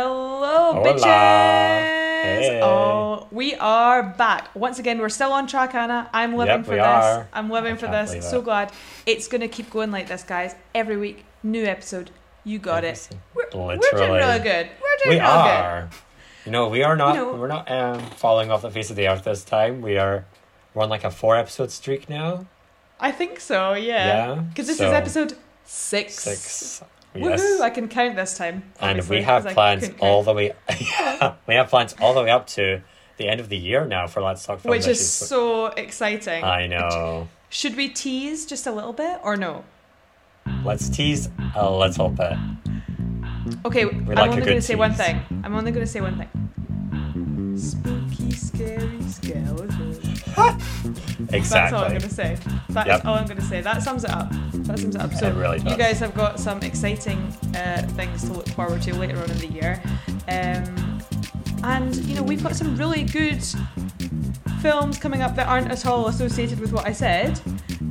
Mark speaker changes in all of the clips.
Speaker 1: Hello,
Speaker 2: Hola.
Speaker 1: bitches!
Speaker 2: Hey.
Speaker 1: Oh, we are back. Once again, we're still on track, Annah. I'm living
Speaker 2: Yep,
Speaker 1: for this.
Speaker 2: are.
Speaker 1: I'm living
Speaker 2: I
Speaker 1: for this. So
Speaker 2: it.
Speaker 1: glad. It's going to keep going like this, guys. Every week, new episode. You got it. We're, we're doing really good. We're doing
Speaker 2: We
Speaker 1: real good.
Speaker 2: are. You know, we are not.
Speaker 1: You know-
Speaker 2: we're not um, falling off the face of the earth this time. We are. We're on like a four episode streak now.
Speaker 1: I think so, yeah.
Speaker 2: Yeah,
Speaker 1: Because this
Speaker 2: so-
Speaker 1: is episode six.
Speaker 2: Six.
Speaker 1: Woohoo!
Speaker 2: Yes.
Speaker 1: I can count this time.
Speaker 2: and we have plans all the way. we have plans all the way up to the end of the year now for Let's Talk Film.
Speaker 1: Which is so exciting.
Speaker 2: I know.
Speaker 1: Should we tease just a little bit or no?
Speaker 2: Let's tease a little bit.
Speaker 1: Okay,
Speaker 2: like
Speaker 1: I'm
Speaker 2: a
Speaker 1: only going to say one thing. I'm only going to say one thing. Spooky, scary skeletons.
Speaker 2: Exactly.
Speaker 1: That's all I'm going to say. That's
Speaker 2: Yep.
Speaker 1: all I'm going to say. That sums it up. That sums it up. So
Speaker 2: It really
Speaker 1: you guys have got some exciting uh, things to look forward to later on in the year, um, and you know we've got some really good films coming up that aren't at all associated with what I said.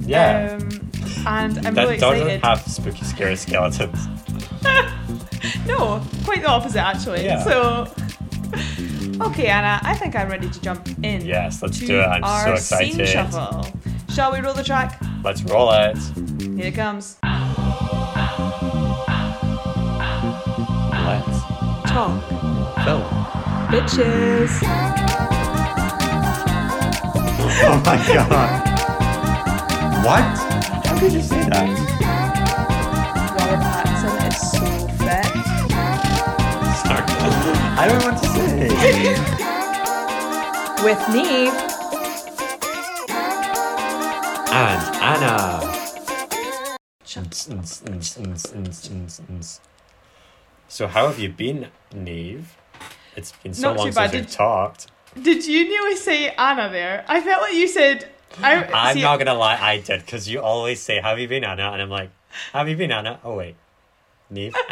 Speaker 2: Yeah.
Speaker 1: Um, and I'm
Speaker 2: that
Speaker 1: really
Speaker 2: doesn't have spooky, scary skeletons.
Speaker 1: No, quite the opposite actually.
Speaker 2: Yeah.
Speaker 1: So, okay, Annah, I think I'm ready to jump in.
Speaker 2: Yes, let's do it. I'm so
Speaker 1: Scene
Speaker 2: excited.
Speaker 1: shuffle. Shall we roll the track?
Speaker 2: Let's roll it.
Speaker 1: Here it comes.
Speaker 2: Let's
Speaker 1: Talk,
Speaker 2: film.
Speaker 1: bitches.
Speaker 2: Oh my god. What? How could you say that?
Speaker 1: Robert Pattinson
Speaker 2: I don't want to say.
Speaker 1: With me,
Speaker 2: And Annah. So how have you been, Niamh? It's been so
Speaker 1: Not
Speaker 2: long
Speaker 1: bad.
Speaker 2: since we've
Speaker 1: Did-
Speaker 2: talked.
Speaker 1: did you nearly say Annah there? I felt like you said. I,
Speaker 2: I'm
Speaker 1: see,
Speaker 2: not gonna lie, I did, because you always say, Have you been Annah? And I'm like, Have you been Annah? Oh wait. Niamh?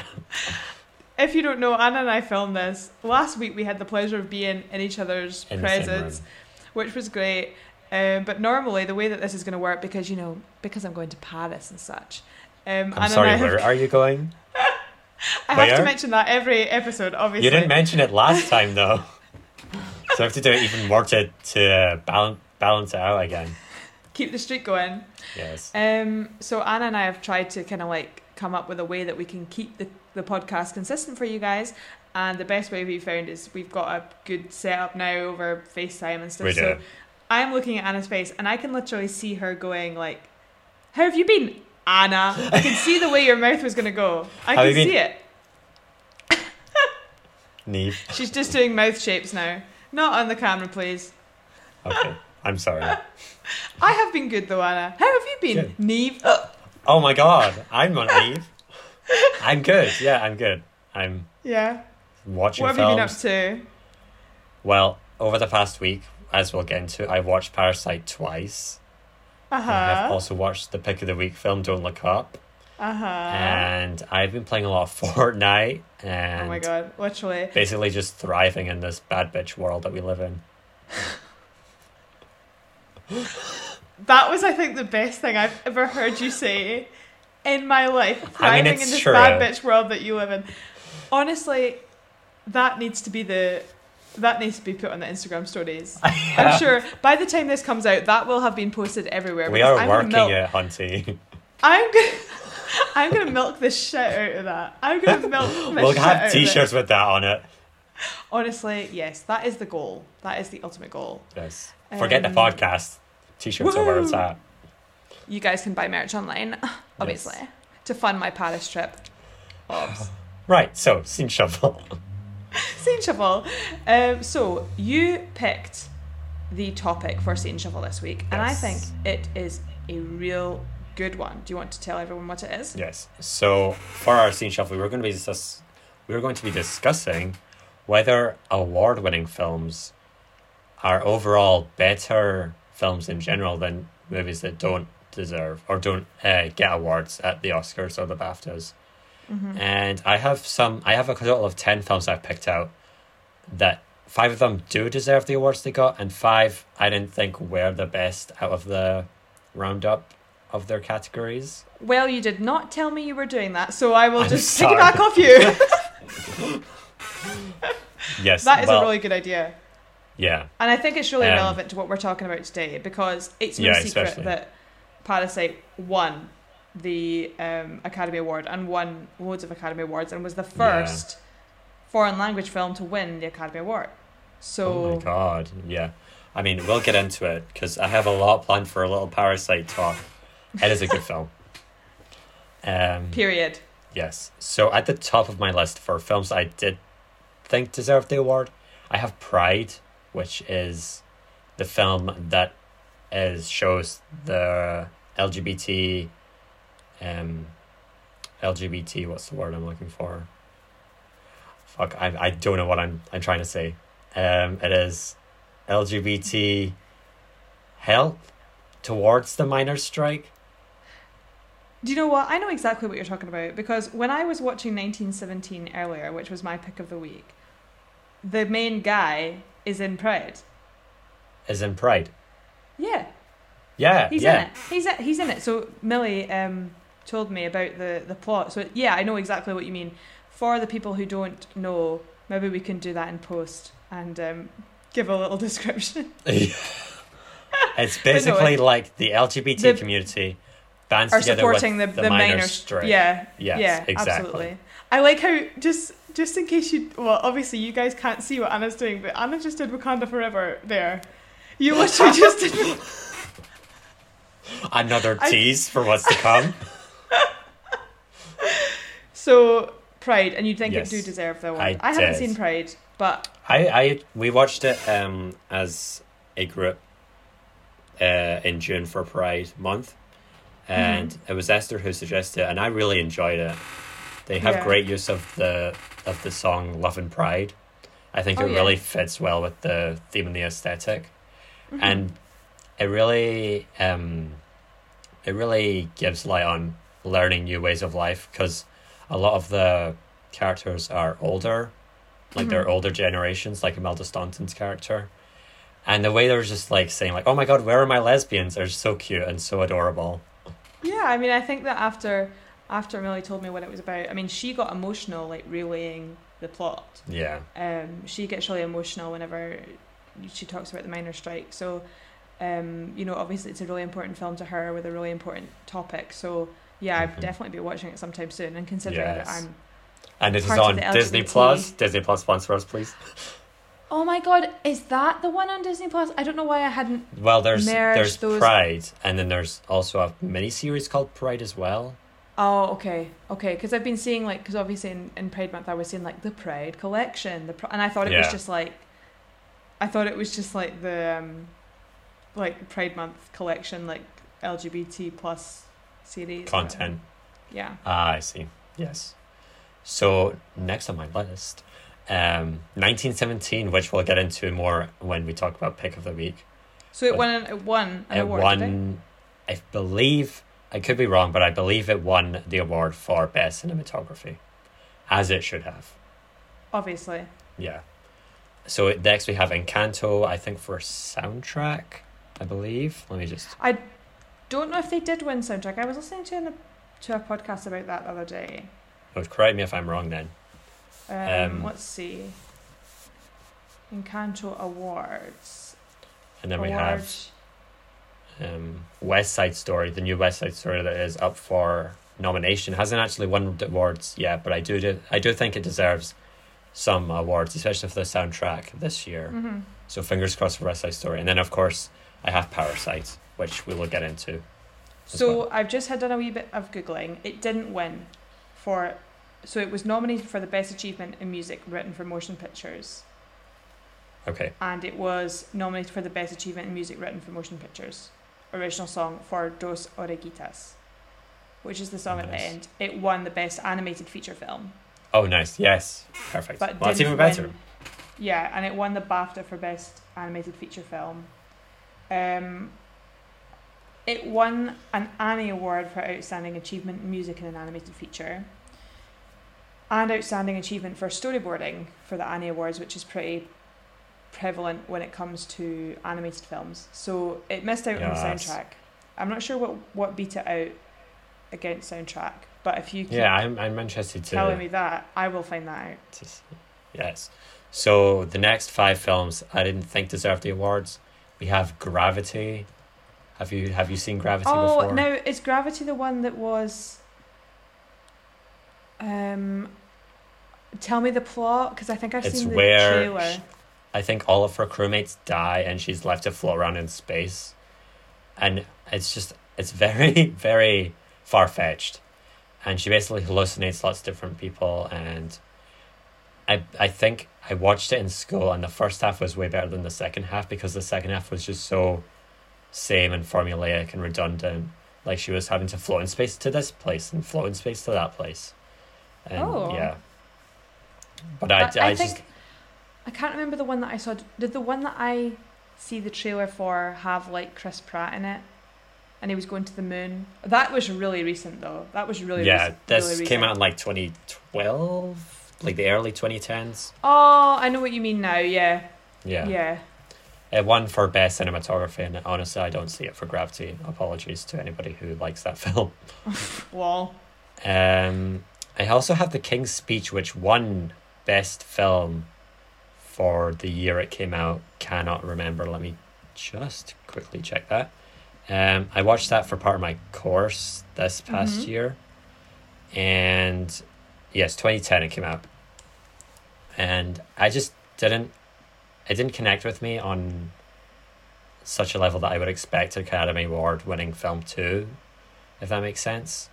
Speaker 1: If you don't know, Annah and I filmed this last week. We had the pleasure of being in each other's
Speaker 2: In
Speaker 1: presence. which was great. Um, but normally, the way that this is going to work, because you know, because I'm going to Paris and such, um,
Speaker 2: I'm
Speaker 1: Annah
Speaker 2: sorry,
Speaker 1: and I
Speaker 2: where are you going?
Speaker 1: I have to mention that every episode. Obviously,
Speaker 2: You didn't mention it last time though. so I have to do it even more to, to balance, balance it out again.
Speaker 1: keep the streak going.
Speaker 2: Yes.
Speaker 1: Um, so Annah and I have tried to kind of like come up with a way that we can keep the, the podcast consistent for you guys. And the best way we found is we've got a good setup now over FaceTime and stuff.
Speaker 2: We
Speaker 1: so. I'm looking at Annah's face and I can literally see her going like, How have you been, Annah? I can see the way your mouth was gonna go. I
Speaker 2: How
Speaker 1: can
Speaker 2: you been?
Speaker 1: see it.
Speaker 2: Niamh.
Speaker 1: She's just doing mouth shapes now. Not on the camera, please.
Speaker 2: Okay. I'm sorry.
Speaker 1: I have been good though, Annah. How have you been,
Speaker 2: Good.
Speaker 1: Niamh?
Speaker 2: Oh my god. I'm not Niamh. I'm good. Yeah, I'm good. I'm
Speaker 1: yeah.
Speaker 2: watching
Speaker 1: What have you been up
Speaker 2: films.
Speaker 1: to?
Speaker 2: Well, over the past week, as we'll get into, I've watched Parasite twice.
Speaker 1: Uh
Speaker 2: I have
Speaker 1: huh.
Speaker 2: also watched the pick of the week film, Don't Look Up.
Speaker 1: Uh huh.
Speaker 2: and I've been playing a lot of Fortnite and
Speaker 1: Oh my god, literally.
Speaker 2: basically just thriving in this bad bitch world that we live in.
Speaker 1: That was, I think, the best thing I've ever heard you say in my life.
Speaker 2: I mean,
Speaker 1: in this
Speaker 2: true.
Speaker 1: bad bitch world that you live in. Honestly, that needs to be the that needs to be put on the Instagram stories. I'm sure by the time this comes out, that will have been posted everywhere.
Speaker 2: we are
Speaker 1: I'm
Speaker 2: working
Speaker 1: milk,
Speaker 2: it, Hunty.
Speaker 1: I'm gonna. I'm gonna milk the shit out of that. I'm gonna milk the
Speaker 2: we'll
Speaker 1: shit
Speaker 2: have t-shirts with that on it.
Speaker 1: Honestly, yes, that is the goal. That is the ultimate goal.
Speaker 2: Yes. Forget
Speaker 1: Um,
Speaker 2: the podcast. T-shirts are where it's at.
Speaker 1: You guys can buy merch online, obviously, to fund my Paris trip. Obs.
Speaker 2: Right, so scene shuffle.
Speaker 1: Scene Shuffle. Um, so you picked the topic for Scene Shuffle this week, and I think it is a real good one. Do you want to tell everyone what it is?
Speaker 2: yes. So for our scene shuffle, we're going to be discuss- we're going to be discussing whether award-winning films are overall better films in general than movies that don't deserve or don't uh, get awards at the Oscars or the BAFTAs. And I have some. I have a total of ten films I've picked out that five of them do deserve the awards they got, and five I didn't think were the best out of the roundup of their categories.
Speaker 1: Well, you did not tell me you were doing that, so I will
Speaker 2: I'm
Speaker 1: just
Speaker 2: sorry.
Speaker 1: piggyback off you.
Speaker 2: yes,
Speaker 1: That is
Speaker 2: well,
Speaker 1: a really good idea.
Speaker 2: yeah,
Speaker 1: And I think it's really
Speaker 2: Um,
Speaker 1: relevant to what we're talking about today because it's no
Speaker 2: Yeah,
Speaker 1: secret
Speaker 2: especially.
Speaker 1: that Parasite won the um, Academy Award and won loads of Academy Awards and was the first foreign language film to win the Academy Award. So
Speaker 2: oh my god, yeah. I mean, we'll get into it because I have a lot planned for a little Parasite talk. It is a good film. Um,
Speaker 1: period.
Speaker 2: Yes. So at the top of my list for films I did think deserved the award, I have Pride, which is the film that is shows the LGBT um LGBT what's the word I'm looking for? Fuck, I I don't know what I'm I'm trying to say. Um it is LGBT help towards the miners strike.
Speaker 1: Do you know what? I know exactly what you're talking about because when I was watching 1917 earlier, which was my pick of the week, the main guy is in Pride.
Speaker 2: Is in Pride.
Speaker 1: Yeah,
Speaker 2: Yeah.
Speaker 1: he's
Speaker 2: yeah.
Speaker 1: in it. He's it. He's in it. So Millie um, told me about the the plot. So yeah, I know exactly what you mean. For the people who don't know, maybe we can do that in post and um, give a little description.
Speaker 2: it's basically like the LGBT
Speaker 1: The-
Speaker 2: community bands
Speaker 1: Are
Speaker 2: together
Speaker 1: supporting
Speaker 2: with
Speaker 1: the,
Speaker 2: the,
Speaker 1: the,
Speaker 2: strike.
Speaker 1: Yeah,
Speaker 2: Yes,
Speaker 1: yeah,
Speaker 2: exactly.
Speaker 1: absolutely. I like how just just in case you well, obviously you guys can't see what Annah's doing, but Annah just did Wakanda Forever there. You literally just did.
Speaker 2: Another
Speaker 1: I-
Speaker 2: tease for what's to come.
Speaker 1: So Pride, and you'd think
Speaker 2: Yes,
Speaker 1: it do deserve the one?
Speaker 2: I
Speaker 1: haven't seen Pride, but
Speaker 2: I, I we watched it um as a group uh in June for Pride month. And
Speaker 1: Mm-hmm.
Speaker 2: it was Esther who suggested it and I really enjoyed it. They have
Speaker 1: Yeah.
Speaker 2: great use of the of the song Love and Pride. I think
Speaker 1: Oh,
Speaker 2: it
Speaker 1: yeah.
Speaker 2: really fits well with the theme and the esthetic
Speaker 1: Mm-hmm.
Speaker 2: and it really um it really gives light on learning new ways of life because a lot of the characters are older like they're
Speaker 1: Mhm.
Speaker 2: older generations like Imelda Staunton's character and the way they're just like saying like oh my god where are my lesbians are so cute and so adorable
Speaker 1: yeah, I mean, I think that after after Millie told me what it was about, I mean, she got emotional like relaying the plot.
Speaker 2: yeah
Speaker 1: um, she gets really emotional whenever she talks about the miners' strike. So, um, you know, obviously it's a really important film to her with a really important topic. So, yeah, I'd
Speaker 2: Mhm.
Speaker 1: definitely be watching it sometime soon. And considering that
Speaker 2: Yes.
Speaker 1: I'm,
Speaker 2: and it is on Disney Plus Disney Plus sponsor us please
Speaker 1: oh my god, is that the one on Disney Plus? I don't know why I hadn't.
Speaker 2: well there's there's
Speaker 1: those-
Speaker 2: Pride and then there's also a mini series called Pride as well
Speaker 1: Oh, okay, okay. Because I've been seeing like, because obviously in, in Pride Month I was seeing like the Pride collection, the Pri- and I thought it was just like, I thought it was just like the, um, like Pride Month collection, like LGBT plus series
Speaker 2: content
Speaker 1: Yeah.
Speaker 2: Ah, I see. Yes. So next on my list, um, 1917, which we'll get into more when we talk about pick of the week.
Speaker 1: So it
Speaker 2: But-
Speaker 1: won an, it won an
Speaker 2: it
Speaker 1: award.
Speaker 2: won,
Speaker 1: it?
Speaker 2: I believe, I could be wrong, but I believe it won the award for best cinematography, as it should have.
Speaker 1: Obviously.
Speaker 2: Yeah. So next we have Encanto, I think for soundtrack, I believe. Let me just.
Speaker 1: I don't know if they did win soundtrack. I was listening to an, to a podcast about that the other day.
Speaker 2: Oh, correct me if I'm wrong then.
Speaker 1: Um,
Speaker 2: Um,
Speaker 1: let's see. Encanto Awards.
Speaker 2: And then we have um, West Side Story, the new West Side Story that is up for nomination. Hasn't actually won the awards yet, but I do, do I do think it deserves some awards, especially for the soundtrack this year.
Speaker 1: hmm
Speaker 2: So fingers crossed for West Side Story. And then of course I have Parasite, which we will get into.
Speaker 1: So
Speaker 2: well.
Speaker 1: I've just had done a wee bit of googling. It didn't win for, so it was nominated for the best achievement in music written for motion pictures,
Speaker 2: Okay.
Speaker 1: and it was nominated for the best achievement in music written for motion pictures, original song for Dos Oruguitas, which is the song at the end. It won the best animated feature film,
Speaker 2: Oh nice. Yes. Perfect.
Speaker 1: but
Speaker 2: well that's even better.
Speaker 1: win- Yeah, and it won the BAFTA for best animated feature film. Um, it won an Annie Award for Outstanding Achievement in Music in an Animated Feature, and Outstanding Achievement for Storyboarding for the Annie Awards, which is pretty prevalent when it comes to animated films. So it missed out on the soundtrack. I'm not sure what, what beat it out against soundtrack, but if you
Speaker 2: Yeah, I'm I'm interested to,
Speaker 1: telling me that, I will find that out.
Speaker 2: Yes. So the next five films I didn't think deserved the awards. We have Gravity. Have you have you seen Gravity
Speaker 1: Oh,
Speaker 2: before?
Speaker 1: now is Gravity the one that was? Um, tell me the plot because I think I've
Speaker 2: It's
Speaker 1: seen the
Speaker 2: where
Speaker 1: trailer.
Speaker 2: I think all of her crewmates die and she's left to float around in space. And it's just it's very, very far fetched. And she basically hallucinates lots of different people and I I think I watched it in school and the first half was way better than the second half because the second half was just so same and formulaic and redundant. Like she was having to float in space to this place and float in space to that place. And
Speaker 1: Oh.
Speaker 2: yeah. But I,
Speaker 1: I,
Speaker 2: I, just
Speaker 1: think I can't remember the one that I saw. Did the one that I see the trailer for have like Chris Pratt in it? And he was going to the moon. That was really recent though. That was really recent.
Speaker 2: yeah,
Speaker 1: rec-
Speaker 2: this
Speaker 1: really
Speaker 2: came
Speaker 1: recent.
Speaker 2: out in like 2012, like the early 2010s.
Speaker 1: Oh, I know what you mean now. Yeah,
Speaker 2: Yeah.
Speaker 1: yeah.
Speaker 2: It won for best cinematography, and honestly, I don't see it for Gravity. Apologies to anybody who likes that film.
Speaker 1: Well,
Speaker 2: Um, I also have The King's Speech, which won best film for the year it came out. Cannot remember. Let me just quickly check that. Um, I watched that for part of my course this past
Speaker 1: Mhm.
Speaker 2: year, and yes, twenty ten it came out, and I just didn't, it didn't connect with me on such a level that I would expect an Academy Award winning film to, if that makes sense,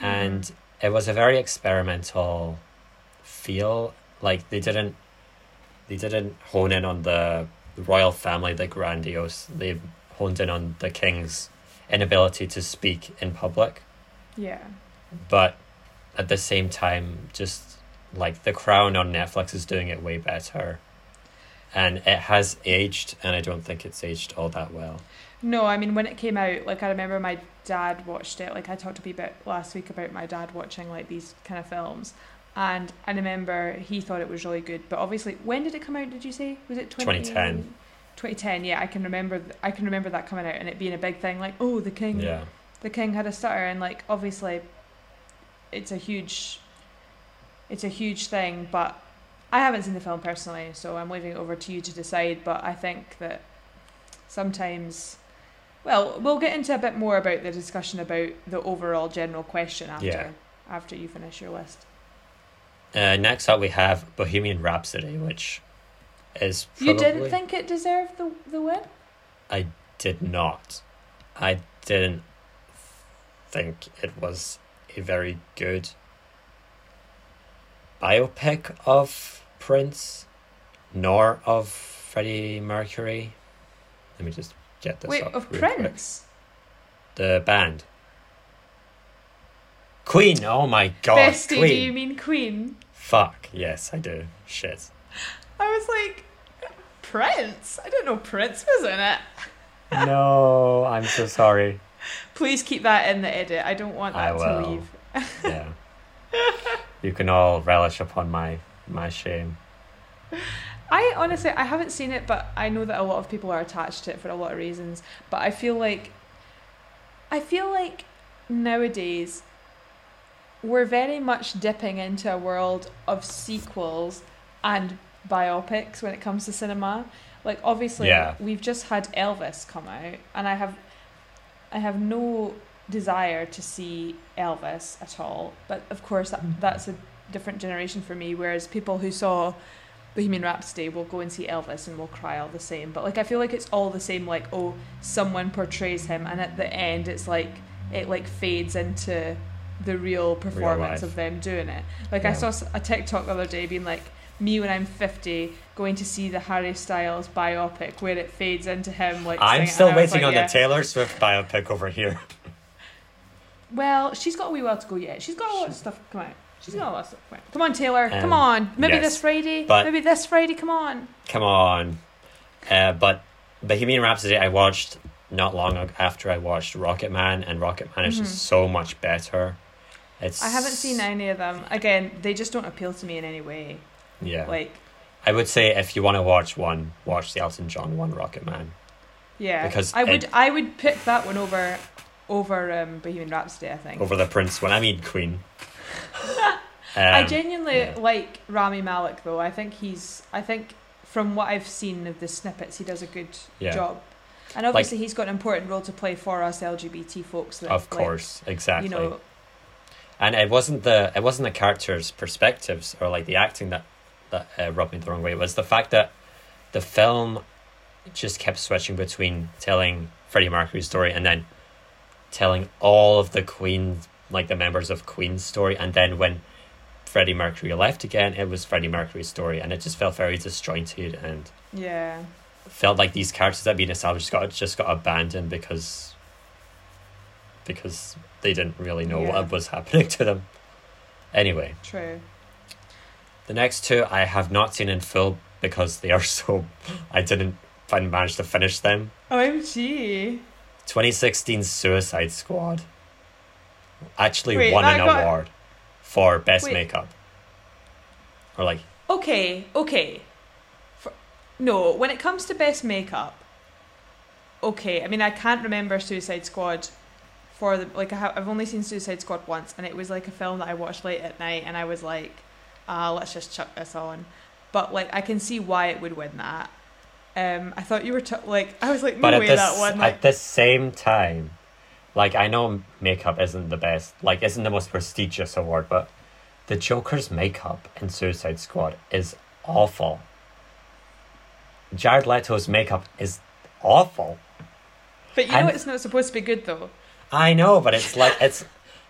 Speaker 2: and it was a very experimental feel. Like they didn't, they didn't hone in on the royal family, the grandiose. They honed in on the king's inability to speak in public
Speaker 1: yeah.
Speaker 2: but at the same time just like the crown on netflix is doing it way better and it has aged and i don't think it's aged all that well
Speaker 1: No, I mean when it came out, like I remember my dad watched it. Like I talked to you about last week about my dad watching like these kind of films, and I remember he thought it was really good. But obviously, when did it come out? Did you say was it 20,
Speaker 2: 2010.
Speaker 1: 2010, yeah, I can remember. th- I can remember that coming out and it being a big thing. Like, oh, the king,
Speaker 2: yeah
Speaker 1: the king had a stutter, and like obviously, it's a huge, it's a huge thing. But I haven't seen the film personally, so I'm leaving it over to you to decide. But I think that sometimes, well, we'll get into a bit more about the discussion about the overall general question after
Speaker 2: Yeah.
Speaker 1: after you finish your list.
Speaker 2: uh, next up we have bohemian rhapsody which is
Speaker 1: You didn't think it deserved the the win?
Speaker 2: i did not i didn't think it was a very good biopic of prince nor of freddie mercury let me just get this
Speaker 1: Wait,
Speaker 2: up
Speaker 1: of
Speaker 2: real quick.
Speaker 1: Prince.
Speaker 2: the band queen oh my god
Speaker 1: Bestie,
Speaker 2: queen
Speaker 1: do you mean Queen?
Speaker 2: fuck yes i do shit
Speaker 1: I was like, Prince? I didn't know Prince was in it.
Speaker 2: no i'm so sorry
Speaker 1: Please keep that in the edit. I don't want that to leave.
Speaker 2: yeah you can all relish upon my my shame
Speaker 1: I honestly, I haven't seen it, but I know that a lot of people are attached to it for a lot of reasons. But I feel like, I feel like nowadays, we're very much dipping into a world of sequels and biopics when it comes to cinema. Like obviously,
Speaker 2: Yeah.
Speaker 1: we've just had Elvis come out, and I have, I have no desire to see Elvis at all. But of course, that, mm-hmm. that's a different generation for me. Whereas people who saw Bohemian Rhapsody will go and see Elvis and will cry all the same. But like I feel like it's all the same. Like oh, someone portrays him, and at the end, it's like it like fades into the real performance
Speaker 2: life.
Speaker 1: of them doing it. Like I saw a TikTok the other day being like me when I'm 50 going to see the Harry Styles biopic where it fades into him like
Speaker 2: i'm still
Speaker 1: was
Speaker 2: waiting
Speaker 1: like,
Speaker 2: on
Speaker 1: yeah.
Speaker 2: the taylor swift biopic over here
Speaker 1: Well, she's got a wee while to go yet. She's got a lot of stuff come out. She's got a lot of stuff come out. Come on, Taylor. come
Speaker 2: Um,
Speaker 1: on. Maybe
Speaker 2: yes,
Speaker 1: this Friday.
Speaker 2: but-
Speaker 1: Maybe this Friday. Come on.
Speaker 2: come on uh, but bohemian rhapsody i watched not long after i watched rocket man and rocket man is
Speaker 1: Mhm.
Speaker 2: just so much better it's
Speaker 1: I haven't seen any of them. Again, they just don't appeal to me in any way.
Speaker 2: Yeah
Speaker 1: Like,
Speaker 2: i would say if you want to watch one watch the elton john one rocket man
Speaker 1: yeah.
Speaker 2: Because
Speaker 1: I would
Speaker 2: it-
Speaker 1: I would pick that one over over um, Bohemian Rhapsody, I think.
Speaker 2: over the prince one i mean queen
Speaker 1: I
Speaker 2: Um,
Speaker 1: genuinely
Speaker 2: yeah.
Speaker 1: like Rami Malek though. I think he's. I think from what I've seen of the snippets, he does a good
Speaker 2: Yeah.
Speaker 1: job. And obviously, he's got an important role to play for us LGBT folks. That,
Speaker 2: Of
Speaker 1: like,
Speaker 2: course, exactly.
Speaker 1: You know,
Speaker 2: and it wasn't the it wasn't the characters' perspectives or like the acting that that uh, rubbed me the wrong way. Was the fact that the film just kept switching between telling Freddie Mercury's story and then telling all of the Queen, like the members of Queen's story, and then when Freddie Mercury left again, it was Freddie Mercury's story, and it just felt very disjointed and
Speaker 1: yeah.
Speaker 2: felt like these characters that had been established got just got abandoned because because they didn't really know
Speaker 1: Yeah.
Speaker 2: what was happening to them. Anyway,
Speaker 1: True.
Speaker 2: The next two I have not seen in full because they are so I didn't find manage to finish them.
Speaker 1: OMG.
Speaker 2: 2016 Suicide Squad actually
Speaker 1: Wait,
Speaker 2: won an
Speaker 1: got-
Speaker 2: award for best
Speaker 1: Wait.
Speaker 2: makeup. Or like
Speaker 1: Okay, okay. For, no, when it comes to best makeup, okay. I mean, I can't remember Suicide Squad for the like. I have, I've only seen Suicide Squad once, and it was like a film that I watched late at night, and I was like, ah, let's just chuck this on. But like, I can see why it would win that. Um, I thought you were t- like, I was like, no
Speaker 2: but
Speaker 1: way
Speaker 2: this
Speaker 1: that one. Like,
Speaker 2: at the same time, like I know makeup isn't the best, like isn't the most prestigious award, but the Joker's makeup in Suicide Squad is awful. Jared Leto's makeup is awful.
Speaker 1: but you know,
Speaker 2: and-
Speaker 1: it's not supposed to be good though.
Speaker 2: I know, but it's like it's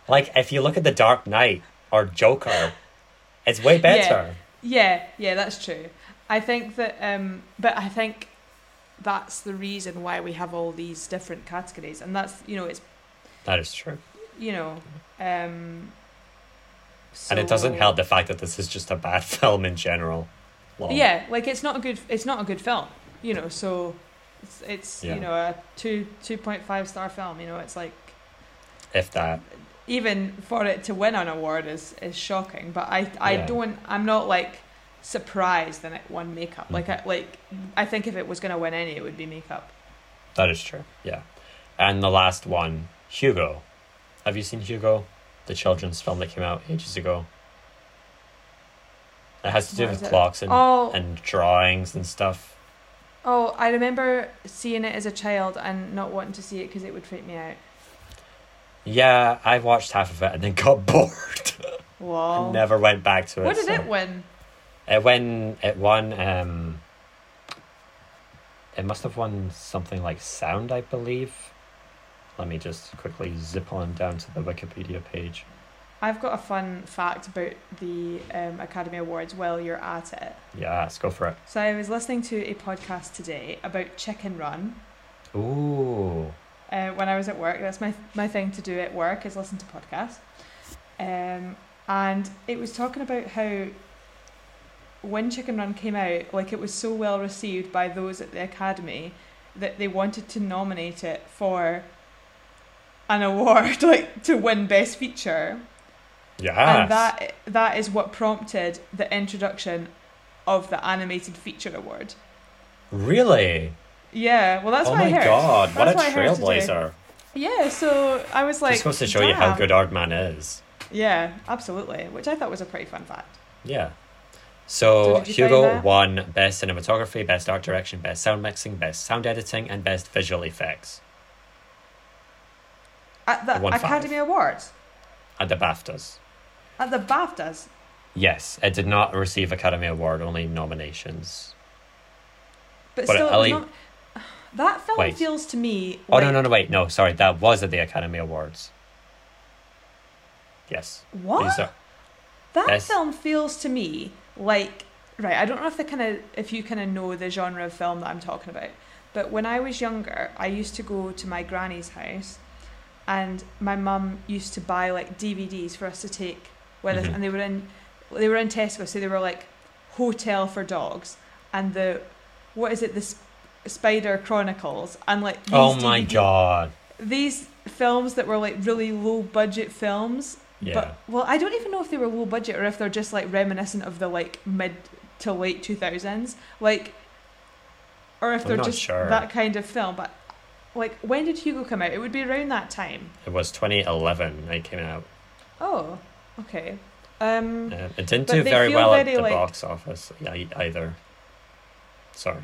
Speaker 2: like if you look at the Dark Knight or Joker, it's way better.
Speaker 1: Yeah, yeah, that's true. I think that, um, but I think that's the reason why we have all these different categories, and that's you know it's
Speaker 2: That is true,
Speaker 1: you know, um,
Speaker 2: and it doesn't help the fact that this is just a bad film in general. Well,
Speaker 1: Yeah, like it's not a good, it's not a good film, you know. So it's, it's
Speaker 2: Yeah.
Speaker 1: you know a two two point five star film. You know, it's like
Speaker 2: if that.
Speaker 1: Even for it to win an award is is shocking. But I I
Speaker 2: Yeah.
Speaker 1: don't I'm not like surprised that it won makeup. Like mm-hmm. I like I think if it was gonna win any, it would be makeup.
Speaker 2: That is true. Yeah. And the last one, Hugo. Have you seen Hugo? The children's film that came out ages ago. It has to do
Speaker 1: What
Speaker 2: with clocks and,
Speaker 1: Oh.
Speaker 2: and drawings and stuff.
Speaker 1: Oh, I remember seeing it as a child and not wanting to see it because it would freak me out.
Speaker 2: Yeah, I watched half of it and then got bored.
Speaker 1: Wow.
Speaker 2: and never went back to it.
Speaker 1: What did
Speaker 2: so-
Speaker 1: it win?
Speaker 2: It won. It won. Um, it must have won something like sound, I believe. Let me just quickly zip on down to the Wikipedia page.
Speaker 1: I've got a fun fact about the um, Academy Awards while you're at it.
Speaker 2: Yeah, let's go for it.
Speaker 1: So I was listening to a podcast today about Chicken Run
Speaker 2: Ooh.
Speaker 1: Uh, when I was at work. That's my my thing to do at work is listen to podcasts. Um, and it was talking about how when Chicken Run came out, like it was so well received by those at the Academy that they wanted to nominate it for an award, like to win Best Feature.
Speaker 2: Yes.
Speaker 1: And that that is what prompted the introduction of the animated feature award.
Speaker 2: Really?
Speaker 1: Yeah, well that's
Speaker 2: oh my
Speaker 1: heard.
Speaker 2: god, what a
Speaker 1: That's what today.
Speaker 2: trailblazer.
Speaker 1: Yeah, so I was like,
Speaker 2: Just goes to show you how
Speaker 1: damn.
Speaker 2: good Aardman is.
Speaker 1: Yeah, absolutely. Which I thought was a pretty fun fact.
Speaker 2: Yeah.
Speaker 1: So
Speaker 2: So,
Speaker 1: did you find
Speaker 2: Hugo won Best Cinematography, Best Art Direction, Best Sound Mixing, Best Sound Editing, and Best Visual Effects
Speaker 1: At the
Speaker 2: five.
Speaker 1: Academy Awards,
Speaker 2: at the BAFTAs.
Speaker 1: at the BAFTAs.
Speaker 2: Yes, it did not receive Academy Award, only nominations.
Speaker 1: But,
Speaker 2: But
Speaker 1: still, it was not, that film
Speaker 2: Wait.
Speaker 1: feels to me.
Speaker 2: Oh,
Speaker 1: like,
Speaker 2: no, no, no, wait, no, sorry, that was at the Academy Awards. Yes.
Speaker 1: What?
Speaker 2: Are-
Speaker 1: That
Speaker 2: Yes.
Speaker 1: film feels to me like right. I don't know if the kind of if you kind of know the genre of film that I'm talking about, but when I was younger, I used to go to my granny's house, and my mum used to buy like DVDs for us to take with us,
Speaker 2: Mhm.
Speaker 1: and they were in they were in Tesco, so they were like Hotel for Dogs and the what is it this Spider Chronicles and like these
Speaker 2: Oh my
Speaker 1: DVD
Speaker 2: god.
Speaker 1: these films that were like really low budget films
Speaker 2: Yeah.
Speaker 1: but well i don't even know if they were low budget or if they're just like reminiscent of the like mid to late 2000s like or if
Speaker 2: I'm
Speaker 1: they're just
Speaker 2: sure.
Speaker 1: that kind of film but like when did hugo come out it would be around that time
Speaker 2: It was 2011 it came out.
Speaker 1: oh okay Um,
Speaker 2: it didn't do very well at the
Speaker 1: like-
Speaker 2: box office either. Sorry,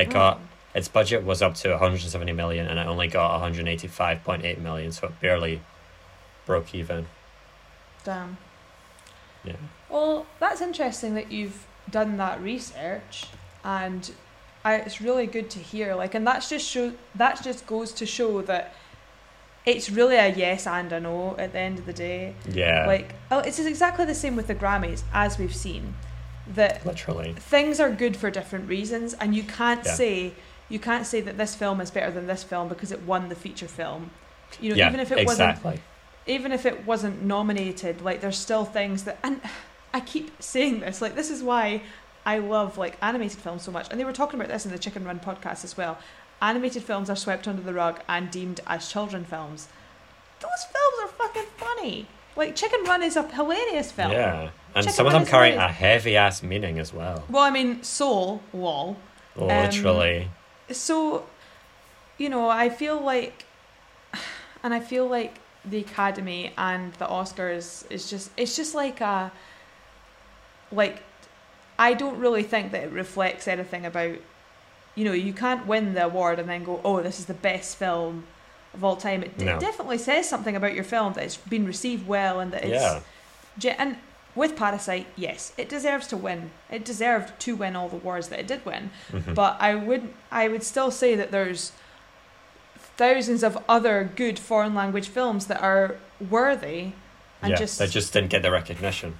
Speaker 2: it
Speaker 1: Oh.
Speaker 2: got its budget was up to 170 million, and it only got 185.8 million, so it barely broke even.
Speaker 1: damn.
Speaker 2: Yeah,
Speaker 1: Well, that's interesting that you've done that research, and I, it's really good to hear. Like, and that's just show that just goes to show that it's really a yes and a no at the end of the day.
Speaker 2: yeah,
Speaker 1: Like, oh, it's exactly the same with the Grammys, as we've seen. That
Speaker 2: literally.
Speaker 1: things are good for different reasons, and you can't
Speaker 2: Yeah.
Speaker 1: say you can't say that this film is better than this film because it won the feature film. You know,
Speaker 2: yeah,
Speaker 1: even if it wasn't even if it wasn't nominated, like there's still things that and I keep saying this, like this is why I love like animated films so much. And they were talking about this in the Chicken Run podcast as well. Animated films are swept under the rug and deemed as children films. Those films are fucking funny. Like Chicken Run is a hilarious film.
Speaker 2: Yeah, and
Speaker 1: Chicken
Speaker 2: some of them carry a heavy ass meaning as well.
Speaker 1: Well, I mean, Soul, lol. Um,
Speaker 2: Literally.
Speaker 1: so you know i feel like and i feel like the academy and the oscars is just it's just like a like i don't really think that it reflects anything about you know you can't win the award and then go oh this is the best film of all time it, d-
Speaker 2: No.
Speaker 1: definitely says something about your film that it's been received well and that it's
Speaker 2: yeah,
Speaker 1: ge- and with parasite yes it deserves to win it deserved to win all the awards that it did win
Speaker 2: mhm.
Speaker 1: but I would I would still say that there's thousands of other good foreign language films that are worthy and
Speaker 2: yeah,
Speaker 1: just
Speaker 2: they just didn't get the recognition.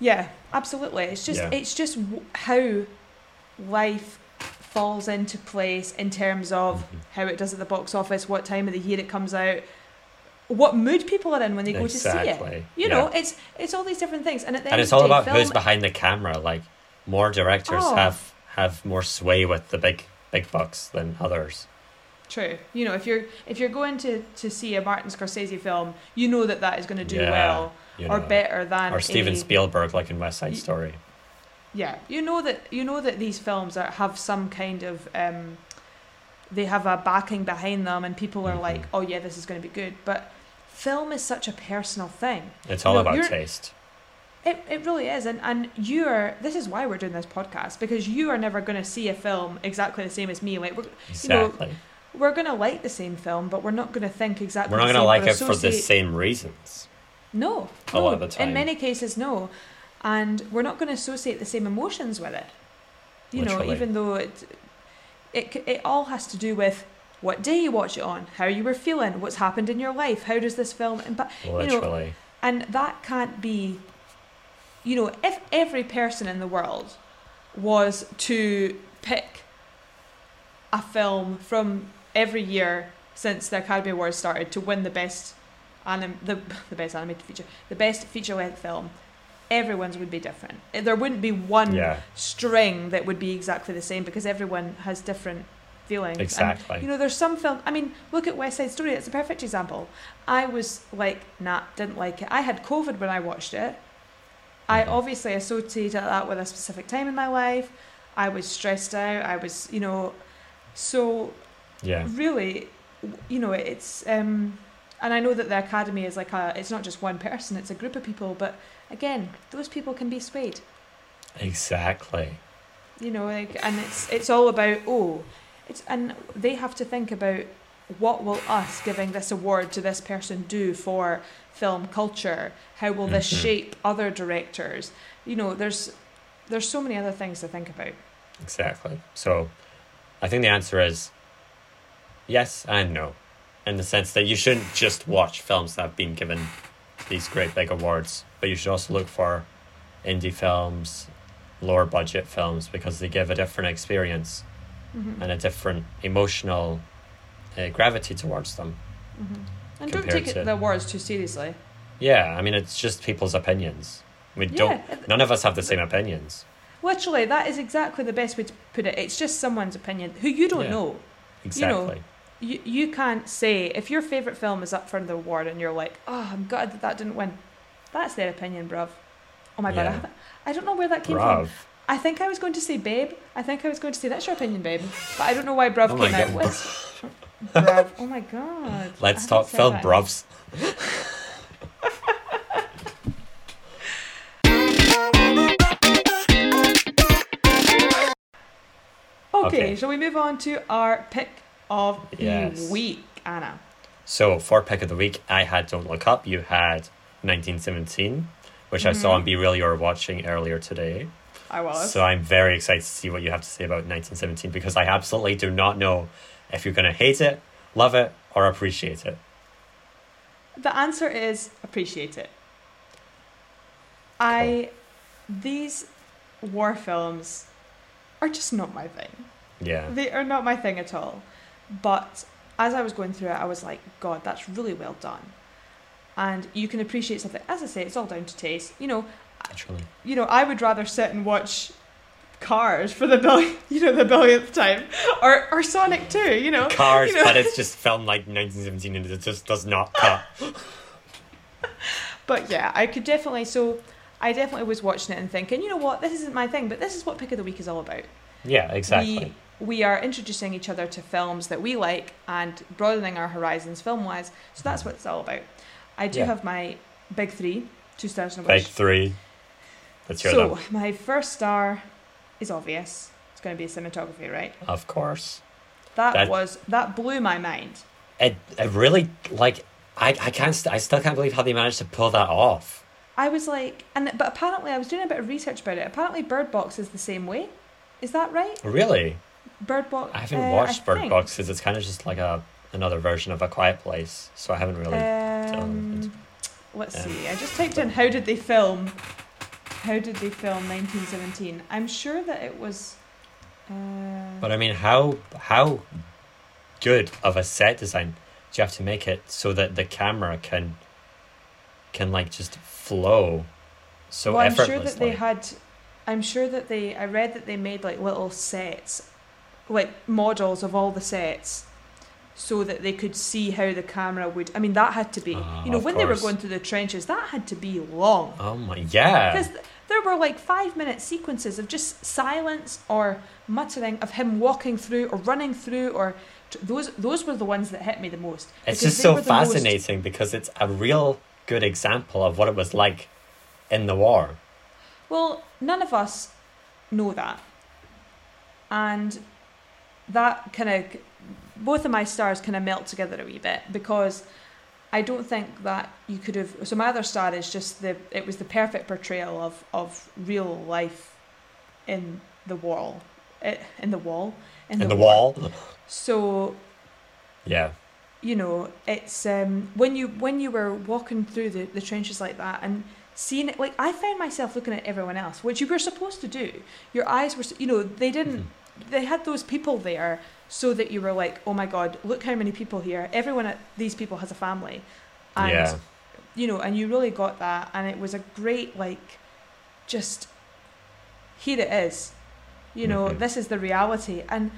Speaker 1: yeah absolutely it's just
Speaker 2: Yeah.
Speaker 1: it's just w- how life falls into place in terms of
Speaker 2: Mhm.
Speaker 1: how it does at the box office what time of the year it comes out what mood people are in when they go to see it you
Speaker 2: yeah.
Speaker 1: know it's it's all these different things and at the
Speaker 2: and it's all
Speaker 1: day,
Speaker 2: about who's behind the camera. Like more directors
Speaker 1: Oh.
Speaker 2: have have more sway with the big big bucks than others.
Speaker 1: True. You know, if you're if you're going to to see a Martin Scorsese film, you know that that is going to do
Speaker 2: Yeah,
Speaker 1: well or
Speaker 2: know.
Speaker 1: better than
Speaker 2: or Steven
Speaker 1: a-
Speaker 2: Spielberg, like in West Side
Speaker 1: Y-
Speaker 2: Story.
Speaker 1: Yeah, you know that you know that these films are, have some kind of um, they have a backing behind them, and people are
Speaker 2: Mhm.
Speaker 1: like, oh yeah, this is going to be good. But film is such a personal thing.
Speaker 2: It's all
Speaker 1: No,
Speaker 2: about taste.
Speaker 1: It, it really is, and and you are. This is why we're doing this podcast because you are never going to see a film exactly the same as me. Like we're you
Speaker 2: know,
Speaker 1: we're going to like the same film, but we're not going to think exactly.
Speaker 2: We're not
Speaker 1: the
Speaker 2: gonna
Speaker 1: same
Speaker 2: like
Speaker 1: or
Speaker 2: it for the same reasons.
Speaker 1: No,
Speaker 2: a
Speaker 1: no.
Speaker 2: lot of the time.
Speaker 1: In many cases, no, and we're not going to associate the same emotions with it. You know, even though it, it it all has to do with what day you watch it on, how you were feeling, what's happened in your life, how does this film impact, You
Speaker 2: know,
Speaker 1: and that can't be. You know, if every person in the world was to pick a film from every year since the Academy Awards started to win the best anim- the, the best animated feature, the best feature length film, everyone's would be different. Eh, There wouldn't be one
Speaker 2: yeah.
Speaker 1: string that would be exactly the same because everyone has different feelings. And,
Speaker 2: Exactly.
Speaker 1: you know, there's some film. I mean, look at West Side Story. It's a perfect example. I was like, nah, didn't like it. I had COVID when I watched it. I
Speaker 2: Mhm.
Speaker 1: obviously associated that with a specific time in my life. I was stressed out. I was, you know, so
Speaker 2: Yeah.
Speaker 1: really, you know, it's um, and I know that the academy is like a. It's not just one person; it's a group of people. But again, those people can be swayed.
Speaker 2: Exactly.
Speaker 1: You know, like, and it's it's all about oh, it's and they have to think about what will us giving this award to this person do for film culture? How will this
Speaker 2: Mhm.
Speaker 1: shape other directors? You know, there's there's so many other things to think about.
Speaker 2: Exactly. So, I think the answer is yes and no, in the sense that you shouldn't just watch films that have been given these great big awards, but you should also look for indie films, lower budget films, because they give a different experience
Speaker 1: Mm-hmm.
Speaker 2: and a different emotional uh, gravity towards them.
Speaker 1: Mm-hmm. And don't take
Speaker 2: to-
Speaker 1: the awards too seriously.
Speaker 2: Yeah, I mean, it's just people's opinions. We
Speaker 1: Yeah,
Speaker 2: don't. None of us have the same opinions.
Speaker 1: Literally, that is exactly the best way to put it. It's just someone's opinion who you don't
Speaker 2: Yeah.
Speaker 1: know.
Speaker 2: Exactly.
Speaker 1: You you can't say if your favorite film is up for the award and you're like, oh, I'm gutted that that didn't win. That's their opinion, bruv. Oh my
Speaker 2: yeah.
Speaker 1: god, I, don't know where that came
Speaker 2: bruv.
Speaker 1: from. I think I was going to say babe. I think I was going to say that's your opinion, babe. But I don't know why bruv
Speaker 2: oh
Speaker 1: came out with. bruv. Oh my god.
Speaker 2: Let's talk film, bruvs.
Speaker 1: okay,
Speaker 2: okay,
Speaker 1: shall we move on to our pick of the
Speaker 2: yes.
Speaker 1: week, Annah?
Speaker 2: So, for pick of the week, I had Don't Look Up, you had 1917, which I saw on mm-hmm. BeReal you were watching earlier today.
Speaker 1: I was.
Speaker 2: So I'm very excited to see what you have to say about 1917 because I absolutely do not know if you're going to hate it, love it, or appreciate it.
Speaker 1: The answer is appreciate it. I these war films are just not my thing.
Speaker 2: Yeah.
Speaker 1: They are not my thing at all. But as I was going through it, I was like, God, that's really well done. And you can appreciate something. As I say, it's all down to taste. You know,
Speaker 2: Actually.
Speaker 1: you know, I would rather sit and watch Cars for the bill, you know, the billionth time, or or Sonic Two. You know,
Speaker 2: Cars,
Speaker 1: you know?
Speaker 2: but it's just filmed like 1917 and it just does not cut.
Speaker 1: But yeah, I could definitely. So I definitely was watching it and thinking, you know what, this isn't my thing, but this is what Pick of the Week is all about.
Speaker 2: Yeah, exactly.
Speaker 1: We we are introducing each other to films that we like and broadening our horizons film wise. So that's what it's all about. I do
Speaker 2: Yeah.
Speaker 1: have my big three, two stars and a
Speaker 2: Big three. Let's hear
Speaker 1: So my first star is obvious. It's going to be cinematography, right?
Speaker 2: Of course.
Speaker 1: That,
Speaker 2: That-
Speaker 1: was that blew my mind.
Speaker 2: It, it really, like, I, I can't, st- I still can't believe how they managed to pull that off.
Speaker 1: I was like, and but apparently I was doing a bit of research about it. Apparently, Bird Box is the same way. Is that right?
Speaker 2: Really?
Speaker 1: Bird Box.
Speaker 2: I haven't
Speaker 1: uh,
Speaker 2: watched
Speaker 1: I
Speaker 2: Bird
Speaker 1: think.
Speaker 2: Box because it's kind of just like a another version of A Quiet Place, so I haven't really.
Speaker 1: Um, let's see. I just typed in how did they film. How did they film 1917? I'm sure that it was. Uh,
Speaker 2: But I mean, how how good of a set design do you have to make it so that the camera can can like just flow so
Speaker 1: well, I'm sure that they had. I'm sure that they. I read that they made like little sets, like models of all the sets, so that they could see how the camera would. I mean, that had to be.
Speaker 2: Ah,
Speaker 1: you know, when they were going through the trenches, that had to be long.
Speaker 2: oh my yeah!
Speaker 1: Because there were like five minute sequences of just silence or muttering of him walking through or running through or t- those those were the ones that hit me the most.
Speaker 2: It's just so
Speaker 1: the most-
Speaker 2: fascinating because it's a real good example of what it was like in the war.
Speaker 1: Well, none of us know that, and that kind of both of my stars kind of melt together a wee bit because I don't think that you could have. So my other star is just the. It was the perfect portrayal of of real life in the wall, eh, in the wall,
Speaker 2: In the,
Speaker 1: war.
Speaker 2: wall.
Speaker 1: So
Speaker 2: Yeah.
Speaker 1: you know, it's um, when you when you were walking through the, the trenches like that and seeing it. Like I found myself looking at everyone else, which you were supposed to do. Your eyes were, you know, they didn't.
Speaker 2: Mhm.
Speaker 1: They had those people there so that you were like, oh my god, look how many people here. Everyone at these people has a family, and
Speaker 2: yeah.
Speaker 1: you know, and you really got that, and it was a great like, just here it is, you know,
Speaker 2: Mhm.
Speaker 1: this is the reality, and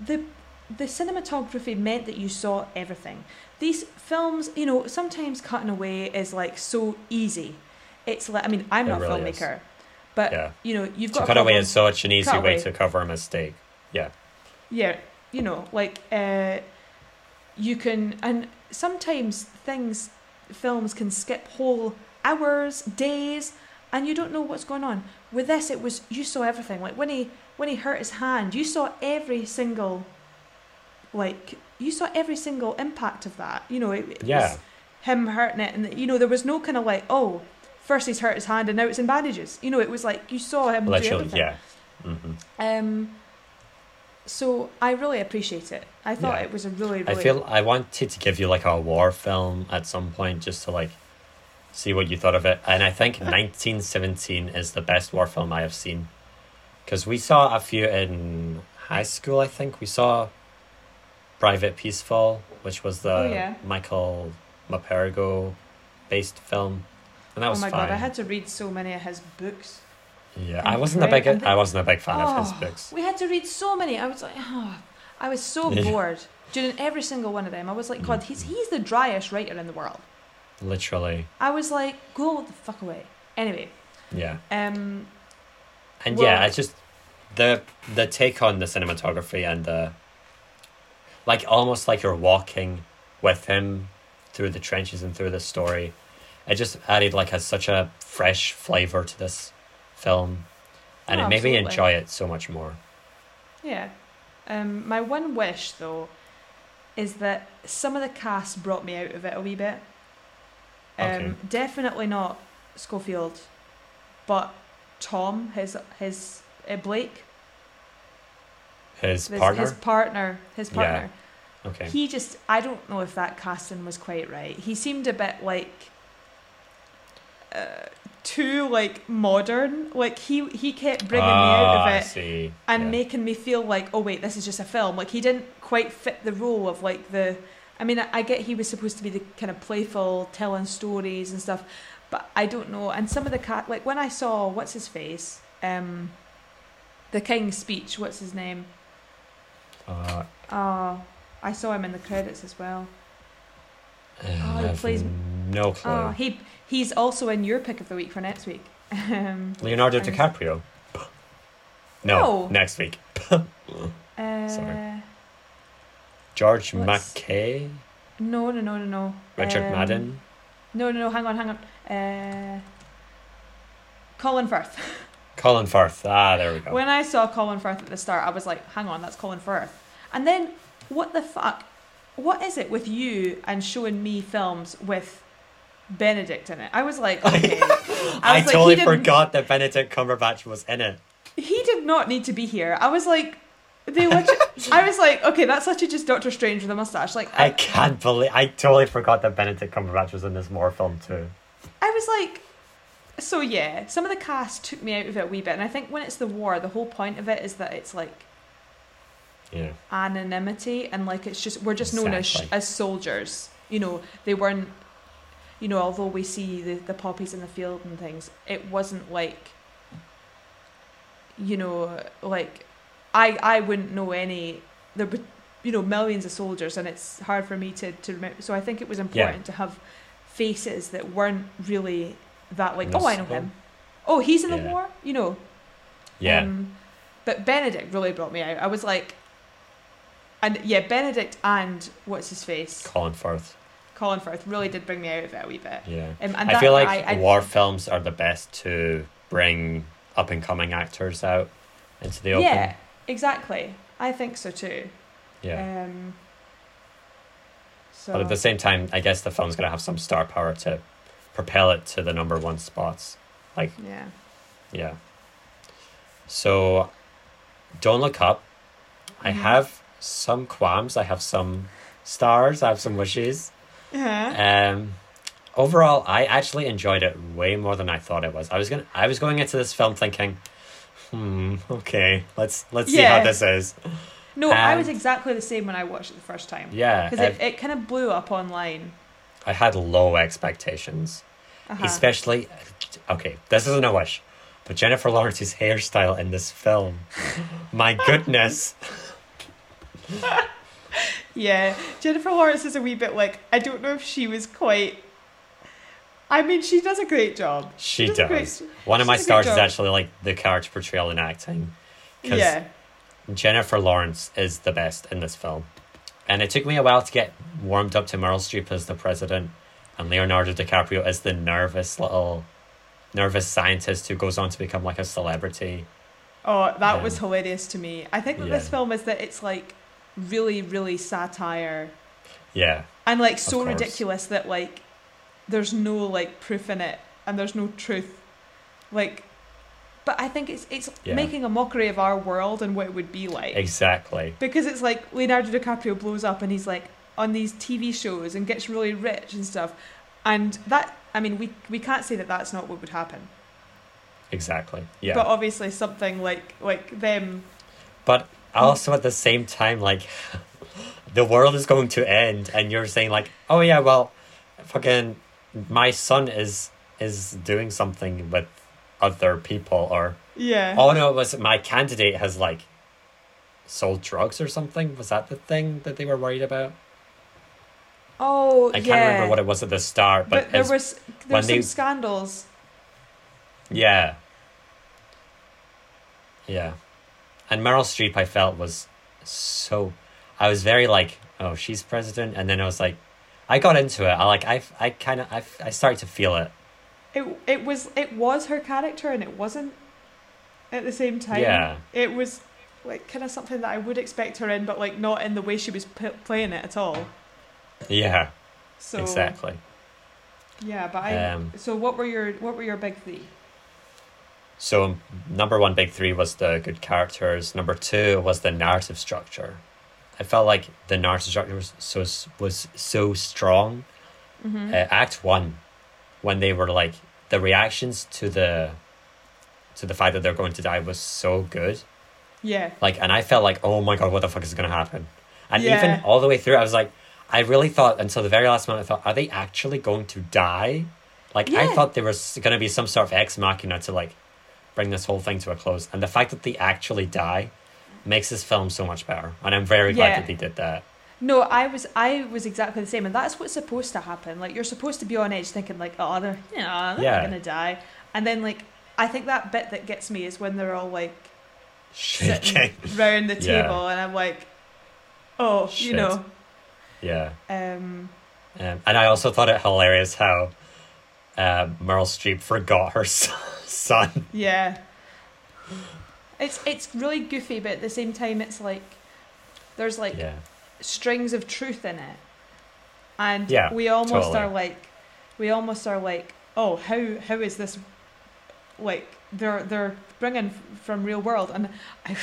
Speaker 1: the the cinematography meant that you saw everything. These films, you know, sometimes cutting away is like so easy. It's like I mean, I'm
Speaker 2: It
Speaker 1: not a
Speaker 2: really is.
Speaker 1: filmmaker, but
Speaker 2: Yeah.
Speaker 1: you know, you've
Speaker 2: To
Speaker 1: got a
Speaker 2: cut away is such an easy way
Speaker 1: away.
Speaker 2: to cover a mistake. Yeah.
Speaker 1: yeah you know like uh you can and sometimes things films can skip whole hours days and you don't know what's going on with this it was you saw everything like when he when he hurt his hand you saw every single like you saw every single impact of that you know it, it
Speaker 2: Yeah.
Speaker 1: was him hurting it and you know there was no kind of like oh first he's hurt his hand and now it's in bandages you know it was like you saw him do
Speaker 2: Literally,
Speaker 1: everything.
Speaker 2: yeah. hmm
Speaker 1: Um, so I really appreciate it. I thought
Speaker 2: Yeah.
Speaker 1: it was a really,
Speaker 2: I
Speaker 1: really.
Speaker 2: feel I wanted to give you like a war film at some point just to like see what you thought of it. And I think 1917 is the best war film I have seen. Because we saw a few in high school, I think. We saw Private Peaceful, which was the
Speaker 1: Oh, yeah.
Speaker 2: Michael Morpurgo based film. And that was
Speaker 1: oh
Speaker 2: was
Speaker 1: my
Speaker 2: fine.
Speaker 1: god! I had to read so many of his books.
Speaker 2: Yeah, I wasn't a big I wasn't a big fan of his
Speaker 1: Oh,
Speaker 2: books.
Speaker 1: We had to read so many. I was like, oh, I was so
Speaker 2: Yeah.
Speaker 1: bored during every single one of them. I was like, God, he's he's the driest writer in the world.
Speaker 2: Literally.
Speaker 1: I was like, go the fuck away. Anyway,
Speaker 2: Yeah.
Speaker 1: um,
Speaker 2: And
Speaker 1: Well-
Speaker 2: yeah, it's just the the take on the cinematography and the like almost like you're walking with him through the trenches and through the story. It just added like has such a fresh flavor to this film, and
Speaker 1: Oh,
Speaker 2: it made me enjoy it so much more.
Speaker 1: yeah. Um, my one wish though is that some of the cast brought me out of it a wee bit. Um,
Speaker 2: Okay.
Speaker 1: Definitely not Schofield, but Tom, his his uh, Blake,
Speaker 2: His
Speaker 1: his
Speaker 2: partner.
Speaker 1: his partner, his
Speaker 2: Yeah. okay.
Speaker 1: He just, I don't know if that casting was quite right. He seemed a bit like uh, too like modern. Like he he kept bringing me out
Speaker 2: Ah,
Speaker 1: of it and
Speaker 2: yeah.
Speaker 1: making me feel like, oh wait, this is just a film. Like he didn't quite fit the role of like the. I mean, I, I get he was supposed to be the kind of playful, telling stories and stuff, but I don't know. And some of the cat, like when I saw what's his face, um, the King's speech. What's his name?
Speaker 2: Uh,
Speaker 1: Oh, I saw him in the credits as well.
Speaker 2: I
Speaker 1: he plays-
Speaker 2: no clue.
Speaker 1: Oh, he he's also in your pick of the week for next week. Um,
Speaker 2: Leonardo
Speaker 1: and-
Speaker 2: DiCaprio. No,
Speaker 1: No.
Speaker 2: next week.
Speaker 1: uh,
Speaker 2: George
Speaker 1: Let's-
Speaker 2: McKay,
Speaker 1: No, no, no, no, no.
Speaker 2: Richard
Speaker 1: Um,
Speaker 2: Madden,
Speaker 1: No, no, no. Hang on, hang on. Uh, Colin Firth.
Speaker 2: Colin Firth. Ah, there we go.
Speaker 1: When I saw Colin Firth at the start, I was like, "Hang on, that's Colin Firth." And then, what the fuck? What is it with you and showing me films with Benedict in it? I was like, okay.
Speaker 2: I,
Speaker 1: was like,
Speaker 2: totally forgot that Benedict Cumberbatch was in it.
Speaker 1: he did not need to be here. I was like, they were. I was like, okay, that's such a just Doctor Strange with a mustache. Like,
Speaker 2: I can't believe I totally forgot that Benedict Cumberbatch was in this more film too.
Speaker 1: I was like, so yeah, some of the cast took me out of it a wee bit, and I think when it's the war, the whole point of it is that it's like
Speaker 2: Yeah.
Speaker 1: anonymity and like it's just we're just known as as soldiers. You know, they weren't. You know, although we see the the poppies in the field and things, it wasn't like. You know, like, I I wouldn't know any there, were, you know, millions of soldiers, and it's hard for me to to remember. So I think it was important to have faces that weren't really that like. Oh, I know him. Oh, he's in the war. You know.
Speaker 2: Yeah.
Speaker 1: Um, but Benedict really brought me out. I was like, and yeah, Benedict and what's his face,
Speaker 2: Colin Firth.
Speaker 1: Colin Firth, really did bring me out of it a wee bit.
Speaker 2: Yeah.
Speaker 1: Um, and
Speaker 2: I feel like
Speaker 1: I, I,
Speaker 2: war films are the best to bring up and coming actors out into the open.
Speaker 1: Yeah, exactly. I think so too.
Speaker 2: Yeah.
Speaker 1: Um, so
Speaker 2: But at the same time, I guess the film's gonna have some star power to propel it to the number one spots. Like
Speaker 1: yeah,
Speaker 2: Yeah. So, don't look up. I
Speaker 1: Mhm.
Speaker 2: have some qualms. I have some stars. I have some wishes.
Speaker 1: Yeah,
Speaker 2: Um, overall, I actually enjoyed it way more than I thought it was. I was gonna. I was going into this film thinking, hmm, okay, let's let's see how this is.
Speaker 1: no, I was exactly the same when I watched it the first time.
Speaker 2: Yeah,
Speaker 1: because it, it kind of blew up online.
Speaker 2: I had low expectations,
Speaker 1: Uh-huh.
Speaker 2: especially. Okay, this isn't a wish, but Jennifer Lawrence's hairstyle in this film, my goodness.
Speaker 1: Yeah, Jennifer Lawrence is a wee bit like I don't know if she was quite. I mean, she does a great job.
Speaker 2: She
Speaker 1: does a great-
Speaker 2: does. One of my
Speaker 1: does
Speaker 2: stars is actually like the character portrayal in acting. Because
Speaker 1: Yeah,
Speaker 2: Jennifer Lawrence is the best in this film. And it took me a while to get warmed up to Meryl Streep as the president and Leonardo DiCaprio as the nervous little nervous scientist who goes on to become like a celebrity.
Speaker 1: Oh, that
Speaker 2: Yeah.
Speaker 1: was um, hilarious to me. I think that this film is that it's like really, really satire
Speaker 2: Yeah.
Speaker 1: and like so ridiculous that like there's no like proof in it and there's no truth. Like, but I think it's it's
Speaker 2: Yeah.
Speaker 1: making a mockery of our world and what it would be like
Speaker 2: Exactly.
Speaker 1: because it's like Leonardo DiCaprio blows up and he's like on these TV shows and gets really rich and stuff, and that I mean we we can't say that that's not what would happen.
Speaker 2: Exactly. Yeah.
Speaker 1: But
Speaker 2: But,
Speaker 1: obviously something like like them.
Speaker 2: Also at the same time, like the world is going to end and you're saying like, Oh yeah, well fucking my son is is doing something with other people or
Speaker 1: Yeah.
Speaker 2: Oh no, it was my candidate has like sold drugs or something. Was that the thing that they were worried about?
Speaker 1: Oh,
Speaker 2: I can't remember what it was at the start,
Speaker 1: But,
Speaker 2: but,
Speaker 1: there was there were some
Speaker 2: they-
Speaker 1: scandals.
Speaker 2: yeah, yeah, and Meryl Streep I felt was so. I was very like, oh, she's president, and then I was like, I got into it. I like, I, I kind of, I, I started to feel it.
Speaker 1: It it was it was her character and it wasn't at the same time.
Speaker 2: Yeah.
Speaker 1: It was like kind of something that I would expect her in, but like not in the way she was p- playing it at all.
Speaker 2: Yeah,
Speaker 1: So
Speaker 2: exactly.
Speaker 1: Yeah, but I.
Speaker 2: Um,
Speaker 1: so what were your what were your big three?
Speaker 2: So number one, big three was the good characters. Number two was the narrative structure. I felt like the narrative structure was so was so strong.
Speaker 1: Mm-hmm.
Speaker 2: Uh, Act one, when they were like the reactions to the to the fact that they're going to die was so good.
Speaker 1: yeah.
Speaker 2: Like, and I felt like, oh my god, what the fuck is going to happen? And
Speaker 1: Yeah.
Speaker 2: even all the way through, I was like, I really thought until the very last moment, I thought, are they actually going to die? Like, I thought there was going to be some sort of ex machina to like bring this whole thing to a close. And the fact that they actually die makes this film so much better. And I'm very glad
Speaker 1: Yeah.
Speaker 2: that they did that.
Speaker 1: No, I was I was exactly the same, and that's what's supposed to happen. Like you're supposed to be on edge, thinking like, oh, they're know they're
Speaker 2: Yeah.
Speaker 1: gonna die, and then like I think that bit that gets me is when they're all like
Speaker 2: Shaking.
Speaker 1: sitting round the
Speaker 2: Yeah.
Speaker 1: table, and I'm like, oh,
Speaker 2: Shit.
Speaker 1: you know,
Speaker 2: yeah.
Speaker 1: um,
Speaker 2: Um, and I also thought it hilarious how uh, Meryl Streep forgot her son.
Speaker 1: Yeah. It's it's really goofy, but at the same time, it's like there's like
Speaker 2: Yeah.
Speaker 1: strings of truth in it, and
Speaker 2: Yeah,
Speaker 1: we almost
Speaker 2: totally.
Speaker 1: are like, we almost are like, oh, how how is this? Like they're they're bringing from real world, and I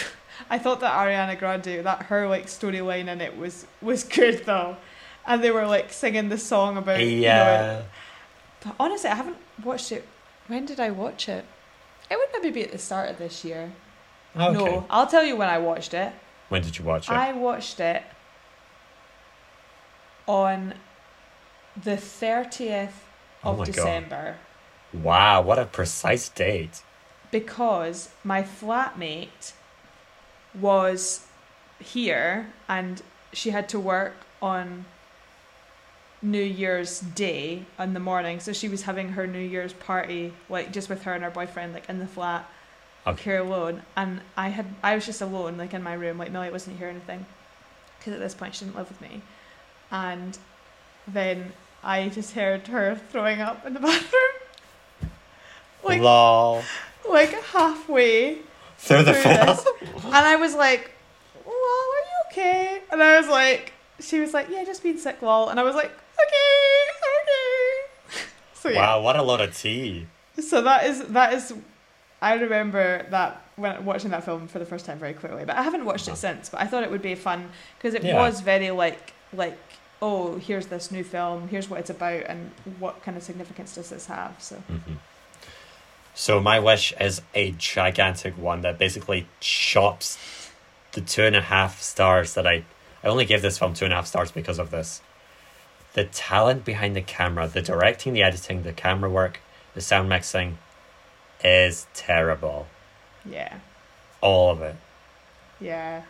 Speaker 1: I thought that Ariana Grande that her like storyline in it was was good though, and they were like singing the song about you know,
Speaker 2: Yeah.
Speaker 1: honestly, I haven't watched it. When did I watch it? It would maybe be at the start of this year.
Speaker 2: Oh, okay.
Speaker 1: No, I'll tell you when I watched it.
Speaker 2: When did you watch it?
Speaker 1: I watched it on the 30th
Speaker 2: Oh
Speaker 1: of
Speaker 2: God.
Speaker 1: December
Speaker 2: Wow, what a precise date.
Speaker 1: because my flatmate was here and she had to work on New Year's Day in the morning. So she was having her New Year's party, like just with her and her boyfriend, like in the flat,
Speaker 2: Okay.
Speaker 1: here alone. And I had, I was just alone, like in my room. Like Millie wasn't here or anything, because at this point she didn't live with me. And then I just heard her throwing up in the bathroom, like
Speaker 2: Lol.
Speaker 1: like halfway
Speaker 2: Through the
Speaker 1: this. And I was like, Lol, are you okay? And I was like, she was like, yeah, just being sick, lol. And I was like, okay, okay. So yeah.
Speaker 2: Wow, what a lot of tea.
Speaker 1: So that is that is. I remember that when watching that film for the first time very clearly, but I haven't watched
Speaker 2: Uh-huh.
Speaker 1: it since. But I thought it would be fun because it
Speaker 2: Yeah.
Speaker 1: was very like like oh here's this new film, here's what it's about, and what kind of significance does this have? So
Speaker 2: hmm So my wish is a gigantic one that basically chops the two and a half stars that I I only gave this film two and a half stars because of this. The talent behind the camera, the directing, the editing, the camera work, the sound mixing is terrible.
Speaker 1: yeah,
Speaker 2: All of it.
Speaker 1: yeah,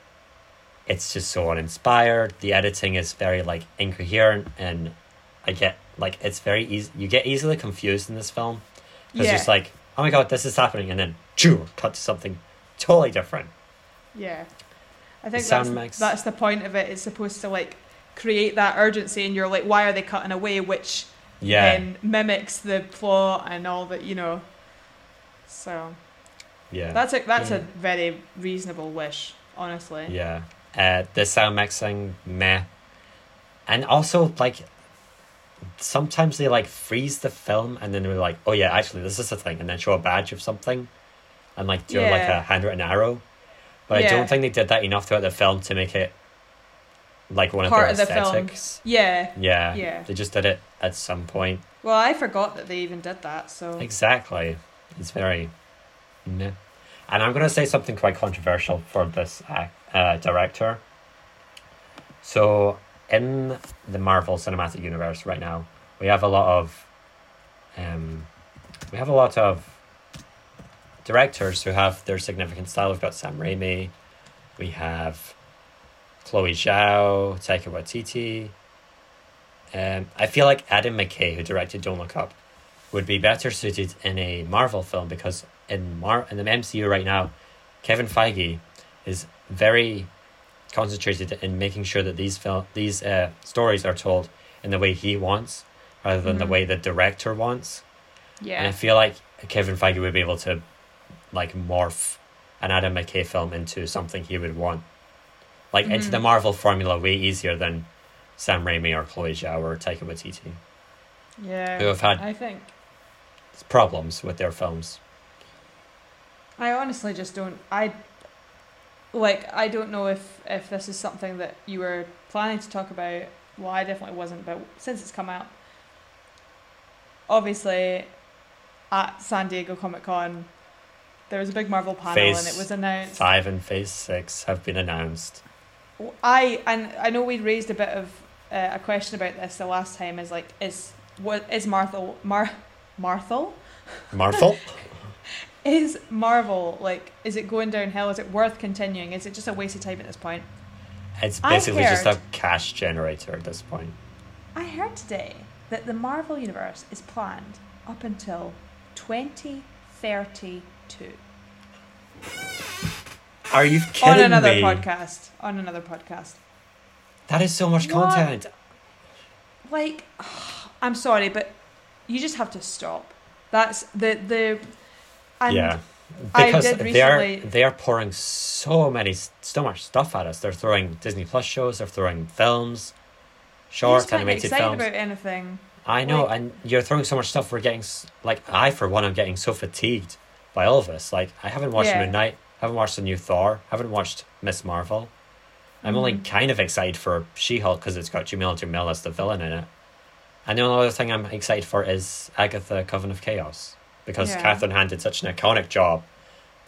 Speaker 2: It's just so uninspired. The editing is very like incoherent and I get like it's very easy you get easily confused in this film. Because
Speaker 1: Yeah.
Speaker 2: it's like, oh my god, this is happening and then choo, cut to something totally different.
Speaker 1: yeah. I think that's
Speaker 2: mix.
Speaker 1: that's the point of it. It's supposed to like create that urgency, and you're like, why are they cutting away? Which
Speaker 2: Yeah.
Speaker 1: then mimics the plot and all that you know. So
Speaker 2: yeah.
Speaker 1: that's a that's
Speaker 2: Yeah.
Speaker 1: a very reasonable wish, honestly.
Speaker 2: Yeah. Uh, the sound mixing, meh. And also, like, sometimes they, like, freeze the film and then they're like, oh, yeah, actually, this is a thing. And then show a badge of something and, like, do, like,
Speaker 1: Yeah.
Speaker 2: a handwritten arrow. But I don't think they did that enough throughout the film to make it, like, one
Speaker 1: Part
Speaker 2: of their
Speaker 1: of the
Speaker 2: aesthetics.
Speaker 1: Yeah.
Speaker 2: Yeah.
Speaker 1: Yeah.
Speaker 2: They just did it at some point.
Speaker 1: Well, I forgot that they even did that. So
Speaker 2: Exactly. It's very. Meh. And I'm going to say something quite controversial for this uh, director. So, in the Marvel Cinematic Universe right now, we have a lot of. Um, we have a lot of directors who have their significant style. We've got Sam Raimi, we have Chloe Zhao, Taika Waititi. Um, I feel like Adam McKay, who directed Don't Look Up, would be better suited in a Marvel film because in Mar in the MCU right now, Kevin Feige is very concentrated in making sure that these film these uh, stories are told in the way he wants rather than the
Speaker 1: Mhm.
Speaker 2: way the director wants. Yeah. And I feel like Kevin Feige would be able to like morph an Adam McKay film into something he would want. Like into
Speaker 1: Mhm.
Speaker 2: the Marvel formula way easier than Sam Raimi or Chloe Zhao or Taika Waititi,
Speaker 1: Yeah.
Speaker 2: who have had
Speaker 1: I think.
Speaker 2: problems with their films.
Speaker 1: I honestly just don't. I like. I don't know if if this is something that you were planning to talk about. Well, I definitely wasn't, but since it's come out, obviously, at San Diego Comic Con, there was a big Marvel panel,
Speaker 2: Phase
Speaker 1: and it was announced.
Speaker 2: Five and Phase Six have been announced.
Speaker 1: I and I know we raised a bit of uh, a question about this the last time. Is like, is what is Marthel Mar Marthel?
Speaker 2: Marvel?
Speaker 1: Is Marvel like? Is it going downhill? Is it worth continuing? Is it just a waste of time at this point?
Speaker 2: It's basically just a cash generator at this point.
Speaker 1: I heard today that the Marvel universe is planned up until twenty thirty two.
Speaker 2: Are you kidding me?
Speaker 1: On another
Speaker 2: me?
Speaker 1: podcast. On another podcast.
Speaker 2: That is so much
Speaker 1: What?
Speaker 2: content.
Speaker 1: Like, I'm sorry, but you just have to stop. That's the the. And
Speaker 2: yeah, because
Speaker 1: did
Speaker 2: they are they are pouring so many so much stuff at us. They're throwing Disney Plus shows. They're throwing films, short animated films.
Speaker 1: about anything.
Speaker 2: I know,
Speaker 1: like-
Speaker 2: and you're throwing so much stuff. We're getting like I for one, I'm getting so fatigued by all of this. Like I haven't watched
Speaker 1: Yeah.
Speaker 2: Moon Knight, haven't watched the new Thor, haven't watched Miss Marvel. I'm only
Speaker 1: Mhm.
Speaker 2: kind of excited for She Hulk because it's got Jameela Jamil as the villain in it. And the only other thing I'm excited for is Agatha Coven of Chaos because
Speaker 1: Yeah.
Speaker 2: Kathryn Hahn did such an iconic job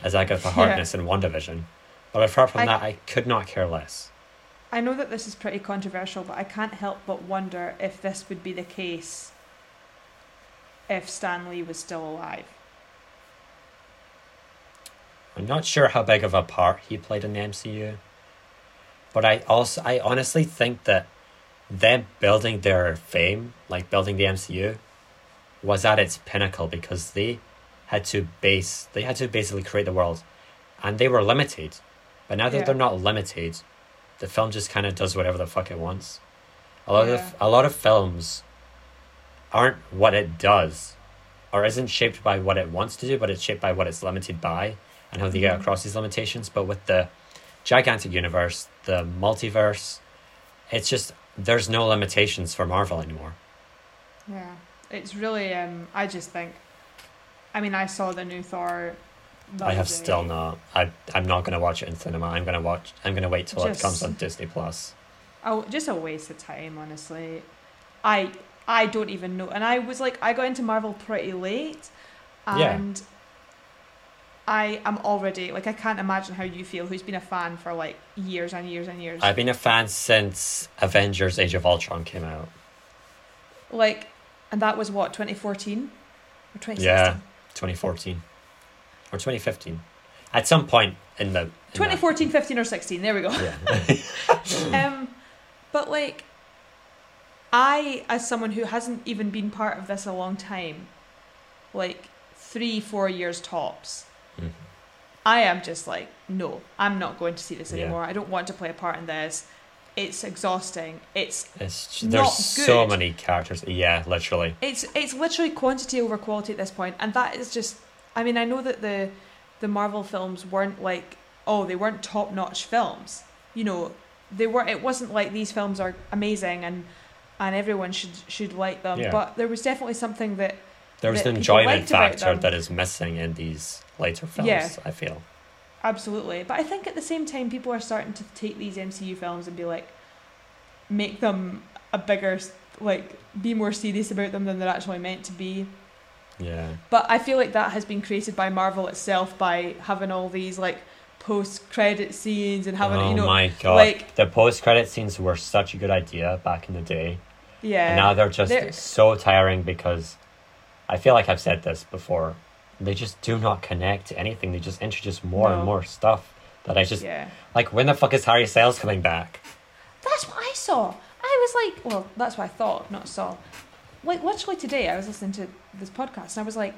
Speaker 2: as Agatha
Speaker 1: Yeah.
Speaker 2: Harkness in WandaVision. But apart from
Speaker 1: I-
Speaker 2: that, I could not care less.
Speaker 1: I know that this is pretty controversial, but I can't help but wonder if this would be the case if Stan Lee was still alive.
Speaker 2: I'm not sure how big of a part he played in the MCU, but I also I honestly think that them building their fame, like building the MCU, was at its pinnacle because they had to base they had to basically create the world, and they were limited, but now that
Speaker 1: Yeah.
Speaker 2: they're not limited, the film just kind of does whatever the fuck it wants. A lot
Speaker 1: Yeah.
Speaker 2: of a lot of films aren't what it does, or isn't shaped by what it wants to do, but it's shaped by what it's limited by and how they get across these limitations. But with the gigantic universe, the multiverse, it's just there's no limitations for Marvel anymore.
Speaker 1: Yeah, it's really. Um, I just think. I mean, I saw the new Thor.
Speaker 2: I have
Speaker 1: day.
Speaker 2: still not. I I'm not gonna watch it in cinema. I'm gonna watch. I'm gonna wait till
Speaker 1: Just-
Speaker 2: it comes on Disney Plus.
Speaker 1: Oh, just a waste of time, honestly. I I don't even know, and I was like, I got into Marvel pretty late,
Speaker 2: Yeah.
Speaker 1: and I am already like, I can't imagine how you feel, who's been a fan for like years and years and years.
Speaker 2: I've been a fan since Avengers: Age of Ultron came out.
Speaker 1: like, and that was what 2014 or 2016.
Speaker 2: Yeah. 2014 or 2015. At some point in the in that-
Speaker 1: 2014, 15, or 16. There we go.
Speaker 2: Yeah.
Speaker 1: um, but like, I, as someone who hasn't even been part of this a long time, like three, four years tops,
Speaker 2: Mhm.
Speaker 1: I am just like, no, I'm not going to see this
Speaker 2: Yeah.
Speaker 1: anymore. I don't want to play a part in this. It's exhausting. It's
Speaker 2: It's
Speaker 1: Not
Speaker 2: there's so many characters. Yeah, literally.
Speaker 1: it's it's literally quantity over quality at this point, and that is just. I mean, I know that the the Marvel films weren't like oh they weren't top notch films. You know, they were. It wasn't like these films are amazing and and everyone should should like them.
Speaker 2: Yeah.
Speaker 1: But there was definitely something that
Speaker 2: There's
Speaker 1: that
Speaker 2: an enjoyment factor that is missing in these later films.
Speaker 1: Yeah.
Speaker 2: I feel.
Speaker 1: absolutely. But I think at the same time, people are starting to take these MCU films and be like, make them a bigger like be more serious about them than they're actually meant to be.
Speaker 2: Yeah.
Speaker 1: But I feel like that has been created by Marvel itself by having all these like post credit scenes and having
Speaker 2: oh
Speaker 1: you know
Speaker 2: my god!
Speaker 1: like-
Speaker 2: the post-credit scenes were such a good idea back in the day,
Speaker 1: yeah
Speaker 2: and now they're just
Speaker 1: They're-
Speaker 2: so tiring because I feel like I've said this before. They just do not connect to anything. They just introduce more
Speaker 1: No.
Speaker 2: and more stuff that I just
Speaker 1: yeah.
Speaker 2: like. When the fuck is Harry Styles coming back?
Speaker 1: That's what I saw. I was like, well, that's what I thought, not saw. Like literally today, I was listening to this podcast and I was like,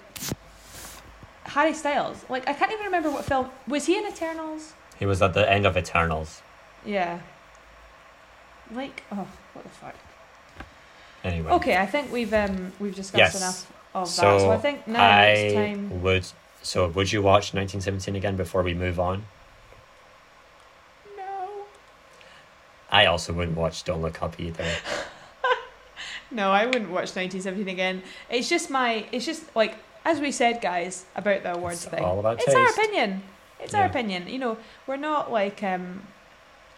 Speaker 1: Harry Styles. Like I can't even remember what film was he in Eternals.
Speaker 2: He was at the end of Eternals.
Speaker 1: Yeah. Like oh, what the fuck.
Speaker 2: Anyway.
Speaker 1: Okay, I think we've um we've discussed
Speaker 2: Yes.
Speaker 1: enough of
Speaker 2: So
Speaker 1: that. So I think now
Speaker 2: I
Speaker 1: it's time.
Speaker 2: would So, would you watch 1917 again before we move on?
Speaker 1: No.
Speaker 2: I also wouldn't watch Don't Look Up either.
Speaker 1: No, I wouldn't watch 1917 again. It's just my. It's just like as we said, guys, about the awards
Speaker 2: It's
Speaker 1: thing.
Speaker 2: all about
Speaker 1: it's our opinion. It's our opinion. You know, we're not like. um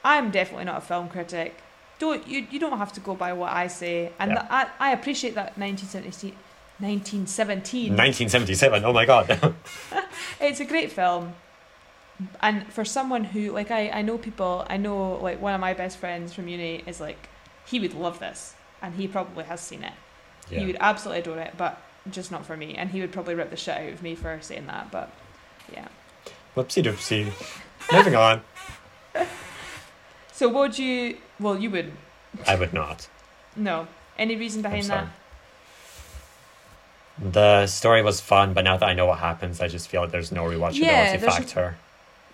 Speaker 1: I'm definitely not a film critic. Don't you? You don't have to go by what I say, and
Speaker 2: Yeah.
Speaker 1: that I, I appreciate that 1917. 1917.
Speaker 2: 1977, oh my god.
Speaker 1: It's a great film. And for someone who like I, I know people I know like one of my best friends from uni is like he would love this and he probably has seen it. He would absolutely adore it, but just not for me. And he would probably rip the shit out of me for saying that, but yeah.
Speaker 2: Whoopsie doopsie. Moving on.
Speaker 1: So would you well you wouldn't.
Speaker 2: I would not.
Speaker 1: No. Any reason behind that?
Speaker 2: The story was fun, but now that I know what happens, I just feel like there's no rewatchability
Speaker 1: Yeah, there's-
Speaker 2: factor.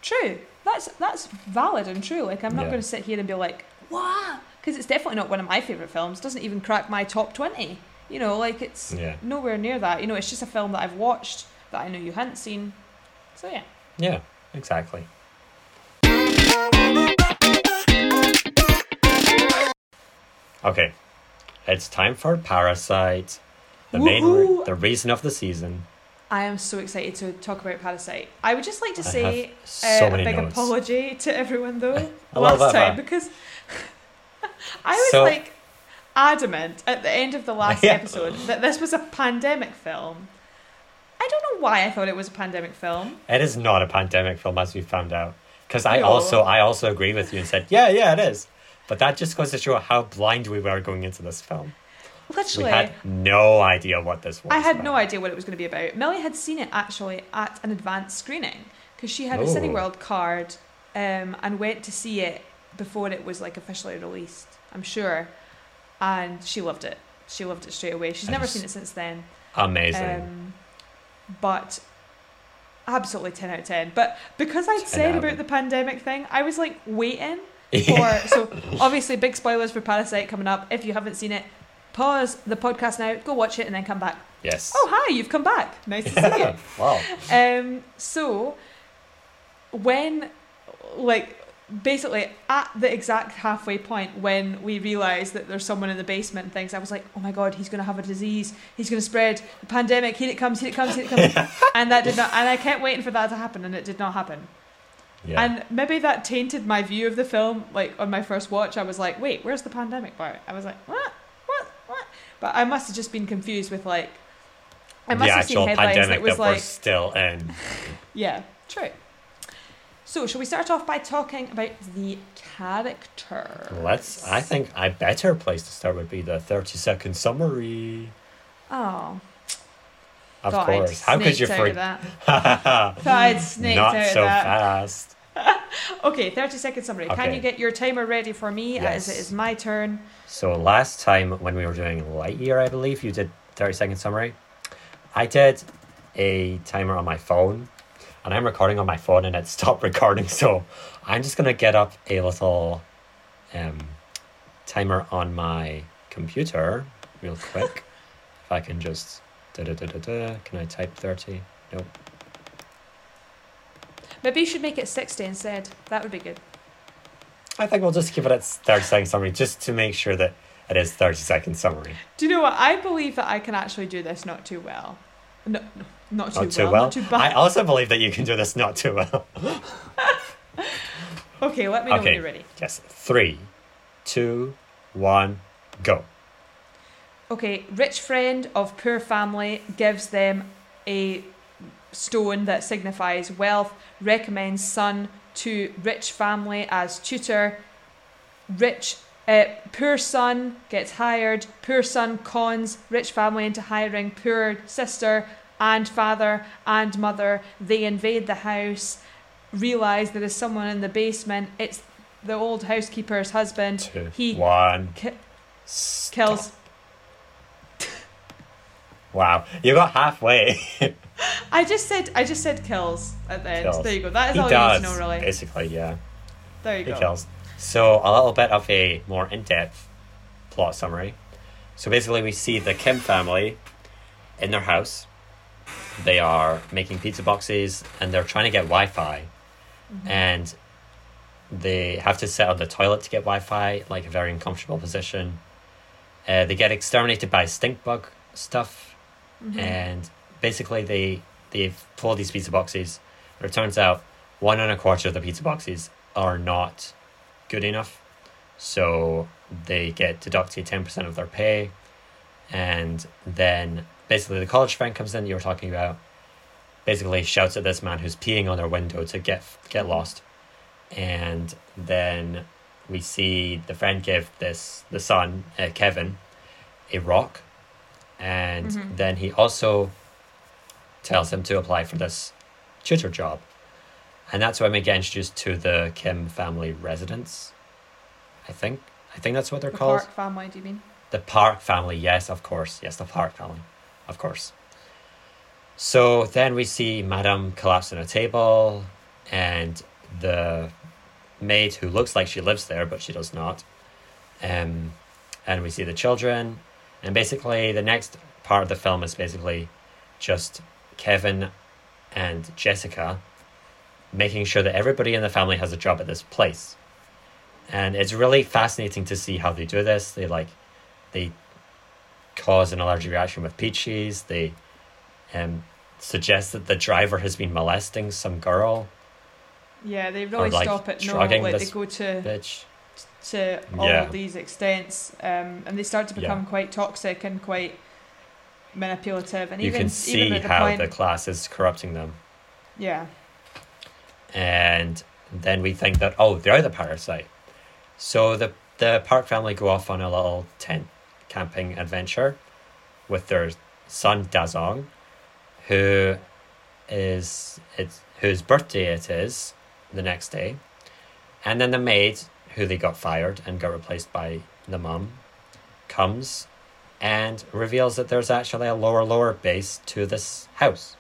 Speaker 1: True. That's that's valid and true. Like I'm not
Speaker 2: Yeah.
Speaker 1: going to sit here and be like, "What?" Because it's definitely not one of my favorite films. Doesn't even crack my top twenty. You know, like it's
Speaker 2: Yeah.
Speaker 1: nowhere near that. You know, it's just a film that I've watched that I know you hadn't seen. So yeah.
Speaker 2: Yeah, exactly. Okay, it's time for Parasite. The main,
Speaker 1: Woohoo!
Speaker 2: the reason of the season.
Speaker 1: I am so excited to talk about Parasite. I would just like to
Speaker 2: I
Speaker 1: say
Speaker 2: so
Speaker 1: uh, a big
Speaker 2: notes.
Speaker 1: apology to everyone though last time because I was
Speaker 2: So-
Speaker 1: like adamant at the end of the last
Speaker 2: Yeah.
Speaker 1: episode that this was a pandemic film. I don't know why I thought it was a pandemic film.
Speaker 2: It is not a pandemic film, as we found out. Because I
Speaker 1: No.
Speaker 2: also, I also agree with you and said, yeah, yeah, it is. But that just goes to show how blind we were going into this film.
Speaker 1: Literally,
Speaker 2: We had no idea what this was.
Speaker 1: I had
Speaker 2: about.
Speaker 1: no idea what it was going to be about. Millie had seen it actually at an advanced screening because she had a Cine
Speaker 2: Oh.
Speaker 1: Card um, and went to see it before it was like officially released. I'm sure, and she loved it. She loved it straight away. She's never seen it since then.
Speaker 2: Amazing.
Speaker 1: Um, but absolutely ten out of ten. But because I'd said about the pandemic thing, I was like waiting for so obviously big spoilers for Parasite coming up. If you haven't seen it, pause the podcast now, go watch it, and then come back.
Speaker 2: yes.
Speaker 1: Oh hi, you've come back. Nice to see you.
Speaker 2: wow.
Speaker 1: Um, so when like basically at the exact halfway point when we realize that there's someone in the basement and things, I was like, oh my god, he's gonna have a disease. He's gonna spread the pandemic. Here it comes. Here it comes. Here it comes. and that did not. And I kept waiting for that to happen, and it did not happen.
Speaker 2: Yeah.
Speaker 1: And maybe that tainted my view of the film. Like on my first watch, I was like, "Wait, where's the pandemic part?" I was like, "What? What? What?" But I must have just been confused with like, I must
Speaker 2: the
Speaker 1: have seen
Speaker 2: actual
Speaker 1: headlines
Speaker 2: pandemic
Speaker 1: that was
Speaker 2: that we're
Speaker 1: like,
Speaker 2: still in.
Speaker 1: "Yeah, true." So, shall we start off by talking about the character?
Speaker 2: Let's. I think a better place to start would be the thirty second summary.
Speaker 1: Oh,
Speaker 2: Of
Speaker 1: thought I'd
Speaker 2: course. How could you forget?
Speaker 1: that. Thought I'd snaked
Speaker 2: Not
Speaker 1: out
Speaker 2: so
Speaker 1: that.
Speaker 2: fast.
Speaker 1: Okay, thirty second summary. Can you get your timer ready for me as it is my turn?
Speaker 2: So last time when we were doing Lightyear, I believe you did thirty second summary. I did a timer on my phone, and I'm recording on my phone, and it stopped recording. So I'm just gonna get up a little um, timer on my computer real quick. if I can just da da da da da. Can I type thirty? Nope.
Speaker 1: Maybe you should make it sixty instead. That would be good.
Speaker 2: I think we'll just keep it at thirty second summary just to make sure that it is thirty second summary.
Speaker 1: Do you know what? I believe that I can actually do this not too well. No, no not too
Speaker 2: Not too
Speaker 1: well.
Speaker 2: well.
Speaker 1: Not too bad.
Speaker 2: I also believe that you can do this not too well.
Speaker 1: okay, let me know when you're ready.
Speaker 2: Yes. Three, two, one, go.
Speaker 1: Okay, rich friend of poor family gives them a stone that signifies wealth, recommends son to rich family as tutor. Rich uh, poor son gets hired, poor son cons rich family into hiring poor sister and father and mother. They invade the house, realize there is someone in the basement. It's the old housekeeper's husband.
Speaker 2: Two,
Speaker 1: He
Speaker 2: one.
Speaker 1: ki- kills
Speaker 2: Wow, you got halfway.
Speaker 1: I just said I just said kills at the end. There you go. That is
Speaker 2: he
Speaker 1: all
Speaker 2: does.
Speaker 1: you need to know, really.
Speaker 2: Basically, yeah.
Speaker 1: There you
Speaker 2: He
Speaker 1: go.
Speaker 2: kills. So a little bit of a more in-depth plot summary. So basically, we see the Kim family in their house, they are making pizza boxes and they're trying to get Wi-Fi,
Speaker 1: Mm-hmm.
Speaker 2: and they have to sit on the toilet to get Wi-Fi, like a very uncomfortable position. Uh, they get exterminated by stink bug stuff,
Speaker 1: Mhm.
Speaker 2: and basically they they've pulled these pizza boxes. But it turns out one and a quarter of the pizza boxes are not good enough, so they get deducted ten percent of their pay, and then basically the college friend comes in. You were talking about basically shouts at this man who's peeing on their window to get get lost, and then we see the friend give this the son uh, Kevin a rock, and
Speaker 1: Mhm.
Speaker 2: then he also tells him to apply for this tutor job, and that's when we get introduced to the Kim family residence. I think I think that's what they're
Speaker 1: the
Speaker 2: called.
Speaker 1: Park family, do you mean?
Speaker 2: The Park family, yes, of course. Yes, the Park family, of course. So then we see Madame collapse on a table, and the maid who looks like she lives there, but she does not. Um, and we see the children, and basically the next part of the film is basically just Kevin and Jessica making sure that everybody in the family has a job at this place. And it's really fascinating to see how they do this. They like they cause an allergic reaction with peaches. They um, suggest that the driver has been molesting some girl,
Speaker 1: Yeah, they really
Speaker 2: like,
Speaker 1: stop at no. Like they go to
Speaker 2: bitch.
Speaker 1: to all
Speaker 2: Yeah.
Speaker 1: these extents, um, and they start to
Speaker 2: Yeah.
Speaker 1: become quite toxic and quite manipulative, and
Speaker 2: You
Speaker 1: even
Speaker 2: can see
Speaker 1: even the
Speaker 2: how
Speaker 1: point,
Speaker 2: the class is corrupting them.
Speaker 1: yeah,
Speaker 2: and then we think that oh they're the parasite. So the the park family go off on a little tent camping adventure with their son Da-song who is it's whose birthday it is the next day. And then the maid who they got fired and got replaced by the mum comes and reveals that there's actually a lower lower base to this house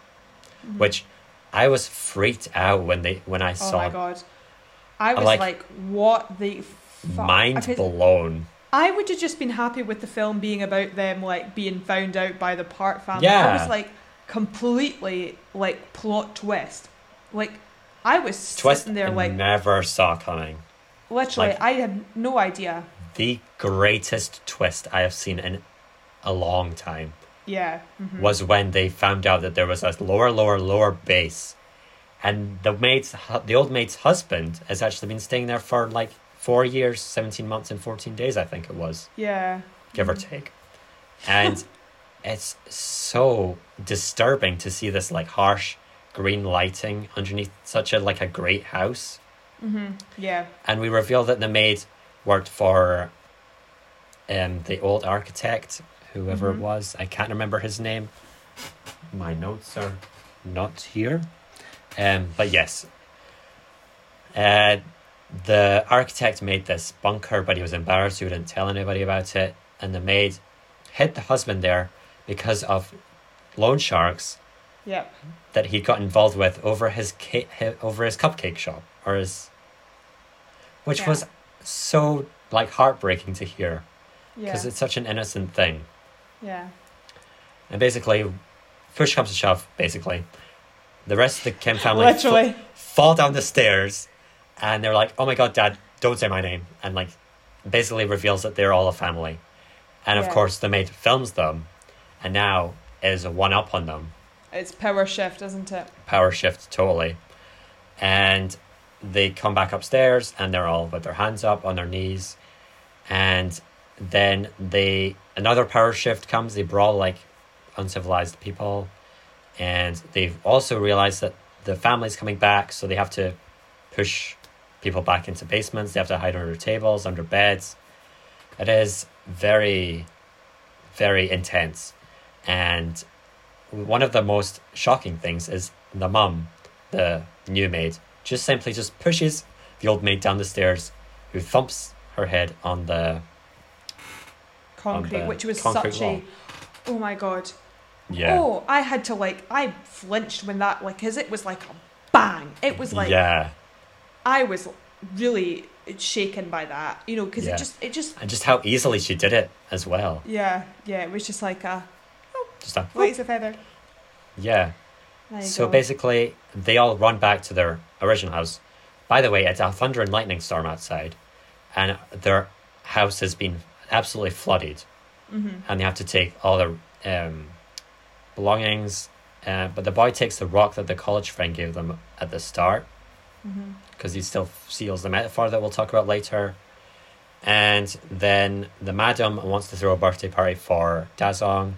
Speaker 1: Mhm.
Speaker 2: which I was freaked out when they when I
Speaker 1: oh
Speaker 2: saw
Speaker 1: Oh
Speaker 2: my
Speaker 1: god, I was
Speaker 2: like-
Speaker 1: like, what the fuck?
Speaker 2: mind
Speaker 1: Because
Speaker 2: blown.
Speaker 1: I would have just been happy with the film being about them like being found out by the Park family.
Speaker 2: Yeah.
Speaker 1: I was like completely like plot twist, like. I was
Speaker 2: Twist
Speaker 1: sitting there like
Speaker 2: never saw coming.
Speaker 1: literally
Speaker 2: like-
Speaker 1: I had no idea.
Speaker 2: The greatest twist I have seen in a long time
Speaker 1: Yeah. mhm.
Speaker 2: was when they found out that there was a lower, lower, lower base, and the maid's the old maid's husband has actually been staying there for like four years, seventeen months, and fourteen days. I think it was.
Speaker 1: Yeah.
Speaker 2: give or
Speaker 1: Mhm.
Speaker 2: take. And it's so disturbing to see this like harsh green lighting underneath such a like a great house.
Speaker 1: Mm-hmm. Yeah.
Speaker 2: And we reveal that the maid worked for um the old architect, whoever
Speaker 1: Mhm.
Speaker 2: it was. I can't remember his name. My notes are not here. Um but yes. Uh the architect made this bunker, but he was embarrassed. He wouldn't tell anybody about it. And the maid hid the husband there because of loan sharks
Speaker 1: Yep.
Speaker 2: that he got involved with over his over his cupcake shop or his, which
Speaker 1: Yeah.
Speaker 2: was so like heartbreaking to hear
Speaker 1: Yeah.
Speaker 2: because it's such an innocent thing.
Speaker 1: Yeah.
Speaker 2: And basically, push comes to shove. Basically, the rest of the Kim family fa-
Speaker 1: Literally.
Speaker 2: fall down the stairs, and they're like, "Oh my god, Dad, don't say my name!" And like, basically reveals that they're all a family. And of course, the maid films them, and now is a one up on them.
Speaker 1: It's power shift, isn't it?
Speaker 2: Power shift totally, and they come back upstairs, and they're all with their hands up on their knees, and then they another power shift comes. They brawl like uncivilized people, and they've also realized that the family's coming back, so they have to push people back into basements. They have to hide under tables, under beds. It is very, very intense, and one of the most shocking things is the mum, the new maid, just simply just pushes the old maid down the stairs, who thumps her head on the
Speaker 1: Concrete, which was
Speaker 2: concrete
Speaker 1: such
Speaker 2: wall.
Speaker 1: a. Oh my god.
Speaker 2: yeah
Speaker 1: Oh, I had to like. I flinched when that like, cause it was like a bang. It was like
Speaker 2: yeah
Speaker 1: I was really shaken by that. You know, because
Speaker 2: Yeah.
Speaker 1: it just, it just.
Speaker 2: and just how easily she did it as well.
Speaker 1: Yeah, yeah. It was just like a oh,
Speaker 2: Just a,
Speaker 1: light as a feather.
Speaker 2: yeah, So
Speaker 1: go.
Speaker 2: basically, they all run back to their original house. By the way, it's a thunder and lightning storm outside, and their house has been absolutely flooded,
Speaker 1: Mhm.
Speaker 2: and they have to take all their um, belongings. Uh, but the boy takes the rock that the college friend gave them at the start, because he still seals the metaphor that we'll talk about later. And then the madam wants to throw a birthday party for Da-song.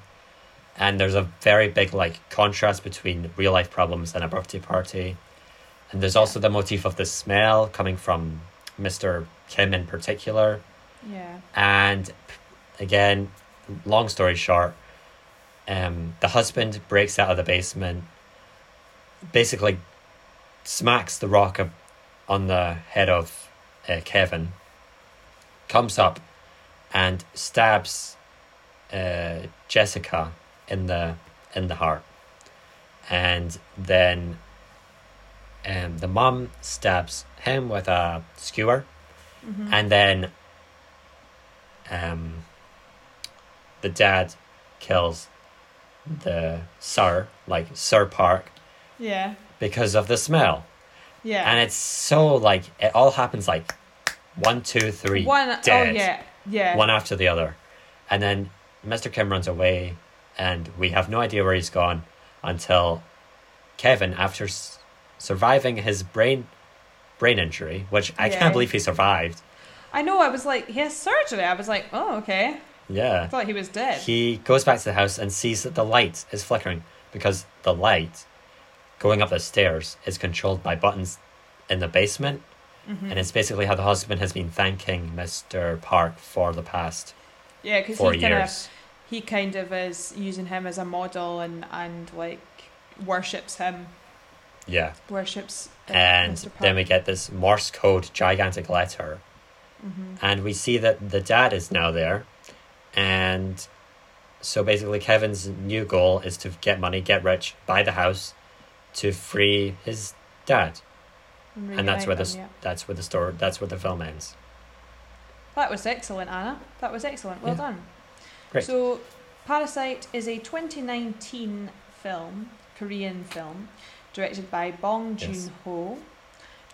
Speaker 2: And there's a very big like contrast between real life problems and a birthday party. And there's also the motif of the smell coming from Mr. Kim in particular.
Speaker 1: Yeah.
Speaker 2: And again, long story short, um, the husband breaks out of the basement, basically smacks the rock on the head of uh, Kevin, comes up and stabs uh, Jessica in the in the heart, and then um, the mom stabs him with a skewer,
Speaker 1: Mhm.
Speaker 2: and then um, the dad kills the sir, like Sir Park,
Speaker 1: yeah.
Speaker 2: because of the smell.
Speaker 1: Yeah.
Speaker 2: And it's so like it all happens like one, two, three,
Speaker 1: One
Speaker 2: dead,
Speaker 1: oh yeah. Yeah.
Speaker 2: one after the other, and then Mr. Kim runs away, and we have no idea where he's gone until Kevin, after s- surviving his brain brain injury, which I
Speaker 1: Yeah.
Speaker 2: can't believe he survived.
Speaker 1: I know, I was like, he has surgery. I was like, oh, okay.
Speaker 2: Yeah.
Speaker 1: I thought he was dead.
Speaker 2: He goes back to the house and sees that the light is flickering because the light going up the stairs is controlled by buttons in the basement.
Speaker 1: Mhm.
Speaker 2: And it's basically how the husband has been thanking Mr. Park for the past
Speaker 1: yeah, because
Speaker 2: four
Speaker 1: he kind of he kind of is using him as a model and and like worships him,
Speaker 2: Yeah.
Speaker 1: worships. uh,
Speaker 2: And then we get this Morse code gigantic letter.
Speaker 1: Mhm.
Speaker 2: And we see that the dad is now there. And so basically, Kevin's new goal is to get money, get rich, buy the house to free his dad. and that's where
Speaker 1: them, yeah.
Speaker 2: that's where the story that's where the film ends.
Speaker 1: That was excellent, Annah. That was excellent. Well
Speaker 2: Yeah.
Speaker 1: done.
Speaker 2: Great.
Speaker 1: So, Parasite is a 2019 film, Korean film, directed by Bong Joon Ho.
Speaker 2: Yes.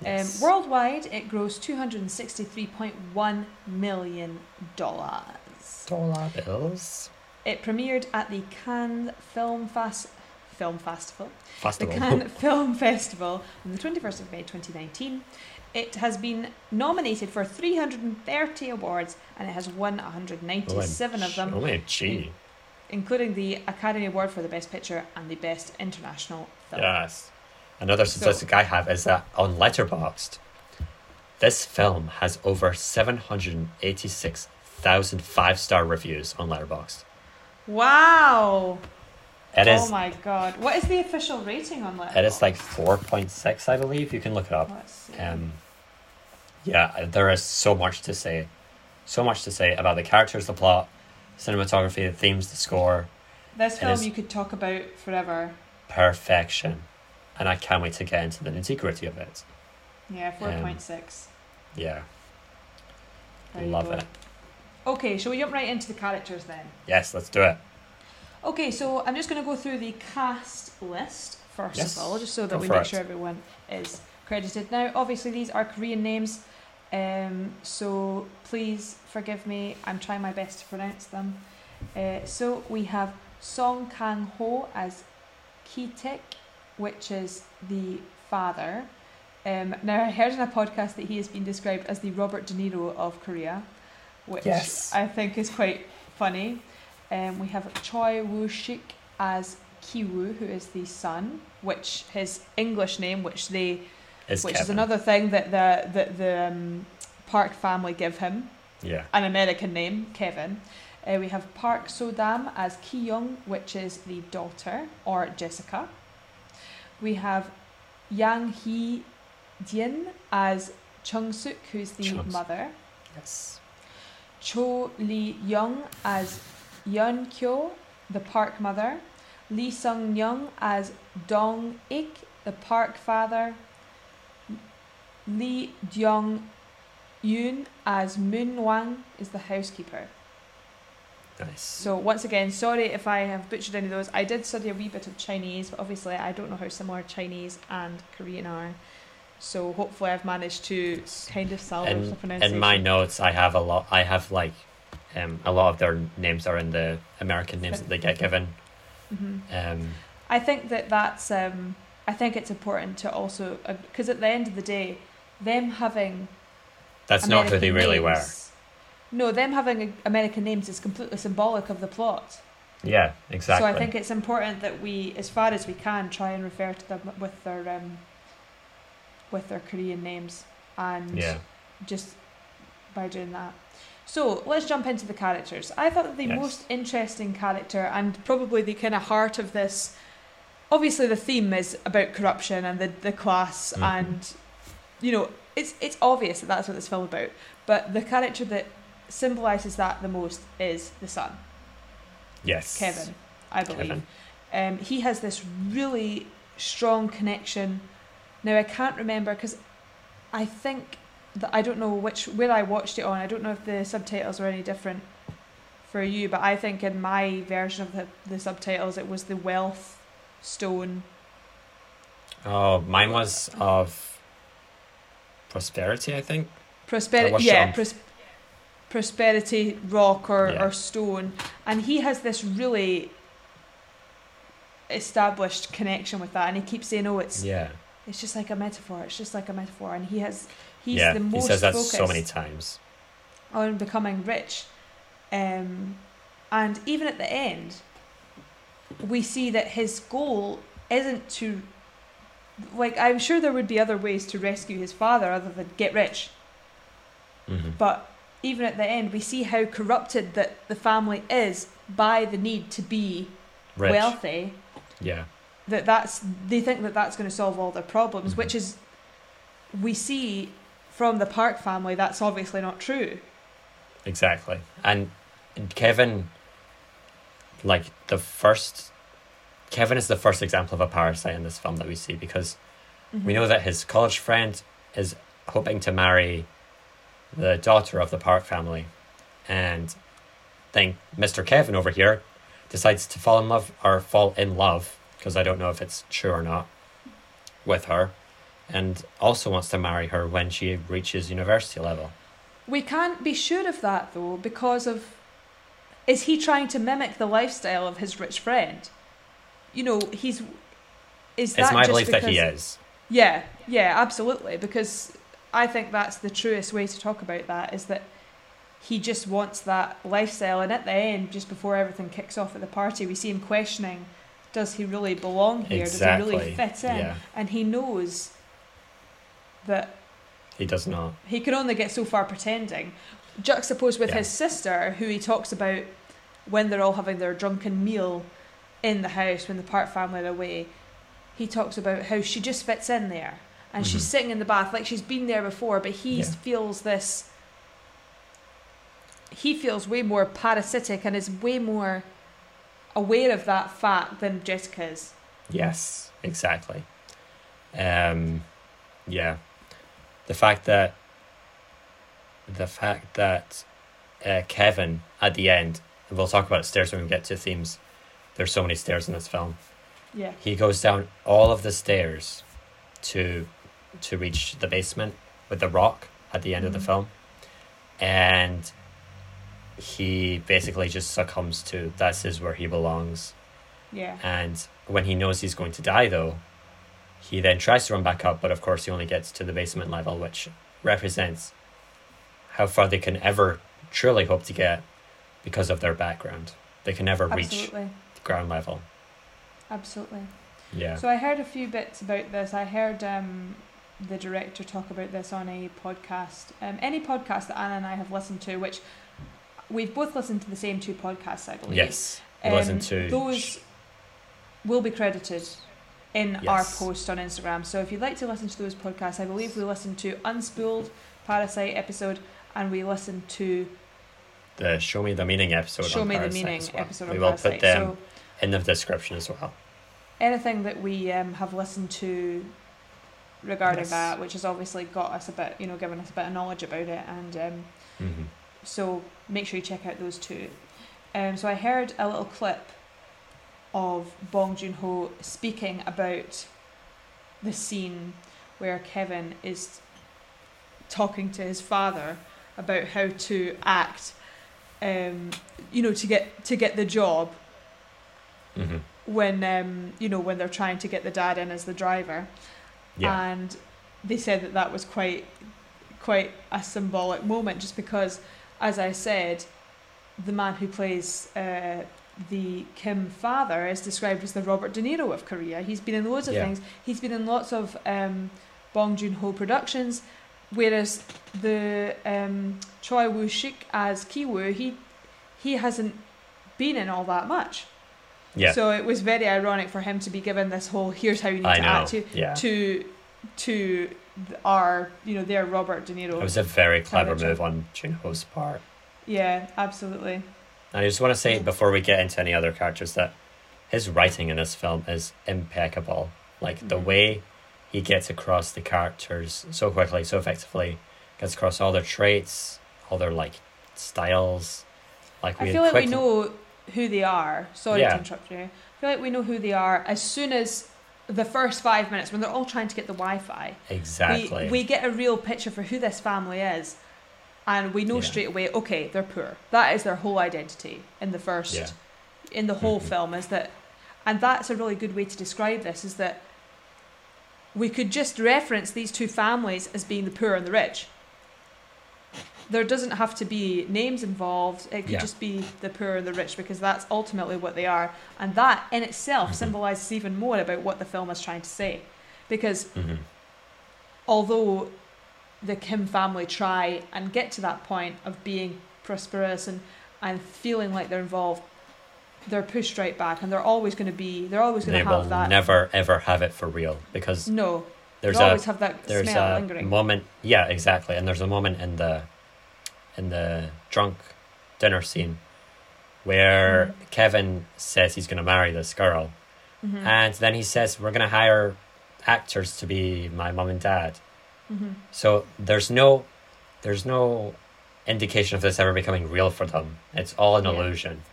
Speaker 1: Um, worldwide, it grossed 263.1 million dollars.
Speaker 2: dollar bills
Speaker 1: It premiered at the Cannes Film Fast Film Festival, the. Cannes Film Festival on the 21st of May 2019. It has been nominated for 330 awards and it has won 197 of them,
Speaker 2: OMG.
Speaker 1: including the Academy Award for the Best Picture and the Best International Film.
Speaker 2: Yes. Another
Speaker 1: So-
Speaker 2: statistic I have is that on Letterboxd, this film has over 786,000 five star reviews on Letterboxd.
Speaker 1: Wow!
Speaker 2: It
Speaker 1: oh
Speaker 2: is
Speaker 1: my god. What is the official rating on Letterboxd?
Speaker 2: it is like 4.6, I believe. You can look it up. Um, yeah, there is so much to say. So much to say about the characters, the plot, cinematography, the themes, the score.
Speaker 1: this film
Speaker 2: is-
Speaker 1: you could talk about forever.
Speaker 2: Perfection. And I can't wait to get into the nitty gritty of it.
Speaker 1: Yeah, 4.6.
Speaker 2: Yeah,
Speaker 1: There
Speaker 2: love it.
Speaker 1: Okay, shall we jump right into the characters then?
Speaker 2: Yes, let's do it.
Speaker 1: Okay, so I'm just going to go through the cast list first
Speaker 2: Yes,
Speaker 1: of all, just so that
Speaker 2: go
Speaker 1: we make
Speaker 2: it.
Speaker 1: sure everyone is credited. Now, obviously, these are Korean names, um, so please forgive me. I'm trying my best to pronounce them. Uh, so we have Song Kang Ho as Ki-taek, which is the father. Um, now, I heard in a podcast that he has been described as the Robert De Niro of Korea, which
Speaker 2: Yes.
Speaker 1: I think is quite funny. Um, we have Choi Woo Shik as Kiwoo, who is the son, which his English name, which they,
Speaker 2: It's
Speaker 1: which is another thing that the the, the um, Park family give him,
Speaker 2: Yeah.
Speaker 1: an American name, Kevin. Uh, we have Park So Dam as Ki Young, which is the daughter or Jessica. We have Yang Hee Jin as Chung Suk, who's the
Speaker 2: Chung-suk.
Speaker 1: mother.
Speaker 2: Yes.
Speaker 1: Cho Lee Young as Yeon Kyo, the park mother. Lee Sung Young as Dong Ik, the park father. Lee Jong Yoon as Moon Wang is the housekeeper. So once again, sorry if I have butchered any of those. I did study a wee bit of Chinese, but obviously I don't know how similar Chinese and Korean are. So hopefully I've managed to kind of salvage the pronunciation.
Speaker 2: in my notes, I have a lot. I have like, um, a lot of their names are in the American names that they get given.
Speaker 1: hmm
Speaker 2: Um,
Speaker 1: I think that that's. Um, I think it's important to also because at the end of the day, them having
Speaker 2: that's not who they
Speaker 1: American
Speaker 2: really were.
Speaker 1: No, them having American names is completely symbolic of the plot.
Speaker 2: Yeah, exactly.
Speaker 1: So I think it's important that we, as far as we can, try and refer to them with their um, with their Korean names, and
Speaker 2: yeah,
Speaker 1: just by doing that. So let's jump into the characters. I thought that the
Speaker 2: Yes.
Speaker 1: most interesting character and probably the kind of heart of this. Obviously, the theme is about corruption and the the class,
Speaker 2: Mhm.
Speaker 1: and you know it's it's obvious that that's what this film about. But the character that symbolizes that the most is the son.
Speaker 2: yes.
Speaker 1: Kevin, I believe.
Speaker 2: Kevin.
Speaker 1: Um, he has this really strong connection. Now I can't remember because I think that I don't know which where I watched it on. I don't know if the subtitles were any different for you, but I think in my version of the, the subtitles it was the wealth stone.
Speaker 2: Oh, mine was of prosperity. I think.
Speaker 1: Prosperity, yeah, pros- prosperity rock or,
Speaker 2: Yeah.
Speaker 1: or stone, and he has this really established connection with that, and he keeps saying, "Oh, it's
Speaker 2: Yeah.
Speaker 1: it's just like a metaphor. It's just like a metaphor, and he has he's
Speaker 2: yeah.
Speaker 1: the
Speaker 2: he
Speaker 1: most
Speaker 2: says that
Speaker 1: focused
Speaker 2: so many times.
Speaker 1: on becoming rich, um, and even at the end, we see that his goal isn't to like I'm sure there would be other ways to rescue his father other than get rich,
Speaker 2: hmm
Speaker 1: but even at the end, we see how corrupted that the family is by the need to be
Speaker 2: Rich.
Speaker 1: wealthy.
Speaker 2: yeah.
Speaker 1: that that's they think that that's going to solve all their problems
Speaker 2: Mhm.
Speaker 1: which is we see from the park family that's obviously not true
Speaker 2: Exactly. And Kevin, like the first, Kevin is the first example of a parasite in this film that we see because
Speaker 1: Mm-hmm.
Speaker 2: we know that his college friend is hoping to marry the daughter of the Park family. And then Mr. Kevin over here decides to fall in love or fall in love, because I don't know if it's true or not, with her. And also wants to marry her when she reaches university level.
Speaker 1: we can't be sure of that though because of is he trying to mimic the lifestyle of his rich friend you know he's is that
Speaker 2: It's my
Speaker 1: just
Speaker 2: belief that he is.
Speaker 1: yeah yeah absolutely because i think that's the truest way to talk about that is that he just wants that lifestyle and at the end just before everything kicks off at the party we see him questioning does he really belong here does he really fit in
Speaker 2: Yeah.
Speaker 1: and he knows that
Speaker 2: He does not.
Speaker 1: he can only get so far pretending. Juxtaposed with
Speaker 2: Yeah.
Speaker 1: his sister, who he talks about when they're all having their drunken meal in the house when the Park family are away. He talks about how she just fits in there and she's
Speaker 2: Mhm.
Speaker 1: sitting in the bath like she's been there before, but he
Speaker 2: Yeah.
Speaker 1: feels this. He feels way more parasitic and is way more aware of that fact than Jessica is.
Speaker 2: Yes, exactly. Um, yeah, the fact that the fact that uh, Kevin at the end, and we'll talk about stairs when we get to themes. There's so many stairs in this film.
Speaker 1: Yeah.
Speaker 2: He goes down all of the stairs to to reach the basement with the rock at the end of the
Speaker 1: Mhm.
Speaker 2: film, and he basically just succumbs to this is where he belongs.
Speaker 1: Yeah.
Speaker 2: And when he knows he's going to die, though, he then tries to run back up, but of course, he only gets to the basement level, which represents how far they can ever truly hope to get because of their background. They can never reach
Speaker 1: Absolutely.
Speaker 2: ground level.
Speaker 1: Absolutely.
Speaker 2: Yeah.
Speaker 1: So I heard a few bits about this. I heard um, the director talk about this on a podcast. Um, any podcast that Annah and I have listened to, which we've both listened to the same two podcasts, I believe.
Speaker 2: yes.
Speaker 1: Um,
Speaker 2: listen to
Speaker 1: those will be credited in our post on Instagram. So if you'd like to listen to those podcasts, I believe we listened to Unspooled Parasite episode and we listened to
Speaker 2: the Show Me the Meaning episode.
Speaker 1: Show
Speaker 2: on
Speaker 1: Me the Meaning
Speaker 2: well.
Speaker 1: episode
Speaker 2: We will
Speaker 1: Parasite.
Speaker 2: put them
Speaker 1: So
Speaker 2: in the description as well.
Speaker 1: anything that we um, have listened to regarding
Speaker 2: Yes.
Speaker 1: that, which has obviously got us a bit, you know, given us a bit of knowledge about it, and um,
Speaker 2: hmm
Speaker 1: so make sure you check out those two. Um, so I heard a little clip of Bong Joon Ho speaking about the scene where Kevin is talking to his father about how to act, um, you know, to get to get the job
Speaker 2: hmm
Speaker 1: when um, you know when they're trying to get the dad in as the driver,
Speaker 2: Yeah.
Speaker 1: and they said that that was quite quite a symbolic moment, just because, as I said, the man who plays uh, the Kim father is described as the Robert De Niro of Korea. He's been in loads of
Speaker 2: Yeah.
Speaker 1: things. He's been in lots of um, Bong Joon Ho productions, whereas the um, Choi Woo Shik as Ki Woo, he he hasn't been in all that much.
Speaker 2: Yeah.
Speaker 1: So it was very ironic for him to be given this whole here's how you need
Speaker 2: I
Speaker 1: to
Speaker 2: know.
Speaker 1: act to
Speaker 2: yeah.
Speaker 1: to to our you know their Robert De Niro.
Speaker 2: It was a very clever move on Joon Ho's part.
Speaker 1: yeah, absolutely.
Speaker 2: And I just want to say before we get into any other characters that his writing in this film is impeccable. Like the
Speaker 1: Mhm.
Speaker 2: way he gets across the characters so quickly, so effectively, gets across all their traits, all their like styles. Like
Speaker 1: I
Speaker 2: we
Speaker 1: feel like
Speaker 2: quickly,
Speaker 1: we know who they are. Sorry
Speaker 2: Yeah.
Speaker 1: to interrupt you. I feel like we know who they are as soon as the first five minutes when they're all trying to get the Wi-Fi.
Speaker 2: exactly.
Speaker 1: We we get a real picture for who this family is, and we know
Speaker 2: Yeah.
Speaker 1: straight away. Okay, they're poor. That is their whole identity in the first,
Speaker 2: Yeah.
Speaker 1: in the whole
Speaker 2: Mhm.
Speaker 1: film. Is that, and that's a really good way to describe this. Is that we could just reference these two families as being the poor and the rich. There doesn't have to be names involved. It could
Speaker 2: Yeah.
Speaker 1: just be the poor and the rich because that's ultimately what they are, and that in itself
Speaker 2: Mhm.
Speaker 1: symbolizes even more about what the film is trying to say, because
Speaker 2: Mhm.
Speaker 1: although the Kim family try and get to that point of being prosperous and, and feeling like they're involved, they're pushed right back and they're always going to be, they're always going
Speaker 2: They
Speaker 1: to
Speaker 2: will
Speaker 1: have that.
Speaker 2: never ever have it for real because
Speaker 1: no,
Speaker 2: there's
Speaker 1: they'll
Speaker 2: a
Speaker 1: always have that
Speaker 2: there's
Speaker 1: smell
Speaker 2: a
Speaker 1: lingering.
Speaker 2: moment yeah exactly and there's a moment in the in the drunk dinner scene where
Speaker 1: Mhm.
Speaker 2: kevin says he's going to marry this girl
Speaker 1: Mhm,
Speaker 2: and then he says we're going to hire actors to be my mom and dad
Speaker 1: mhm.
Speaker 2: so there's no there's no indication of this ever becoming real for them it's all an
Speaker 1: Yeah.
Speaker 2: illusion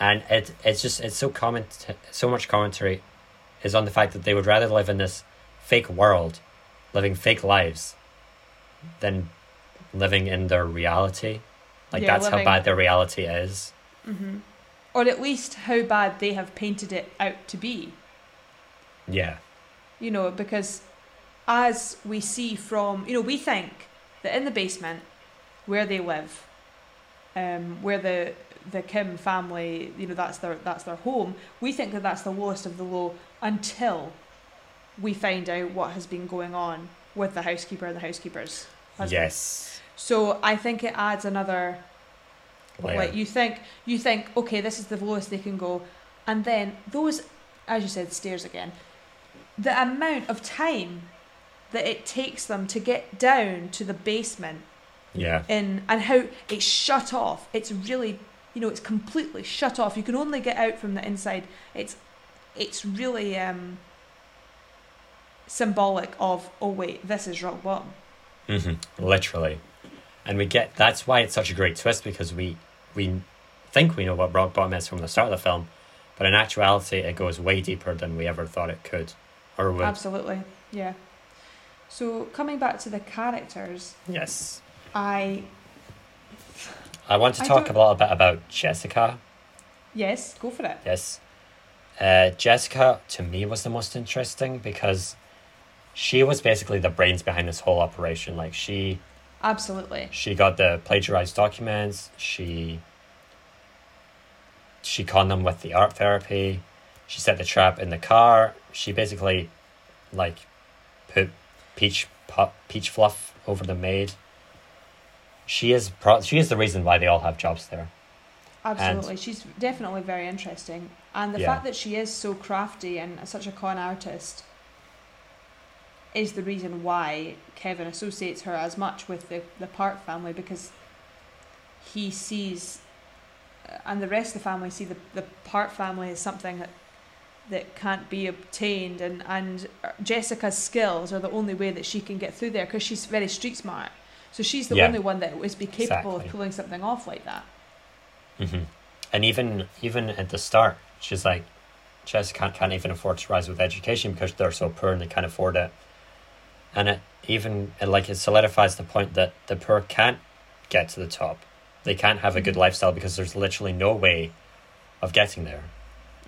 Speaker 2: and it it's just it's so comment so much commentary is on the fact that they would rather live in this fake world living fake lives than living in their reality like
Speaker 1: Yeah,
Speaker 2: that's
Speaker 1: living-
Speaker 2: how bad their reality is
Speaker 1: hmm Or at least how bad they have painted it out to be.
Speaker 2: yeah
Speaker 1: You know, because as we see from, you know, we think that in the basement where they live, um, where the the Kim family, you know, that's their that's their home. We think that that's the lowest of the low until we find out what has been going on with the housekeeper and the housekeeper's husband.
Speaker 2: yes
Speaker 1: So I think it adds another
Speaker 2: layer.
Speaker 1: like you think you think okay this is the lowest they can go. And then those as you said stairs again the amount of time that it takes them to get down to the basement
Speaker 2: yeah.
Speaker 1: in and how it's shut off. It's really you know it's completely shut off. You can only get out from the inside. It's it's really um symbolic of oh wait this is rock bottom.
Speaker 2: Hmm Literally. And we get that's why it's such a great twist because we we think we know what rock bottom is from the start of the film, but in actuality it goes way deeper than we ever thought it could. Or would.
Speaker 1: absolutely yeah so coming back to the characters
Speaker 2: Yes.
Speaker 1: i
Speaker 2: I want to talk a little bit about Jessica.
Speaker 1: Yes, go for it.
Speaker 2: Yes. Uh, Jessica to me was the most interesting because she was basically the brains behind this whole operation. Like she
Speaker 1: Absolutely.
Speaker 2: She got the plagiarized documents. She she conned them with the art therapy. She set the trap in the car. She basically like put peach pu- peach fluff over the maid. She is pro- she is the reason why they all have jobs there.
Speaker 1: Absolutely. She's definitely very interesting. And the
Speaker 2: Yeah.
Speaker 1: fact that she is so crafty and such a con artist is the reason why Kevin associates her as much with the, the Park family because he sees, and the rest of the family see the, the Park family as something that that can't be obtained and, and Jessica's skills are the only way that she can get through there because she's very street smart. So she's the
Speaker 2: Yeah.
Speaker 1: only one that would be capable
Speaker 2: Exactly.
Speaker 1: of pulling something off like that.
Speaker 2: hmm and even even at the start, she's like, Jessica can't, can't even afford to rise with education because they're so poor and they can't afford it. And it even it, like it solidifies the point that the poor can't get to the top. They can't have a good lifestyle because there's literally no way of getting there.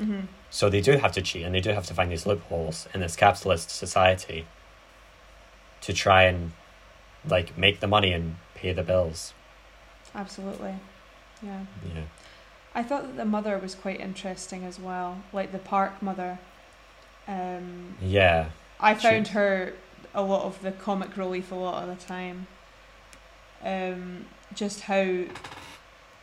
Speaker 1: Mm-hmm.
Speaker 2: So they do have to cheat and they do have to find these loopholes in this capitalist society to try and like make the money and pay the bills.
Speaker 1: Absolutely. Yeah.
Speaker 2: Yeah.
Speaker 1: I thought that the mother was quite interesting as well, like the park mother. Um,
Speaker 2: Yeah.
Speaker 1: I
Speaker 2: She-
Speaker 1: found her a lot of the comic relief a lot of the time. Um, just how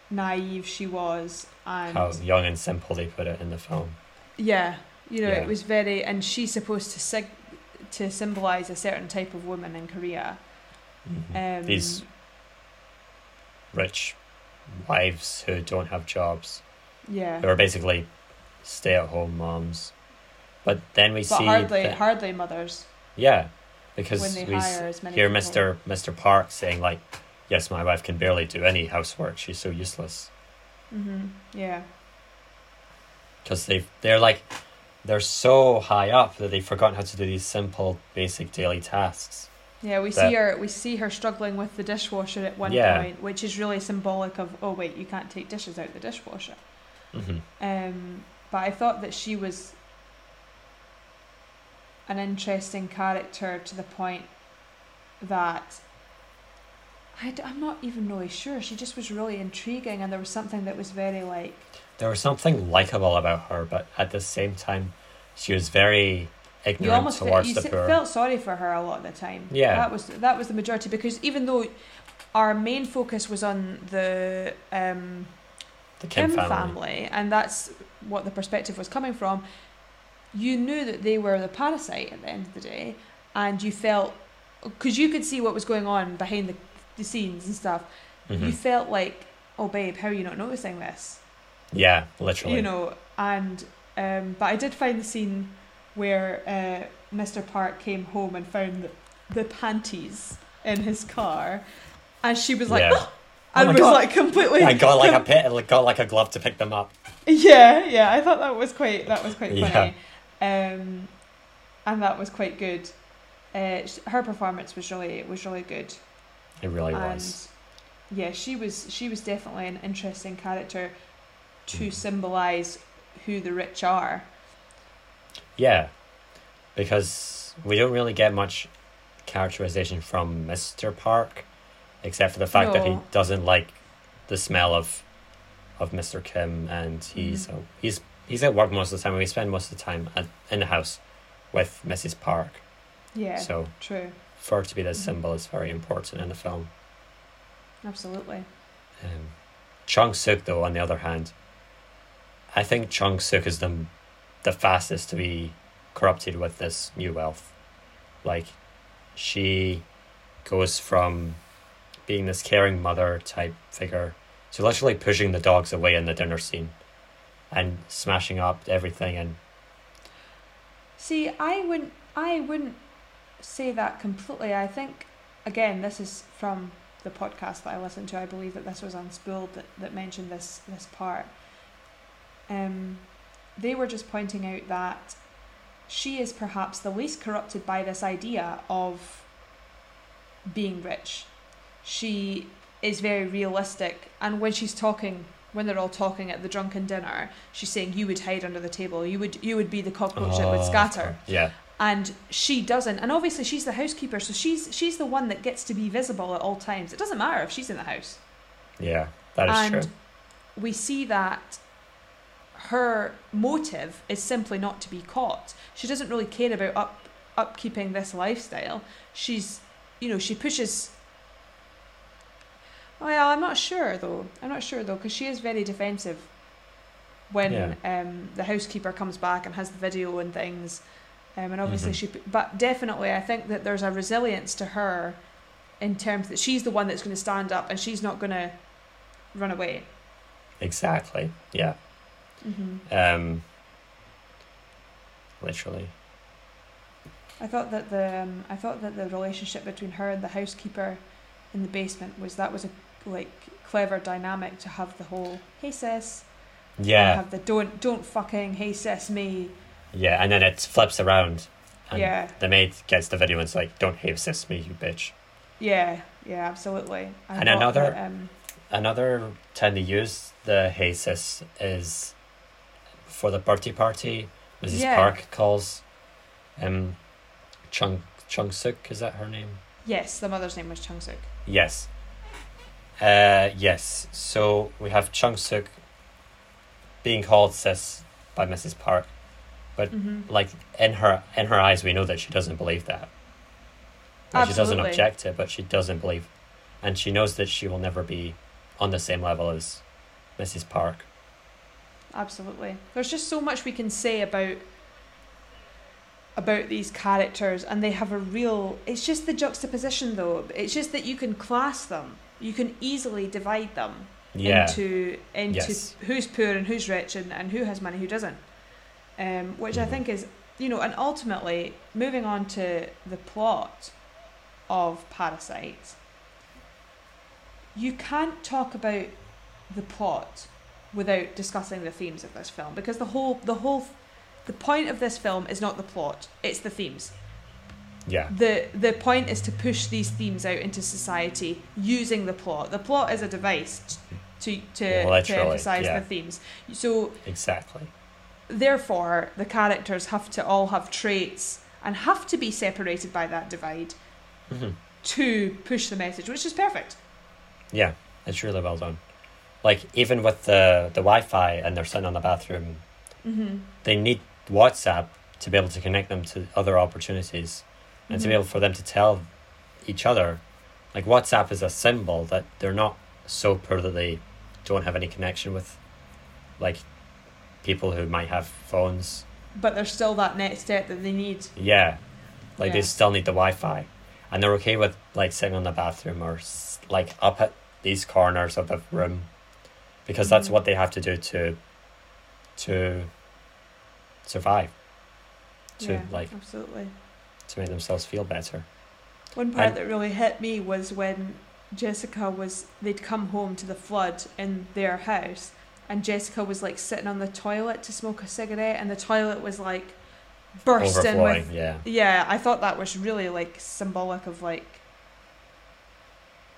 Speaker 1: naive she was, and
Speaker 2: How young and simple they put it in the film.
Speaker 1: yeah, you know,
Speaker 2: Yeah.
Speaker 1: it was very, and she's supposed to sig- to symbolize a certain type of woman in Korea.
Speaker 2: Mhm.
Speaker 1: Um,
Speaker 2: These rich wives who don't have jobs,
Speaker 1: yeah,
Speaker 2: who are basically stay at home moms. But then we
Speaker 1: but
Speaker 2: see
Speaker 1: hardly
Speaker 2: that-
Speaker 1: hardly mothers
Speaker 2: yeah, because we
Speaker 1: hire as many.
Speaker 2: hear. Mr. Mr. Park saying like, "Yes, my wife can barely do any housework. She's so useless."
Speaker 1: Mm-hmm. Yeah.
Speaker 2: Because they they're like, they're so high up that they've forgotten how to do these simple, basic daily tasks.
Speaker 1: Yeah, we
Speaker 2: that-
Speaker 1: see her. We see her struggling with the dishwasher at one
Speaker 2: Yeah.
Speaker 1: point, which is really symbolic of oh wait, you can't take dishes out the dishwasher.
Speaker 2: hmm
Speaker 1: Um, but I thought that she was an interesting character to the point that I d- I'm not even really sure. She just was really intriguing, and there was something that was very like
Speaker 2: There was something likable about her, but at the same time, she was very
Speaker 1: you
Speaker 2: ignorant
Speaker 1: almost fe-
Speaker 2: towards
Speaker 1: you
Speaker 2: the poor.
Speaker 1: felt sorry for her a lot of the time.
Speaker 2: Yeah.
Speaker 1: that was that was the majority because even though our main focus was on the um,
Speaker 2: the Kim,
Speaker 1: Kim
Speaker 2: family.
Speaker 1: family. and that's what the perspective was coming from. You knew that they were the parasite at the end of the day, and you felt because you could see what was going on behind the, the scenes and stuff.
Speaker 2: Mhm.
Speaker 1: You felt like, oh babe, how are you not noticing this?
Speaker 2: Yeah, literally.
Speaker 1: You know, and um, but I did find the scene where uh, Mr. Park came home and found the, the panties in his car, and she was like,
Speaker 2: Yeah.
Speaker 1: oh,
Speaker 2: Oh
Speaker 1: and
Speaker 2: my
Speaker 1: was
Speaker 2: God.
Speaker 1: like completely.
Speaker 2: I got like a pit, like, got like a glove to pick them up.
Speaker 1: Yeah, yeah, I thought that was quite that was quite
Speaker 2: Yeah.
Speaker 1: Um, and that was quite good. Uh, her performance was really was really good,
Speaker 2: It really
Speaker 1: and
Speaker 2: was.
Speaker 1: yeah, she was she was definitely an interesting character to
Speaker 2: Mhm.
Speaker 1: symbolize who the rich are.
Speaker 2: Yeah, because we don't really get much characterization from Mr. Park, except for the fact that he doesn't like the smell of of Mr. Kim, and he's
Speaker 1: Mhm.
Speaker 2: uh, he's he's at work most of the time. We spend most of the time at, in the house with Mrs. Park.
Speaker 1: Yeah,
Speaker 2: So
Speaker 1: true,
Speaker 2: for her to be this
Speaker 1: Mhm.
Speaker 2: symbol is very important in the film.
Speaker 1: absolutely.
Speaker 2: Um, Chung Suk, though, on the other hand, I think Chung Suk is the the fastest to be corrupted with this new wealth. Like, she goes from being this caring mother type figure to literally pushing the dogs away in the dinner scene and smashing up everything and
Speaker 1: See, I wouldn't I wouldn't say that completely. I think again, this is from the podcast that I listened to. I believe that this was unspooled that, that mentioned this this part. Um, they were just pointing out that she is perhaps the least corrupted by this idea of being rich. She is very realistic, and when she's talking, when they're all talking at the drunken dinner, she's saying, "You would hide under the table. You would you would be the cockroach that would
Speaker 2: Oh,
Speaker 1: scatter."
Speaker 2: Yeah,
Speaker 1: and she doesn't. And obviously she's the housekeeper so she's she's the one that gets to be visible at all times. It doesn't matter if she's in the house.
Speaker 2: Yeah, that is
Speaker 1: and
Speaker 2: true.
Speaker 1: we see that her motive is simply not to be caught. She doesn't really care about up upkeeping this lifestyle. She's you know she pushes well i'm not sure though i'm not sure though because she is very defensive when um, the housekeeper comes back and has the video and things um, and obviously
Speaker 2: Mhm.
Speaker 1: she but definitely i think that there's a resilience to her in terms that she's the one that's going to stand up and she's not going to run away
Speaker 2: Exactly. Yeah.
Speaker 1: mm-hmm.
Speaker 2: Um. Literally.
Speaker 1: I thought that the um, I thought that the relationship between her and the housekeeper in the basement was that was a like clever dynamic to have the whole hey sis
Speaker 2: Yeah,
Speaker 1: have the don't don't fucking hey sis me.
Speaker 2: yeah, and then it flips around, and
Speaker 1: Yeah.
Speaker 2: the maid gets the video and it's like, "Don't hate sis me, you bitch."
Speaker 1: Yeah, yeah, absolutely. I
Speaker 2: And another-
Speaker 1: that, um,
Speaker 2: Another time they use the hey sis is for the birthday party. Mrs.
Speaker 1: Yeah.
Speaker 2: Park calls, um, Chung Chung Suk is that her name?
Speaker 1: yes, the mother's name was Chung Suk.
Speaker 2: Yes. Uh, yes. So we have Chung Suk being called sis by Mrs. Park,
Speaker 1: hmm
Speaker 2: like in her in her eyes, we know that she doesn't believe that. She doesn't object to it, but she doesn't believe, and she knows that she will never be on the same level as Mrs. Park.
Speaker 1: Absolutely. There's just so much we can say about about these characters and they have a real it's just the juxtaposition though. It's just that you can class them. You can easily divide them
Speaker 2: Yeah.
Speaker 1: into into
Speaker 2: Yes.
Speaker 1: who's poor and who's rich and, and who has money, who doesn't. Um, which I
Speaker 2: Mhm.
Speaker 1: think is you know, and ultimately moving on to the plot of Parasite, you can't talk about the plot without discussing the themes of this film because the whole the whole the point of this film is not the plot it's the themes
Speaker 2: yeah.
Speaker 1: the the point is to push these themes out into society using the plot the plot is a device to to, to emphasize
Speaker 2: yeah.
Speaker 1: the themes so
Speaker 2: Exactly.
Speaker 1: therefore the characters have to all have traits and have to be separated by that divide
Speaker 2: hmm
Speaker 1: to push the message which is perfect
Speaker 2: Yeah, it's really well done. Like even with the the Wi-Fi and they're sitting on the bathroom,
Speaker 1: mm-hmm.
Speaker 2: they need WhatsApp to be able to connect them to other opportunities and to be
Speaker 1: Mhm.
Speaker 2: able for them to tell each other. Like WhatsApp is a symbol that they're not so poor that they don't have any connection with, like people who might have phones.
Speaker 1: but there's still that next step that they need
Speaker 2: Yeah, like they still need the Wi-Fi, and they're okay with like sitting on the bathroom or like up at these corners of the room, because that's
Speaker 1: Mhm.
Speaker 2: what they have to do to to survive, to
Speaker 1: yeah
Speaker 2: like
Speaker 1: absolutely
Speaker 2: to make themselves feel better.
Speaker 1: One part
Speaker 2: And-
Speaker 1: that really hit me was when Jessica was they'd come home to the flood in their house and Jessica was like sitting on the toilet to smoke a cigarette and the toilet was like bursting with
Speaker 2: yeah,
Speaker 1: yeah I thought that was really like symbolic of like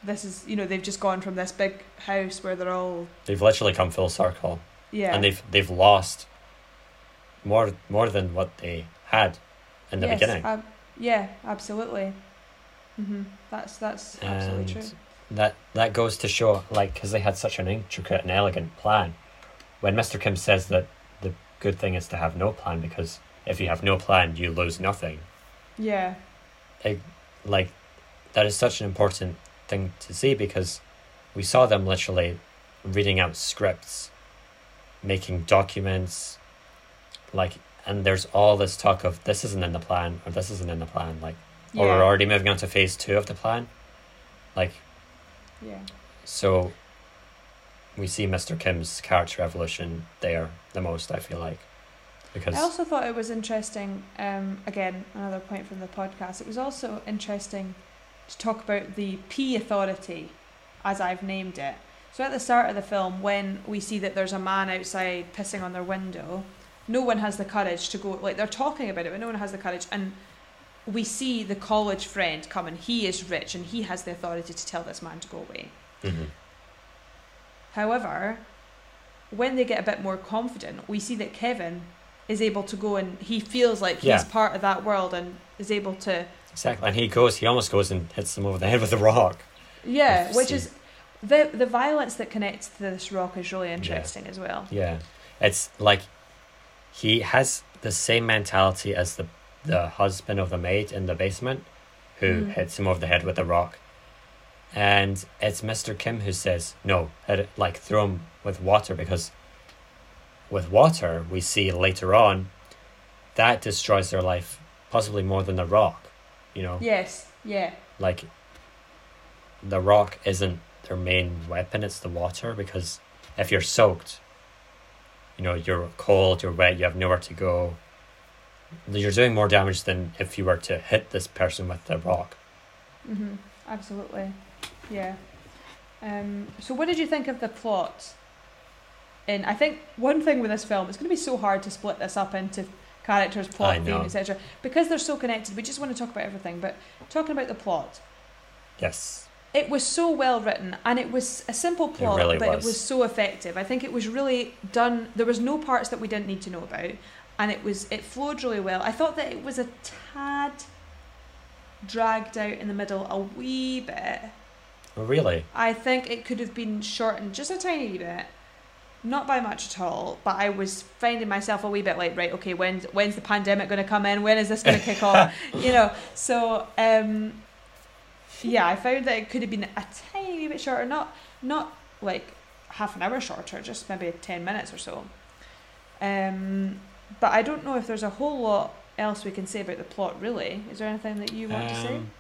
Speaker 1: this is you know they've just gone from this big house where they're all
Speaker 2: they've literally come full circle,
Speaker 1: yeah
Speaker 2: and they've they've lost more more than what they had in the
Speaker 1: Yes,
Speaker 2: beginning.
Speaker 1: ab- yeah absolutely. Hmm that's that's absolutely
Speaker 2: And
Speaker 1: true.
Speaker 2: that that goes to show like because they had such an intricate and elegant plan. When mr kim says that the good thing is to have no plan because if you have no plan you lose nothing.
Speaker 1: Yeah.
Speaker 2: Like that is such an important thing to see because we saw them literally reading out scripts making documents like and there's all this talk of this isn't in the plan or this isn't in the plan like or we're already moving on to phase two of the plan like
Speaker 1: yeah
Speaker 2: So we see Mr. Kim's character evolution there the most, I feel like. Because
Speaker 1: I also thought it was interesting, um, again, another point from the podcast, it was also interesting to talk about the P authority, as I've named it. So at the start of the film, when we see that there's a man outside pissing on their window, no one has the courage to go, like, they're talking about it, but no one has the courage. And we see the college friend come and he is rich and he has the authority to tell this man to go away.
Speaker 2: Mhm.
Speaker 1: However, when they get a bit more confident, we see that Kevin is able to go and he feels like he's part of that world and is able to
Speaker 2: exactly, and he goes, he almost goes and hits them over the head with a rock.
Speaker 1: yeah,
Speaker 2: I've
Speaker 1: which
Speaker 2: seen-
Speaker 1: is the the violence that connects to this rock is really interesting as well.
Speaker 2: Yeah, it's like he has the same mentality as the the husband of the maid in the basement, who
Speaker 1: Mhm.
Speaker 2: hits him over the head with a rock, and it's Mr. Kim who says no, it, like throw him with water because with water we see later on that destroys their life possibly more than the rock, you know,
Speaker 1: Yes, yeah,
Speaker 2: like the rock isn't their main weapon it's the water because if you're soaked you know you're cold you're wet you have nowhere to go you're doing more damage than if you were to hit this person with the rock
Speaker 1: hmm absolutely, yeah. Um, so, what did you think of the plot And I think one thing with this film, it's going to be so hard to split this up into characters, plot,
Speaker 2: I
Speaker 1: theme, etc. Because they're so connected. We just want to talk about everything. But talking about the plot,
Speaker 2: Yes.
Speaker 1: It was so well written and it was a simple plot
Speaker 2: really
Speaker 1: but
Speaker 2: was.
Speaker 1: it was so effective. I think it was really done there was no parts that we didn't need to know about and it was it flowed really well. I thought that it was a tad dragged out in the middle a wee bit.
Speaker 2: Oh, really?
Speaker 1: i think it could have been shortened just a tiny bit. Not by much at all but i was finding myself a wee bit like right okay when's when's the pandemic going to come in? When is this going to kick off? You know so um yeah i found that it could have been a tiny bit shorter not not like half an hour shorter just maybe 10 minutes or so um but i don't know if there's a whole lot else we can say about the plot really is there anything that you want to say
Speaker 2: Um,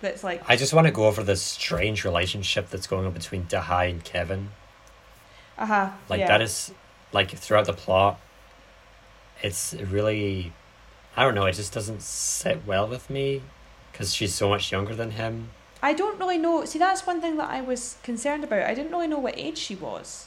Speaker 1: that's like
Speaker 2: I just want to go over this strange relationship that's going on between Dahai and Kevin.
Speaker 1: uh-huh
Speaker 2: Like
Speaker 1: yeah.
Speaker 2: that is like throughout the plot. It's really, I don't know. It just doesn't sit well with me because she's so much younger than him.
Speaker 1: I don't really know. See, that's one thing that I was concerned about. I didn't really know what age she was.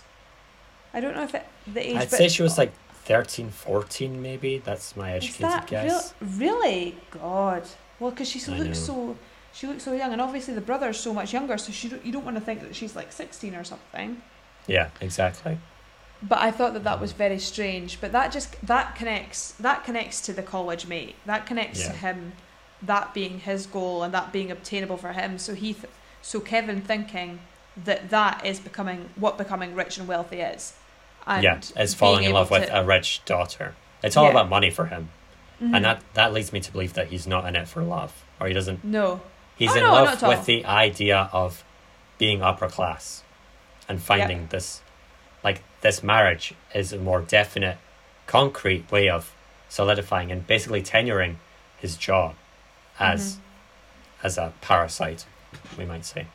Speaker 1: I don't know if it, the age.
Speaker 2: I'd say she was like 13, 14 maybe. That's my
Speaker 1: Is
Speaker 2: educated
Speaker 1: that
Speaker 2: guess.
Speaker 1: real, really? God. Well, because she
Speaker 2: I
Speaker 1: looks
Speaker 2: know.
Speaker 1: so, she looks so young, and obviously the brother's so much younger, so she you don't want to think that she's like sixteen or something.
Speaker 2: Yeah, exactly.
Speaker 1: But I thought that that was very strange. But that just that connects that connects to the college mate. That connects to him, that being his goal and that being obtainable for him. So he, th- so Kevin thinking that that is becoming what becoming rich and wealthy is. And
Speaker 2: yeah, it's
Speaker 1: being
Speaker 2: falling in love with
Speaker 1: to-
Speaker 2: a rich daughter. It's all
Speaker 1: Yeah.
Speaker 2: about money for him.
Speaker 1: Mhm.
Speaker 2: And that, that leads me to believe that he's not in it for love. Or he doesn't
Speaker 1: no,
Speaker 2: He's
Speaker 1: Oh,
Speaker 2: in
Speaker 1: no,
Speaker 2: love with the idea of being upper class and finding this, like, this marriage is a more definite, concrete way of solidifying and basically tenuring his job as
Speaker 1: Mm-hmm.
Speaker 2: as a parasite, we might say.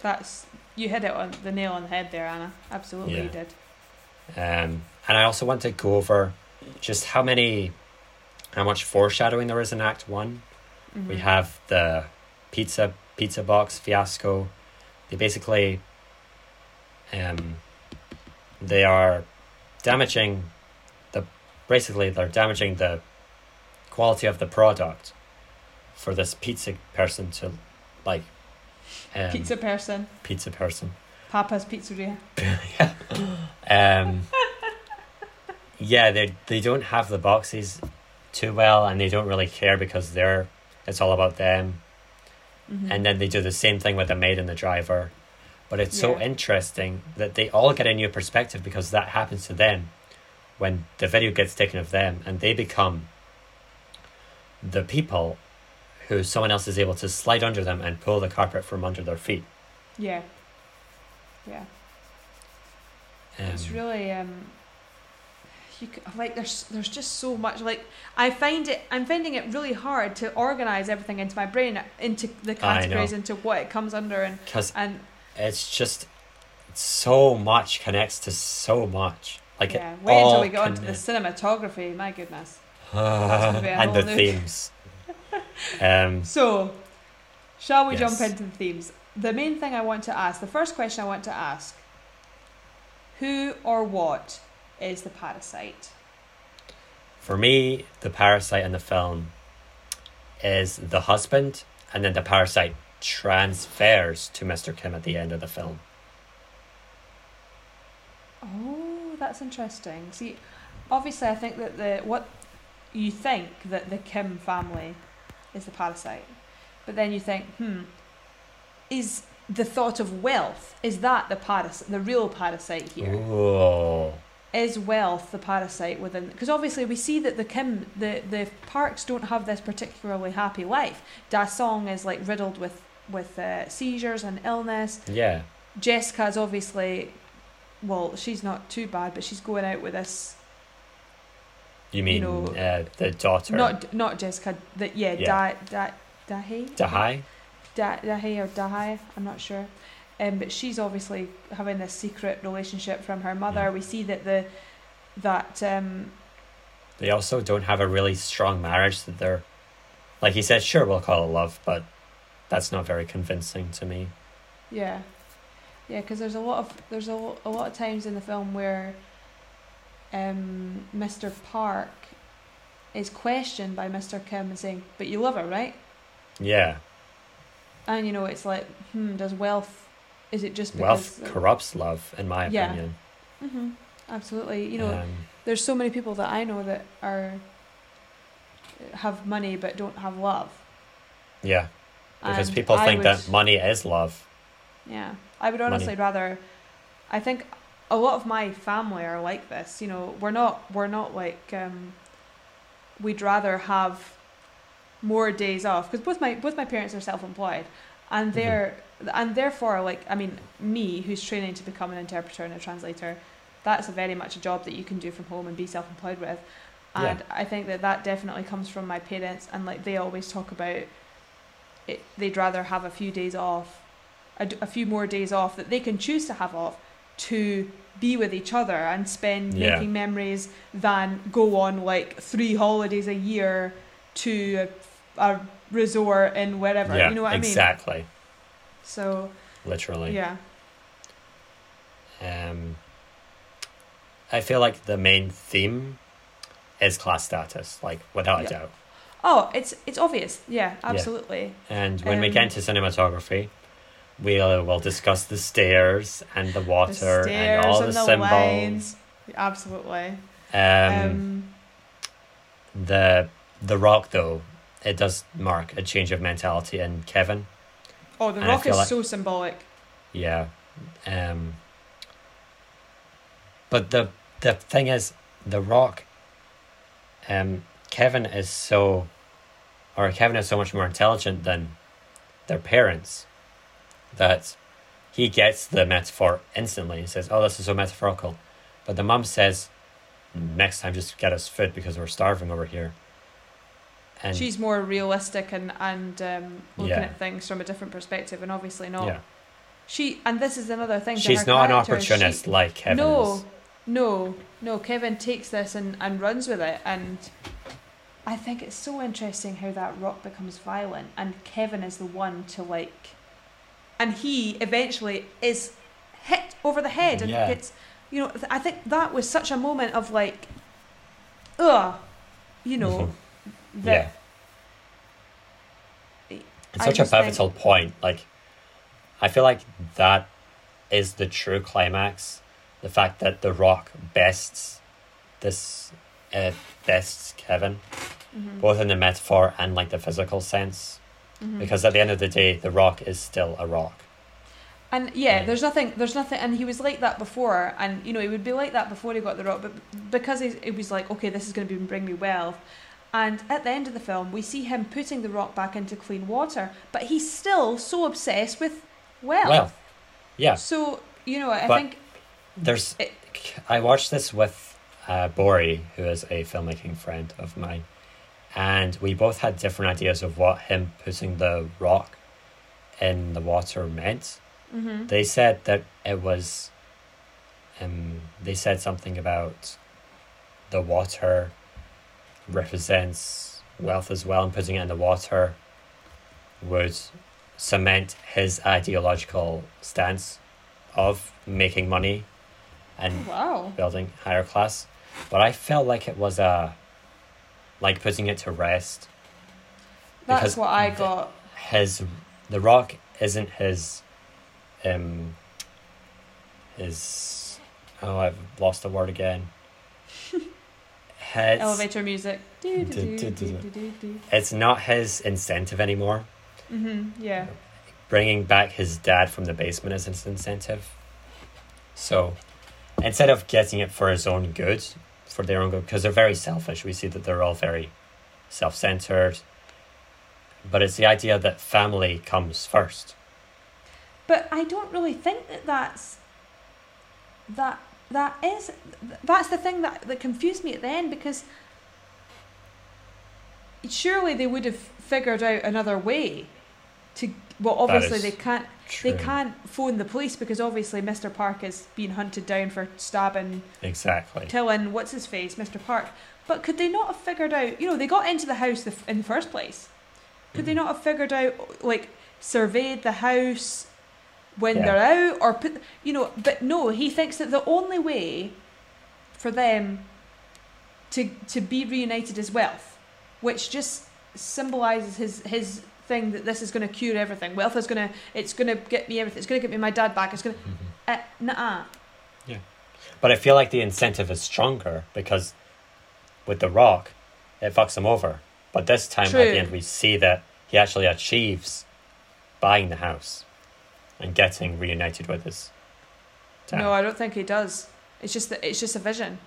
Speaker 1: that's you hit it on the nail on the head there, Annah. Absolutely,
Speaker 2: Yeah.
Speaker 1: you did.
Speaker 2: Um, and I also want to go over just how many, how much foreshadowing there is in Act One. We
Speaker 1: Mhm.
Speaker 2: have the pizza pizza box fiasco. They basically um they are damaging the basically they're damaging the quality of the product for this pizza person to like um,
Speaker 1: pizza person,
Speaker 2: pizza person.
Speaker 1: Papa's Pizzeria.
Speaker 2: Um Yeah, they they don't have the boxes too well and they don't really care because they're it's all about them.
Speaker 1: Mhm.
Speaker 2: and then they do the same thing with the maid and the driver. But it's so interesting that they all get a new perspective because that happens to them when the video gets taken of them and they become the people who someone else is able to slide under them and pull the carpet from under their feet.
Speaker 1: yeah, yeah.
Speaker 2: Um,
Speaker 1: It's really um. You like there's there's just so much like I find it I'm finding it really hard to organize everything into my brain into the categories into what it comes under and
Speaker 2: because
Speaker 1: and
Speaker 2: it's just so much connects to so much. Like
Speaker 1: yeah wait until we get onto the cinematography my goodness gonna be a
Speaker 2: and the themes. Um,
Speaker 1: so shall we jump into the themes the main thing I want to ask the first question I want to ask who or what is the parasite
Speaker 2: For me, the parasite in the film is the husband, and then the parasite transfers to Mr. Kim at the end of the film.
Speaker 1: Oh, that's interesting. See, obviously, I think that the what you think that the Kim family is the parasite, but then you think, hmm, is the thought of wealth is that the parasite, the real parasite here?
Speaker 2: Ooh.
Speaker 1: Is wealth the parasite within? Because obviously, we see that the Kim, the the Parks don't have this particularly happy life. Da-song is like riddled with with uh, seizures and illness.
Speaker 2: Yeah.
Speaker 1: Jessica's obviously, well, she's not too bad, but she's going out with this.
Speaker 2: You mean
Speaker 1: know,
Speaker 2: uh, the daughter?
Speaker 1: Not not Jessica. The, yeah,
Speaker 2: Yeah.
Speaker 1: Da Da Dahi.
Speaker 2: Dahai?
Speaker 1: Da Dahi or Dahai. I'm not sure. Um, but she's obviously having this secret relationship from her mother.
Speaker 2: Yeah.
Speaker 1: We see that the that um
Speaker 2: They also don't have a really strong marriage that they're. Like he said, sure, we'll call it love, but that's not very convincing to me.
Speaker 1: yeah. Yeah, because there's a lot of there's a, a lot of times in the film where um, Mr. Park is questioned by Mr. Kim and saying, "But you love her, right?"
Speaker 2: Yeah.
Speaker 1: And you know, it's like, hmm, does wealth? Is it just
Speaker 2: Wealth
Speaker 1: because?
Speaker 2: corrupts love, in my
Speaker 1: Yeah.
Speaker 2: opinion.
Speaker 1: hmm Absolutely. You know,
Speaker 2: Um,
Speaker 1: there's so many people that I know that are have money but don't have love.
Speaker 2: yeah. Because
Speaker 1: And
Speaker 2: people
Speaker 1: I
Speaker 2: think
Speaker 1: would-
Speaker 2: that money is love.
Speaker 1: Yeah, I would honestly rather. I think a lot of my family are like this. You know, we're not we're not like. Um, we'd rather have more days off because both my both my parents are self-employed, and
Speaker 2: Mhm.
Speaker 1: they're and therefore like I mean me who's training to become an interpreter and a translator, that's a very much a job that you can do from home and be self-employed with,
Speaker 2: Yeah.
Speaker 1: and I think that that definitely comes from my parents and like they always talk about. It, they'd rather have a few days off a few more days off that they can choose to have off to be with each other and spend
Speaker 2: Yeah.
Speaker 1: making memories than go on like three holidays a year to a, a resort in wherever.
Speaker 2: yeah,
Speaker 1: you know what I mean?
Speaker 2: exactly.
Speaker 1: So
Speaker 2: Literally.
Speaker 1: yeah,
Speaker 2: Um, I feel like the main theme is class status, like without
Speaker 1: Yeah.
Speaker 2: a doubt.
Speaker 1: oh, it's it's obvious. Yeah, absolutely.
Speaker 2: And when we get
Speaker 1: Um,
Speaker 2: into cinematography, we'll discuss the stairs and the water
Speaker 1: the
Speaker 2: and all the,
Speaker 1: and the
Speaker 2: symbols.
Speaker 1: lines. Absolutely.
Speaker 2: Um,
Speaker 1: Um,
Speaker 2: the the rock though, it does mark a change of mentality in Kevin.
Speaker 1: oh, the
Speaker 2: and
Speaker 1: rock is
Speaker 2: like-
Speaker 1: so symbolic.
Speaker 2: Yeah. Um, but the the thing is, the Rock. Um, Kevin is so, or Kevin is so much more intelligent than their parents, that he gets the metaphor instantly. and says, "Oh, this is so metaphorical," but the mum says, "Next time, just get us food because we're starving over here." And
Speaker 1: She's more realistic and and um, looking
Speaker 2: Yeah.
Speaker 1: at things from a different perspective, and obviously not.
Speaker 2: yeah,
Speaker 1: She and this is another thing.
Speaker 2: she's not an opportunist
Speaker 1: she-
Speaker 2: like Kevin
Speaker 1: no,
Speaker 2: is.
Speaker 1: no, no. Kevin takes this and and runs with it, and I think it's so interesting how that rock becomes violent, and Kevin is the one to like, and he eventually is hit over the head, and
Speaker 2: Yeah.
Speaker 1: it's you know I think that was such a moment of like, ugh, you know, that
Speaker 2: yeah. It's such a
Speaker 1: just think-
Speaker 2: pivotal point. Like, I feel like that is the true climax. The fact that The Rock bests this, uh, bests Kevin,
Speaker 1: Mhm,
Speaker 2: both in the metaphor and like the physical sense.
Speaker 1: Mhm.
Speaker 2: Because at the end of the day, The Rock is still a rock.
Speaker 1: And yeah, there's nothing, there's nothing, and he was like that before, and you know he would be like that before he got the rock, but because he's, it was like, okay, this is going to bring me wealth, and at the end of the film, we see him putting the rock back into clean water, but he's still so obsessed with wealth.
Speaker 2: Well, yeah.
Speaker 1: So you know, I
Speaker 2: But-
Speaker 1: think
Speaker 2: There's.
Speaker 1: It-
Speaker 2: I watched this with uh, Bori, who is a filmmaking friend of mine, and we both had different ideas of what him putting the rock in the water meant.
Speaker 1: hmm
Speaker 2: They said that it was. Um, they said something about the water represents wealth as well, and putting it in the water would cement his ideological stance of making money and
Speaker 1: wow,
Speaker 2: building higher class. But I felt like it was a like putting it to rest.
Speaker 1: that's
Speaker 2: because
Speaker 1: what I got.
Speaker 2: His the rock isn't his um his oh I've lost the word again. His,
Speaker 1: Elevator music.
Speaker 2: Du- du- du. it's not his incentive anymore.
Speaker 1: Mm-hmm, Yeah.
Speaker 2: Bringing back his dad from the basement is his incentive. So instead of getting it for his own good, for their own good, because they're very selfish, we see that they're all very self centered. But it's the idea that family comes first.
Speaker 1: But I don't really think that that's that that is that's the thing that that confused me at the end because surely they would have figured out another way to well obviously they can't
Speaker 2: True.
Speaker 1: they can't phone the police because obviously Mr. Park is being hunted down for stabbing
Speaker 2: Exactly.
Speaker 1: telling what's his face Mr. Park but could they not have figured out you know they got into the house the, in the first place could they
Speaker 2: Mhm.
Speaker 1: not have figured out like surveyed the house when
Speaker 2: Yeah.
Speaker 1: they're out or put you know but no he thinks that the only way for them to to be reunited is wealth which just symbolizes his his thing that this is going to cure everything wealth is going to it's going to get me everything it's going to get me my dad back it's going to
Speaker 2: Mhm.
Speaker 1: uh, nah
Speaker 2: But I feel like the incentive is stronger because with The Rock, it fucks him over. But this time
Speaker 1: True.
Speaker 2: at the end, we see that he actually achieves buying the house and getting reunited with his dad.
Speaker 1: no i don't think he does it's just that it's just a vision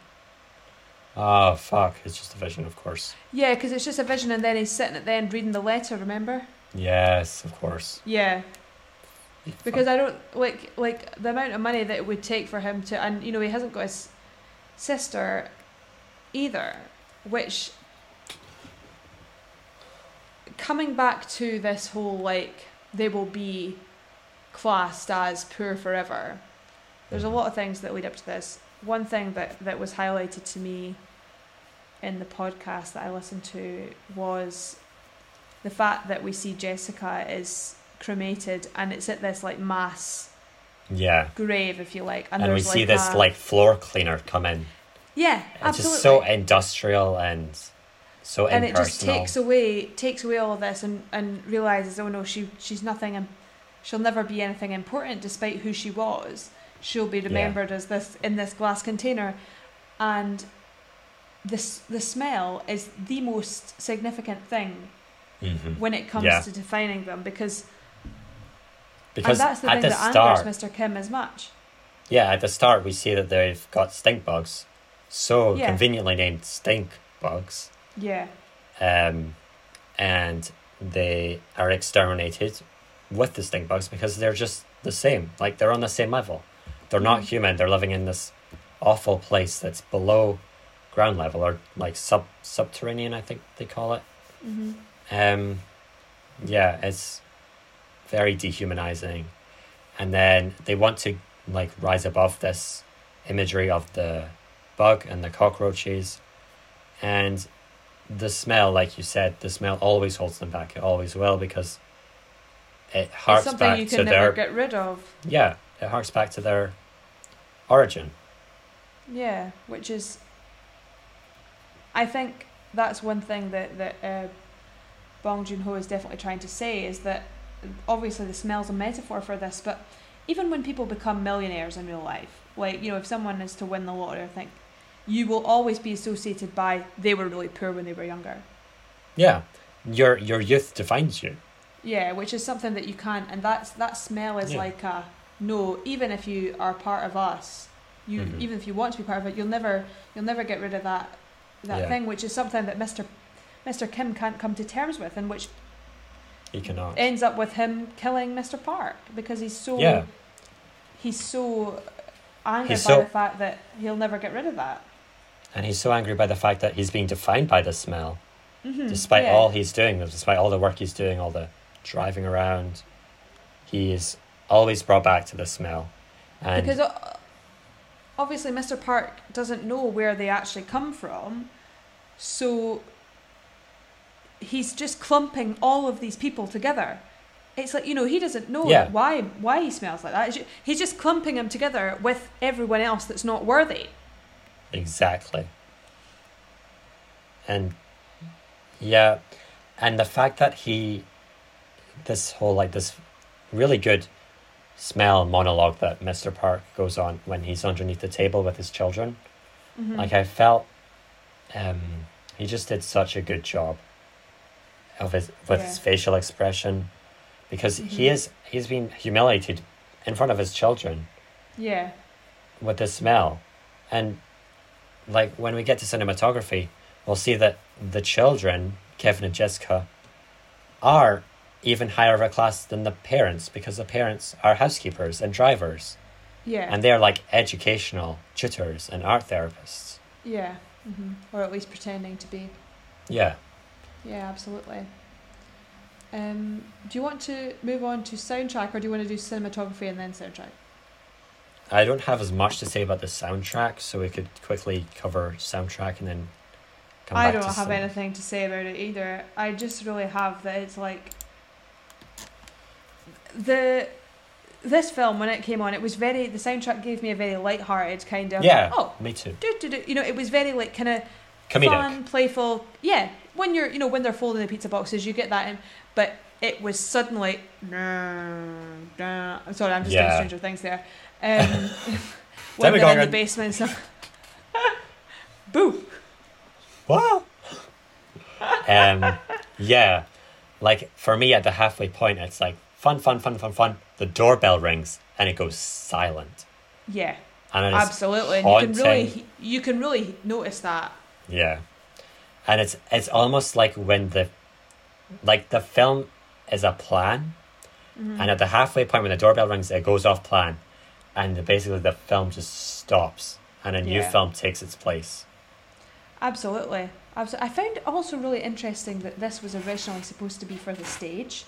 Speaker 2: Oh, fuck. It's just a vision, of course.
Speaker 1: yeah because it's just a vision and then he's sitting at the end reading the letter remember
Speaker 2: Yes, of course.
Speaker 1: yeah because I don't like like the amount of money that it would take for him to, and you know he hasn't got his sister either, which coming back to this whole like they will be classed as poor forever. There's a mm-hmm. lot of things that lead up to this. One thing that that was highlighted to me in the podcast that I listened to was the fact that we see Jessica is cremated and it's at this like mass
Speaker 2: Yeah.
Speaker 1: grave if you like and,
Speaker 2: And, we
Speaker 1: there's
Speaker 2: see
Speaker 1: like
Speaker 2: this
Speaker 1: a-
Speaker 2: like floor cleaner come in.
Speaker 1: yeah
Speaker 2: It's
Speaker 1: absolutely
Speaker 2: just so industrial and so
Speaker 1: and it just takes away takes away all of this and and realizes oh no she she's nothing and she'll never be anything important despite who she was she'll be remembered as this in this glass container and this the smell is the most significant thing
Speaker 2: Mhm.
Speaker 1: when it comes
Speaker 2: Yeah.
Speaker 1: to defining them because,
Speaker 2: Because
Speaker 1: and that's the
Speaker 2: at
Speaker 1: thing
Speaker 2: the
Speaker 1: that
Speaker 2: start,
Speaker 1: angers Mr. Kim as much.
Speaker 2: Yeah, at the start we see that they've got stink bugs, so
Speaker 1: Yeah.
Speaker 2: conveniently named stink bugs,
Speaker 1: Yeah,
Speaker 2: um, and they are exterminated with the stink bugs because they're just the same. Like they're on the same level. They're not human. They're living in this awful place that's below ground level or like sub subterranean. I think they call it.
Speaker 1: hmm
Speaker 2: Um, yeah, it's very dehumanizing. And then they want to like rise above this imagery of the bug and the cockroaches. And the smell, like you said, the smell always holds them back. It always will because it
Speaker 1: it's something
Speaker 2: back
Speaker 1: you
Speaker 2: to
Speaker 1: can never
Speaker 2: their
Speaker 1: get rid of.
Speaker 2: yeah, it harks back to their origin.
Speaker 1: Yeah, which is, I think that's one thing that that uh, Bong Joon Ho is definitely trying to say is that obviously the smell's a metaphor for this, but even when people become millionaires in real life, like you know, if someone is to win the lottery, I think you will always be associated by they were really poor when they were younger.
Speaker 2: Yeah, your your youth defines you.
Speaker 1: Yeah, which is something that you can't, and that's that smell is
Speaker 2: Yeah.
Speaker 1: like a no. Even if you are part of us, you
Speaker 2: Mhm.
Speaker 1: even if you want to be part of it, you'll never you'll never get rid of that that
Speaker 2: Yeah.
Speaker 1: thing, which is something that Mister Mister Kim can't come to terms with, and which
Speaker 2: You cannot.
Speaker 1: ends up with him killing Mister Park because he's so
Speaker 2: Yeah.
Speaker 1: he's so angered
Speaker 2: He's
Speaker 1: by
Speaker 2: so-
Speaker 1: the fact that he'll never get rid of that.
Speaker 2: And he's so angry by the fact that he's being defined by the smell.
Speaker 1: Mm-hmm.
Speaker 2: despite all he's doing, despite all the work he's doing, all the driving around, he is always brought back to the smell. And
Speaker 1: because obviously Mr. Park doesn't know where they actually come from, so he's just clumping all of these people together. It's like you know he doesn't know
Speaker 2: Yeah.
Speaker 1: why why he smells like that. He's just clumping them together with everyone else that's not worthy.
Speaker 2: exactly. And yeah, and the fact that he, this whole like this really good smell monologue that Mr. Park goes on when he's underneath the table with his children.
Speaker 1: Mhm.
Speaker 2: Like I felt, um, he just did such a good job of his with his facial expression, because he
Speaker 1: Mhm.
Speaker 2: is he's been humiliated in front of his children
Speaker 1: yeah,
Speaker 2: with the smell, and like when we get to cinematography, we'll see that the children, Kevin and Jessica, are even higher of a class than the parents because the parents are housekeepers and drivers,
Speaker 1: yeah,
Speaker 2: and they're like educational tutors and art therapists.
Speaker 1: yeah, hmm or at least pretending to be.
Speaker 2: Yeah.
Speaker 1: Yeah, absolutely. Um, do you want to move on to soundtrack, or do you want to do cinematography and then soundtrack?
Speaker 2: I don't have as much to say about the soundtrack, so we could quickly cover soundtrack and then come
Speaker 1: I don't have
Speaker 2: some-
Speaker 1: anything to say about it either. I just really have that it's like the this film when it came on, it was very the soundtrack gave me a very light-hearted kind of
Speaker 2: Yeah.
Speaker 1: oh
Speaker 2: Me too.
Speaker 1: do, do, do, you know it was very like kind of
Speaker 2: Comedic.
Speaker 1: fun, playful. Yeah, when you're you know when they're folding the pizza boxes, you get that in. But it was suddenly. I'm sorry, I'm just
Speaker 2: Yeah.
Speaker 1: doing Stranger Things there. Um, when they're in the basement. So Boo!
Speaker 2: What? um, yeah, like for me at the halfway point, it's like fun, fun, fun, fun, fun. The doorbell rings and it goes silent,
Speaker 1: Yeah,
Speaker 2: and
Speaker 1: absolutely. And you can really you can really notice that.
Speaker 2: Yeah, and it's it's almost like when the, like the film is a plan,
Speaker 1: Mm-hmm.
Speaker 2: and at the halfway point when the doorbell rings, it goes off plan, and basically the film just stops, and a new
Speaker 1: Yeah.
Speaker 2: film takes its place.
Speaker 1: Absolutely. Absolutely. I found it also really interesting that this was originally supposed to be for the stage,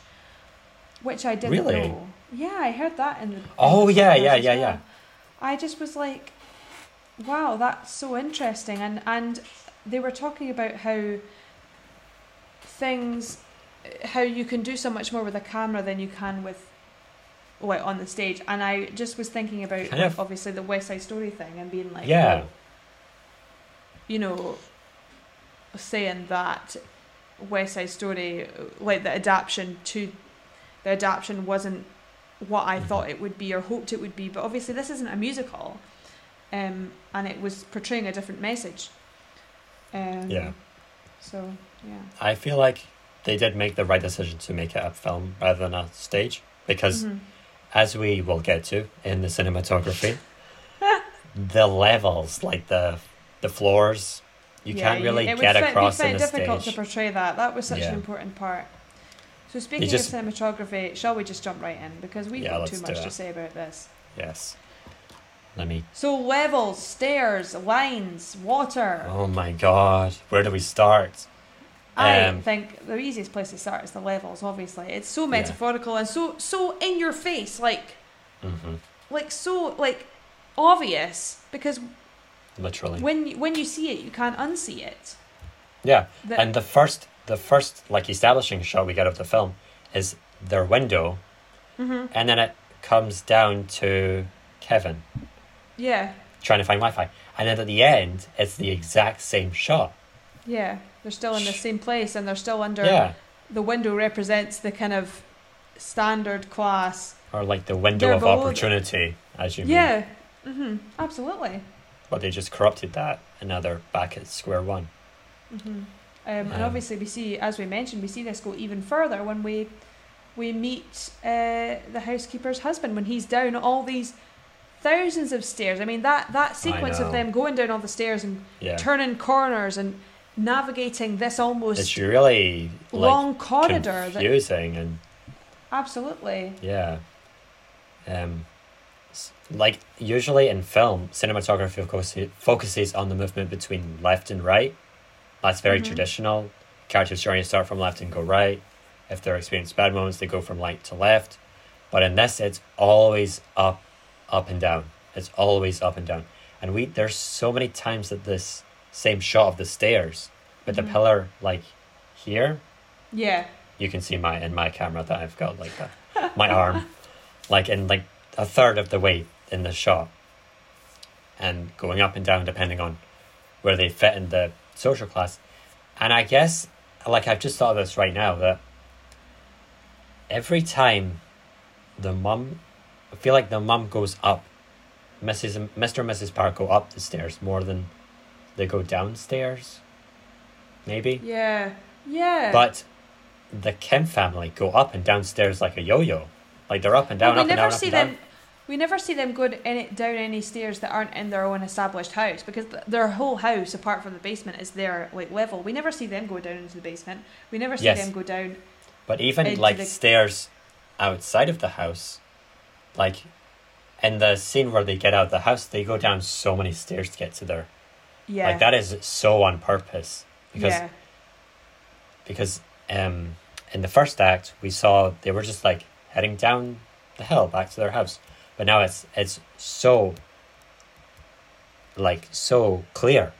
Speaker 1: which I didn't
Speaker 2: Really?
Speaker 1: know. Yeah, I heard that in the. Oh, in
Speaker 2: Oh,
Speaker 1: the
Speaker 2: yeah, yeah, yeah,
Speaker 1: well.
Speaker 2: yeah.
Speaker 1: I just was like, wow, that's so interesting, and and they were talking about how things, how you can do so much more with a camera than you can with. Like on the stage, and I just was thinking about
Speaker 2: Kind
Speaker 1: like,
Speaker 2: of-
Speaker 1: obviously the West Side Story thing and being like,
Speaker 2: Yeah.
Speaker 1: well, you know, saying that West Side Story, like the adaptation to, the adaptation wasn't what I
Speaker 2: Mhm.
Speaker 1: thought it would be or hoped it would be. But obviously, this isn't a musical, um, and it was portraying a different message. Um,
Speaker 2: Yeah.
Speaker 1: So yeah.
Speaker 2: I feel like they did make the right decision to make it a film rather than a stage because,
Speaker 1: Mhm.
Speaker 2: as we will get to in the cinematography, the levels, like the the floors, you
Speaker 1: Yeah,
Speaker 2: can't really
Speaker 1: it would
Speaker 2: get across in the
Speaker 1: difficult to portray that. That was such
Speaker 2: Yeah.
Speaker 1: an important part. So speaking
Speaker 2: just-
Speaker 1: of cinematography, shall we just jump right in because we've
Speaker 2: Yeah,
Speaker 1: got too much to say about this.
Speaker 2: Yes. Let me.
Speaker 1: So levels, stairs, lines, water.
Speaker 2: Oh my god, where do we start?
Speaker 1: I
Speaker 2: Um,
Speaker 1: think the easiest place to start is the levels. Obviously, it's so
Speaker 2: Yeah.
Speaker 1: metaphorical and so so in your face, like
Speaker 2: hmm
Speaker 1: like so like obvious because
Speaker 2: Literally.
Speaker 1: when you, when you see it, you can't unsee it.
Speaker 2: Yeah,
Speaker 1: The-
Speaker 2: and the first, the first like establishing shot we get of the film is their window,
Speaker 1: hmm
Speaker 2: and then it comes down to Kevin
Speaker 1: Yeah,
Speaker 2: trying to find Wi-Fi, and then at the end, it's the exact same shot.
Speaker 1: yeah. They're still in the same place, and they're still under.
Speaker 2: Yeah,
Speaker 1: The window represents the kind of standard class.
Speaker 2: or like the window
Speaker 1: They're
Speaker 2: of opportunity, as you mean.
Speaker 1: Yeah. hmm Absolutely.
Speaker 2: But they just corrupted that, and now they're back at square one.
Speaker 1: hmm Um, and obviously, we see, as we mentioned, we see this go even further when we we meet uh, the housekeeper's husband when he's down all these thousands of stairs. I mean, that that sequence of them going down all the stairs and
Speaker 2: Yeah,
Speaker 1: turning corners and navigating this almost
Speaker 2: it's really like
Speaker 1: long corridor. That,
Speaker 2: confusing and
Speaker 1: absolutely.
Speaker 2: Yeah. Um, like usually in film, cinematography of course focuses on the movement between left and right. That's very
Speaker 1: Mhm.
Speaker 2: traditional. Characters journey start from left and go right. If they're experiencing bad moments, they go from right to left. But in this, it's always up, up and down. It's always up and down. And we there's so many times that this same shot of the stairs, with
Speaker 1: Mhm.
Speaker 2: the pillar like here,
Speaker 1: Yeah.
Speaker 2: you can see my in my camera that I've got like that, my arm, like in like a third of the way in the shot, and going up and down depending on where they fit in the social class, and I guess like I've just thought of this right now that every time the mum, I feel like the mum goes up, Mrs. and Mr. and Mrs. Park go up the stairs more than they go downstairs, maybe.
Speaker 1: Yeah. Yeah.
Speaker 2: But the Kim family go up and downstairs like a yo-yo. Like they're up and down,
Speaker 1: Well,
Speaker 2: up
Speaker 1: we
Speaker 2: and
Speaker 1: never
Speaker 2: down, up and down.
Speaker 1: them. We never see them go any, down any stairs that aren't in their own established house because th- their whole house, apart from the basement, is their like level. We never see them go down into the basement. We never see
Speaker 2: Yes.
Speaker 1: them go down.
Speaker 2: But even like
Speaker 1: the-
Speaker 2: stairs outside of the house, like in the scene where they get out of the house, they go down so many stairs to get to their
Speaker 1: Yeah.
Speaker 2: like that is so on purpose because
Speaker 1: yeah.
Speaker 2: because um in the first act we saw they were just like heading down the hill back to their house, but now it's it's so like so clear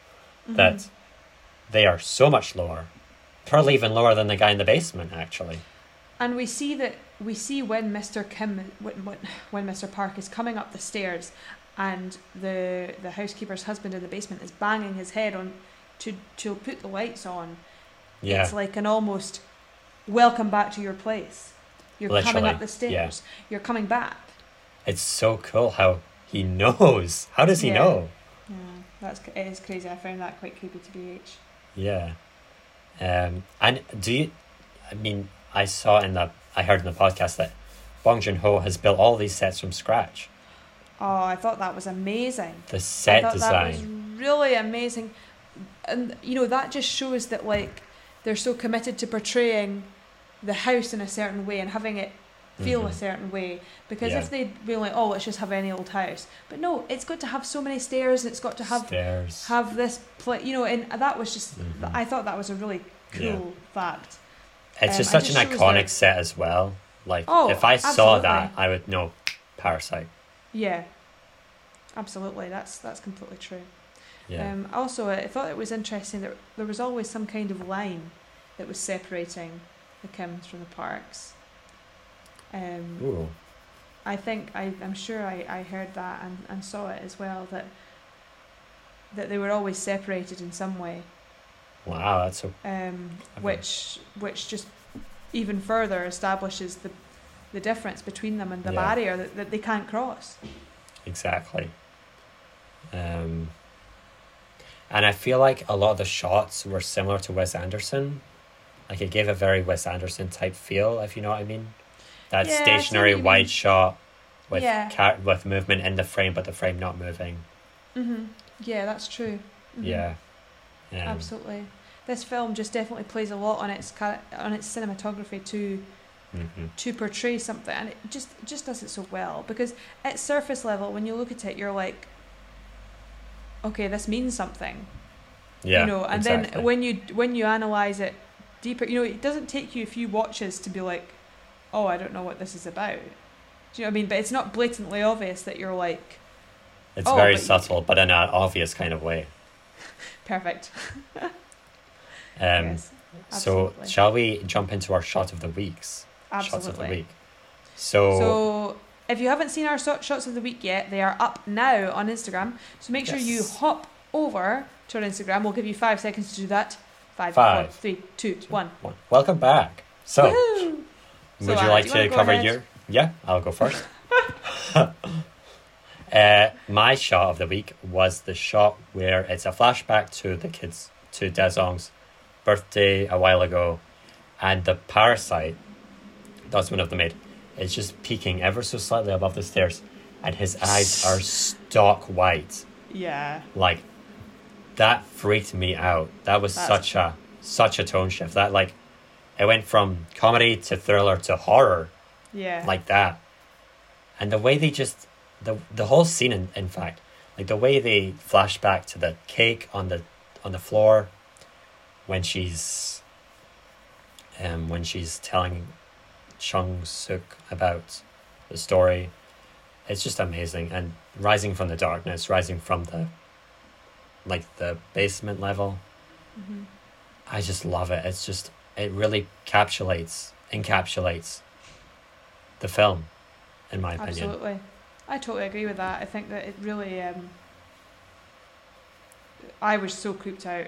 Speaker 2: that
Speaker 1: Mhm.
Speaker 2: they are so much lower, probably even lower than the guy in the basement actually.
Speaker 1: And we see that we see when Mr. Kim, when, when, Mr. Park is coming up the stairs, and the the housekeeper's husband in the basement is banging his head on to to put the lights on.
Speaker 2: Yeah.
Speaker 1: It's like an almost welcome back to your place. You're coming up the stairs. yeah. You're coming back.
Speaker 2: It's so cool how he knows. How does he
Speaker 1: Yeah.
Speaker 2: know?
Speaker 1: Yeah, that's it is crazy. I found that quite creepy to be H.
Speaker 2: Yeah. Um, and do you? I mean, I saw in the I heard in the podcast that Bong Joon Ho has built all these sets from scratch.
Speaker 1: Oh, I thought that was amazing.
Speaker 2: The
Speaker 1: I
Speaker 2: set
Speaker 1: thought that was
Speaker 2: design.
Speaker 1: really amazing, and you know that just shows that like they're so committed to portraying the house in a certain way and having it feel a
Speaker 2: Mhm.
Speaker 1: certain way. Because
Speaker 2: Yeah.
Speaker 1: if they'd been like, oh, let's just have any old house, but no, it's got to have so many stairs. It's got to have
Speaker 2: Stairs.
Speaker 1: have this play, you know, and that was just.
Speaker 2: Mhm.
Speaker 1: I thought that was a really cool
Speaker 2: Yeah.
Speaker 1: fact.
Speaker 2: It's
Speaker 1: um,
Speaker 2: just such
Speaker 1: just
Speaker 2: an iconic set as well. Like
Speaker 1: Oh,
Speaker 2: if I saw
Speaker 1: absolutely.
Speaker 2: that, I would know Parasite.
Speaker 1: Yeah, absolutely. That's that's completely true.
Speaker 2: Yeah.
Speaker 1: Um, also, I thought it was interesting that there was always some kind of line that was separating the Kims from the Parks. Um,
Speaker 2: Ooh.
Speaker 1: I think I, I'm sure I, I heard that and, and saw it as well that that they were always separated in some way,
Speaker 2: Wow, that's so.
Speaker 1: um, which which just even further establishes the the difference between them and the
Speaker 2: Yeah.
Speaker 1: barrier that, that they can't cross.
Speaker 2: Exactly. Um, and I feel like a lot of the shots were similar to Wes Anderson. Like it gave a very Wes Anderson type feel, if you know what I mean. That
Speaker 1: Yeah, I see what
Speaker 2: stationary wide shot with
Speaker 1: Yeah.
Speaker 2: ca- with movement in the frame, but the frame not moving.
Speaker 1: hmm Yeah, that's true. Mhm.
Speaker 2: Yeah. Um,
Speaker 1: Absolutely. This film just definitely plays a lot on its on its cinematography to
Speaker 2: mhm.
Speaker 1: to portray something, and it just just does it so well. Because at surface level, when you look at it, you're like, okay, this means something,
Speaker 2: Yeah.
Speaker 1: you know. And
Speaker 2: exactly.
Speaker 1: then when you when you analyze it deeper, you know, it doesn't take you a few watches to be like, oh, I don't know what this is about. Do you know what I mean? But it's not blatantly obvious that you're like,
Speaker 2: it's
Speaker 1: oh,
Speaker 2: very
Speaker 1: but you-
Speaker 2: subtle, but in an obvious kind of way.
Speaker 1: perfect.
Speaker 2: Um,
Speaker 1: yes,
Speaker 2: so shall we jump into our shot of the weeks? Absolutely. Shots of the week. So,
Speaker 1: So if you haven't seen our shots of the week yet, they are up now on Instagram. So make sure you hop over to our Instagram. We'll give you five seconds to do that. Five,
Speaker 2: Five.
Speaker 1: four, three, two, one.
Speaker 2: one. welcome back. So.
Speaker 1: Woo!
Speaker 2: Would you like
Speaker 1: you wanna
Speaker 2: cover
Speaker 1: ahead?
Speaker 2: your? Yeah, I'll go first. uh, my shot of the week was the shot where it's a flashback to the kids to Da-song's birthday a while ago, and the parasite, that's one of the maid, is just peeking ever so slightly above the stairs, and his eyes are stock white.
Speaker 1: Yeah.
Speaker 2: Like that freaked me out. That was
Speaker 1: That's-
Speaker 2: such a such a tone shift. That like it went from comedy to thriller to horror
Speaker 1: Yeah.
Speaker 2: like that. And the way they just the the whole scene in, in fact, like the way they flash back to the cake on the on the floor when she's um when she's telling Chung Suk about the story. It's just amazing and rising from the darkness, rising from the like the basement level.
Speaker 1: Mhm.
Speaker 2: I just love it. It's just it really encapsulates encapsulates the film, in my opinion.
Speaker 1: Absolutely. I totally agree with that. I think that it really. Um, I was so creeped out.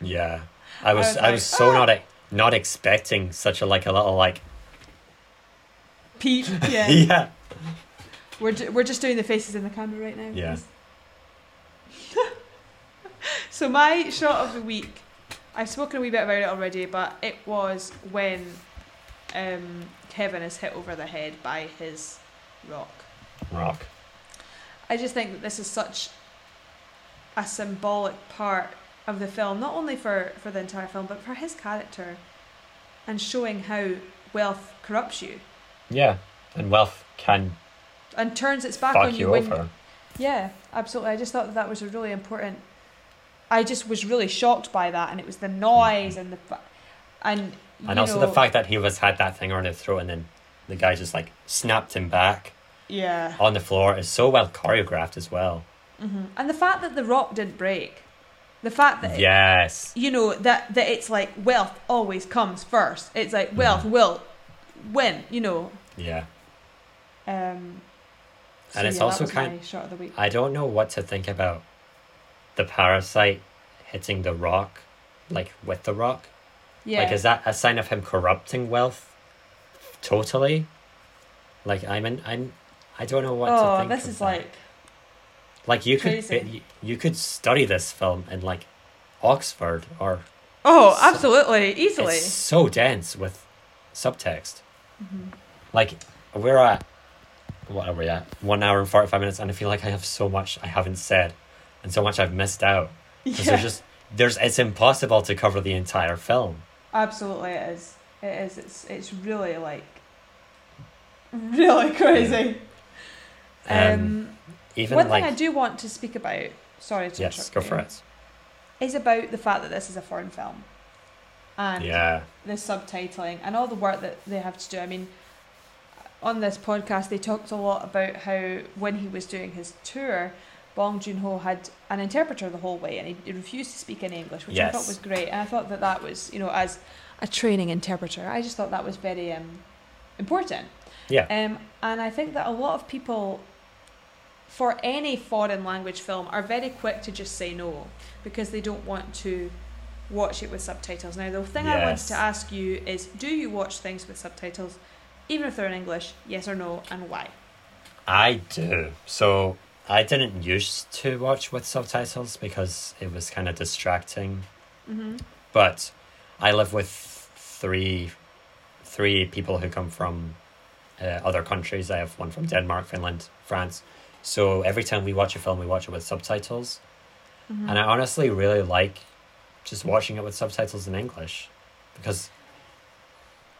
Speaker 2: Yeah, I was
Speaker 1: was
Speaker 2: I was,
Speaker 1: like,
Speaker 2: so
Speaker 1: "Ah!"
Speaker 2: not not expecting such a like a little like
Speaker 1: Pete. Yeah.
Speaker 2: yeah
Speaker 1: We're, we're just doing the faces in the camera right now.
Speaker 2: Yeah.
Speaker 1: so my shot of the week, I've spoken a wee bit about it already, but it was when um, Kevin is hit over the head by his rock.
Speaker 2: rock.
Speaker 1: I just think that this is such a symbolic part of the film, not only for, for the entire film, but for his character and showing how wealth corrupts you
Speaker 2: Yeah, and wealth can
Speaker 1: and turns its back on you,
Speaker 2: you
Speaker 1: when. Yeah, absolutely. I just thought that that was a really important. I just was really shocked by that, and it was the noise and the, and
Speaker 2: Mm-hmm. And also
Speaker 1: know,
Speaker 2: the fact that he was had that thing around his throat and then the guy just like snapped him back
Speaker 1: yeah,
Speaker 2: on the floor is so well choreographed as well.
Speaker 1: hmm and the fact that the rock didn't break, the fact that
Speaker 2: Yes.
Speaker 1: you know that that it's like wealth always comes first. It's like
Speaker 2: Mm-hmm.
Speaker 1: wealth will win. You know.
Speaker 2: Yeah.
Speaker 1: Um, so
Speaker 2: And it's
Speaker 1: yeah,
Speaker 2: also kind-
Speaker 1: of the week.
Speaker 2: I don't know what to think about the parasite hitting the rock, like with the rock.
Speaker 1: Yeah.
Speaker 2: Like, is that a sign of him corrupting wealth? Totally. Like, I'm in, I'm, I don't know what to think.
Speaker 1: oh,
Speaker 2: this
Speaker 1: is
Speaker 2: that.
Speaker 1: like
Speaker 2: like you could, you, you could study this film in like Oxford or
Speaker 1: oh,
Speaker 2: So-
Speaker 1: absolutely, easily.
Speaker 2: it's so dense with subtext.
Speaker 1: Mhm.
Speaker 2: Like we're at, what are we at? One hour and forty five minutes, and I feel like I have so much I haven't said, and so much I've missed out. Because
Speaker 1: Yeah,
Speaker 2: there's just there's it's impossible to cover the entire film.
Speaker 1: absolutely, it is. It is. It's it's really like really crazy.
Speaker 2: Um,
Speaker 1: Um,
Speaker 2: Even
Speaker 1: one
Speaker 2: like
Speaker 1: thing I do want to speak about. Sorry to
Speaker 2: yes,
Speaker 1: interrupt
Speaker 2: go
Speaker 1: you,
Speaker 2: for it.
Speaker 1: Is about the fact that this is a foreign film, and
Speaker 2: Yeah,
Speaker 1: the subtitling and all the work that they have to do. I mean, on this podcast, they talked a lot about how when he was doing his tour, Bong Joon Ho had an interpreter the whole way, and he, he refused to speak any English, which I thought was great. And I thought that that was, you know, as a training interpreter, I just thought that was very um, important.
Speaker 2: yeah,
Speaker 1: Um, and I think that a lot of people, for any foreign language film, are very quick to just say no because they don't want to watch it with subtitles. Now, the thing I wanted to ask you is do you watch things with subtitles, even if they're in English? Yes or no, and why?
Speaker 2: I do. So I didn't used to watch with subtitles because it was kind of distracting.
Speaker 1: Mm-hmm.
Speaker 2: But I live with three, three people who come from uh, other countries. I have one from Denmark, Finland, France. So every time we watch a film, we watch it with subtitles.
Speaker 1: Mm-hmm.
Speaker 2: And I honestly really like just watching it with subtitles in English because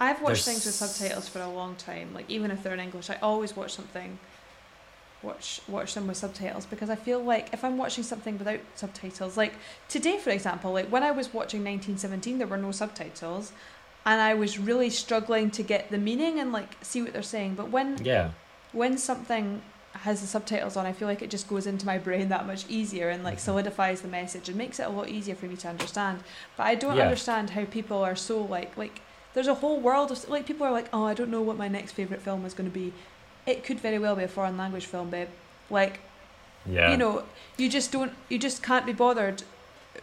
Speaker 1: I've watched things with subtitles for a long time. Like even if they're in English, I always watch something. Watch watch them with subtitles because I feel like if I'm watching something without subtitles, like today for example, like when I was watching 1917, there were no subtitles, and I was really struggling to get the meaning and like see what they're saying. But when
Speaker 2: yeah,
Speaker 1: when something has the subtitles on, I feel like it just goes into my brain that much easier and like
Speaker 2: Mhm.
Speaker 1: solidifies the message and makes it a lot easier for me to understand. But I don't
Speaker 2: Yeah.
Speaker 1: understand how people are so like like there's a whole world of like people are like, oh, I don't know what my next favorite film is going to be. It could very well be a foreign language film, babe. Like
Speaker 2: yeah,
Speaker 1: you know, you just don't, you just can't be bothered.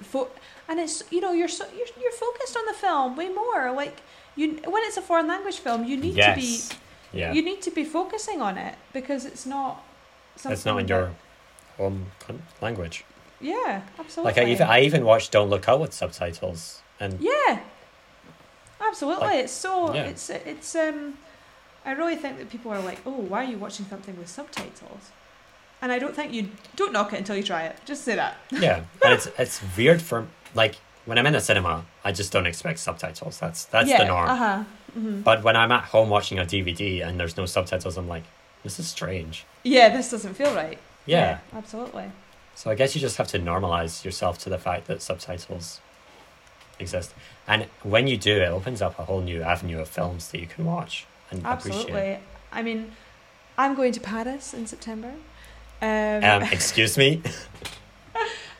Speaker 1: Fo- and it's you know you're so you're you're focused on the film way more. Like you when it's a foreign language film, you need to be
Speaker 2: yes, yeah.
Speaker 1: you need to be focusing on it because it's not something
Speaker 2: It's not in your home language.
Speaker 1: yeah absolutely
Speaker 2: Like I even I even watched Don't Look Up with subtitles, and
Speaker 1: yeah absolutely
Speaker 2: Like,
Speaker 1: it's so
Speaker 2: yeah.
Speaker 1: it's it's um I really think that people are like oh why are you watching something with subtitles and I don't think you don't knock it until you try it just say that
Speaker 2: yeah, and it's it's weird for like when I'm in the cinema, I just don't expect subtitles. That's that's
Speaker 1: yeah
Speaker 2: the norm.
Speaker 1: uh-huh hmm
Speaker 2: But when I'm at home watching a DVD and there's no subtitles, I'm like, this is strange.
Speaker 1: yeah this doesn't feel right
Speaker 2: Yeah.
Speaker 1: absolutely
Speaker 2: So I guess you just have to normalize yourself to the fact that subtitles exist. And when you do, it opens up a whole new avenue of films that you can watch and appreciate.
Speaker 1: absolutely I mean I'm going to Paris in September um,
Speaker 2: Um, excuse me.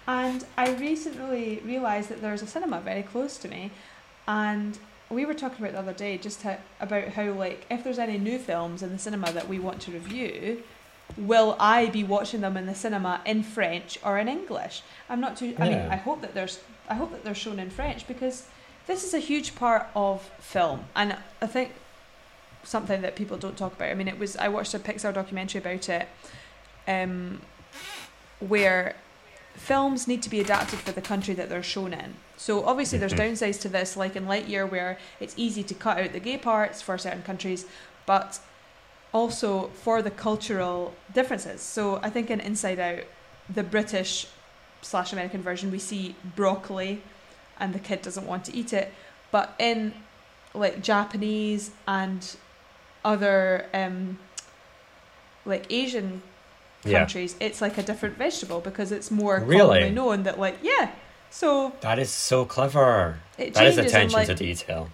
Speaker 1: And I recently realised that there's a cinema very close to me, and we were talking about the other day just how, about how like if there's any new films in the cinema that we want to review, will I be watching them in the cinema in French or in English? I'm not too. I mean, I hope that there's. I hope that they're shown in French because this is a huge part of film, and I think something that people don't talk about. I mean, it was I watched a Pixar documentary about it, um, where films need to be adapted for the country that they're shown in. So obviously there's
Speaker 2: Mhm.
Speaker 1: downsides to this, like in Lightyear, where it's easy to cut out the gay parts for certain countries, but also for the cultural differences. So I think in Inside Out, the British slash American version, we see broccoli, and the kid doesn't want to eat it, but in like Japanese and other um, like Asian
Speaker 2: Yeah.
Speaker 1: countries, it's like a different vegetable because it's more
Speaker 2: Really?
Speaker 1: commonly known that like yeah. So
Speaker 2: That is so clever.
Speaker 1: it
Speaker 2: That is attention
Speaker 1: like,
Speaker 2: to detail.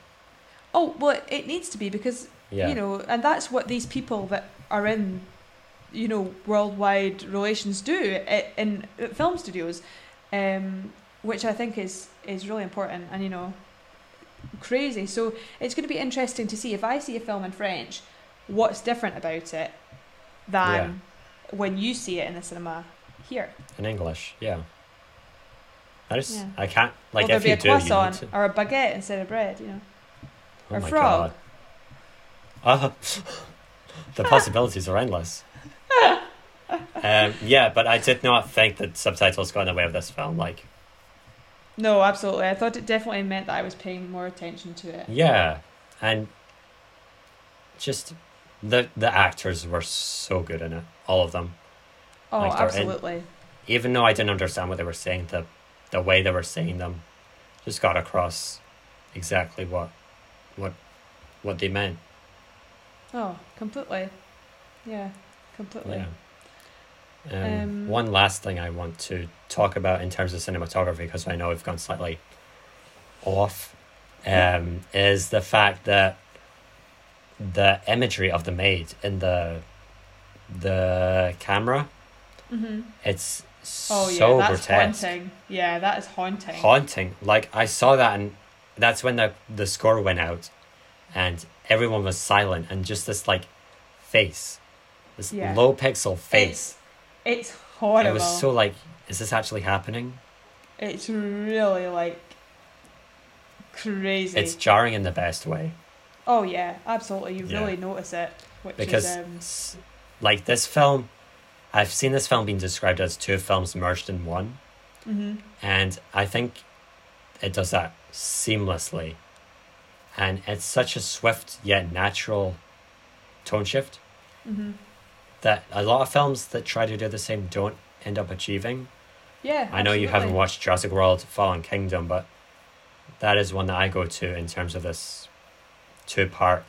Speaker 1: oh well, it needs to be because
Speaker 2: Yeah.
Speaker 1: you know, and that's what these people that are in you know worldwide relations do i- in film studios, um, which I think is is really important. And you know, crazy. So it's going to be interesting to see if I see a film in French, what's different about it than when you see it in the cinema here.
Speaker 2: In English, yeah. I just
Speaker 1: Yeah.
Speaker 2: I can't like
Speaker 1: there
Speaker 2: if
Speaker 1: be
Speaker 2: you
Speaker 1: a
Speaker 2: do you need
Speaker 1: croissant
Speaker 2: to.
Speaker 1: or a baguette instead of bread? You know.
Speaker 2: Oh
Speaker 1: or
Speaker 2: my
Speaker 1: frog.
Speaker 2: god. Uh, the possibilities are endless. um, yeah, but I did not think that subtitles got in the way of this film. Like,
Speaker 1: No, absolutely. I thought it definitely meant that I was paying more attention to it.
Speaker 2: yeah, and just the the actors were so good in it, all of them.
Speaker 1: Oh,
Speaker 2: Like, they're in-
Speaker 1: absolutely.
Speaker 2: Even though I didn't understand what they were saying, the the way they were saying them just got across exactly what what what they meant.
Speaker 1: Oh, completely. Yeah, completely.
Speaker 2: Yeah. Um,
Speaker 1: Um,
Speaker 2: one last thing I want to talk about in terms of cinematography, because I know we've gone slightly off, um, is the fact that the imagery of the maid in the the camera,
Speaker 1: hmm
Speaker 2: it's
Speaker 1: Oh yeah,
Speaker 2: so
Speaker 1: that's
Speaker 2: grotesque,
Speaker 1: haunting. Yeah, that is haunting.
Speaker 2: haunting. Like I saw that, and that's when the the score went out, and everyone was silent, and just this like face, this
Speaker 1: Yeah.
Speaker 2: low pixel face.
Speaker 1: It's horrible.
Speaker 2: It was so like, is this actually happening?
Speaker 1: It's really like crazy.
Speaker 2: It's jarring in the best way
Speaker 1: oh yeah, absolutely. You
Speaker 2: Yeah.
Speaker 1: really notice it, which
Speaker 2: because,
Speaker 1: is um,
Speaker 2: like this film, I've seen this film being described as two films merged in one,
Speaker 1: hmm
Speaker 2: and I think it does that seamlessly, and it's such a swift yet natural tone shift
Speaker 1: hmm
Speaker 2: that a lot of films that try to do the same don't end up achieving.
Speaker 1: yeah.
Speaker 2: I know you haven't watched Jurassic World Fallen Kingdom, but that is one that I go to in terms of this two part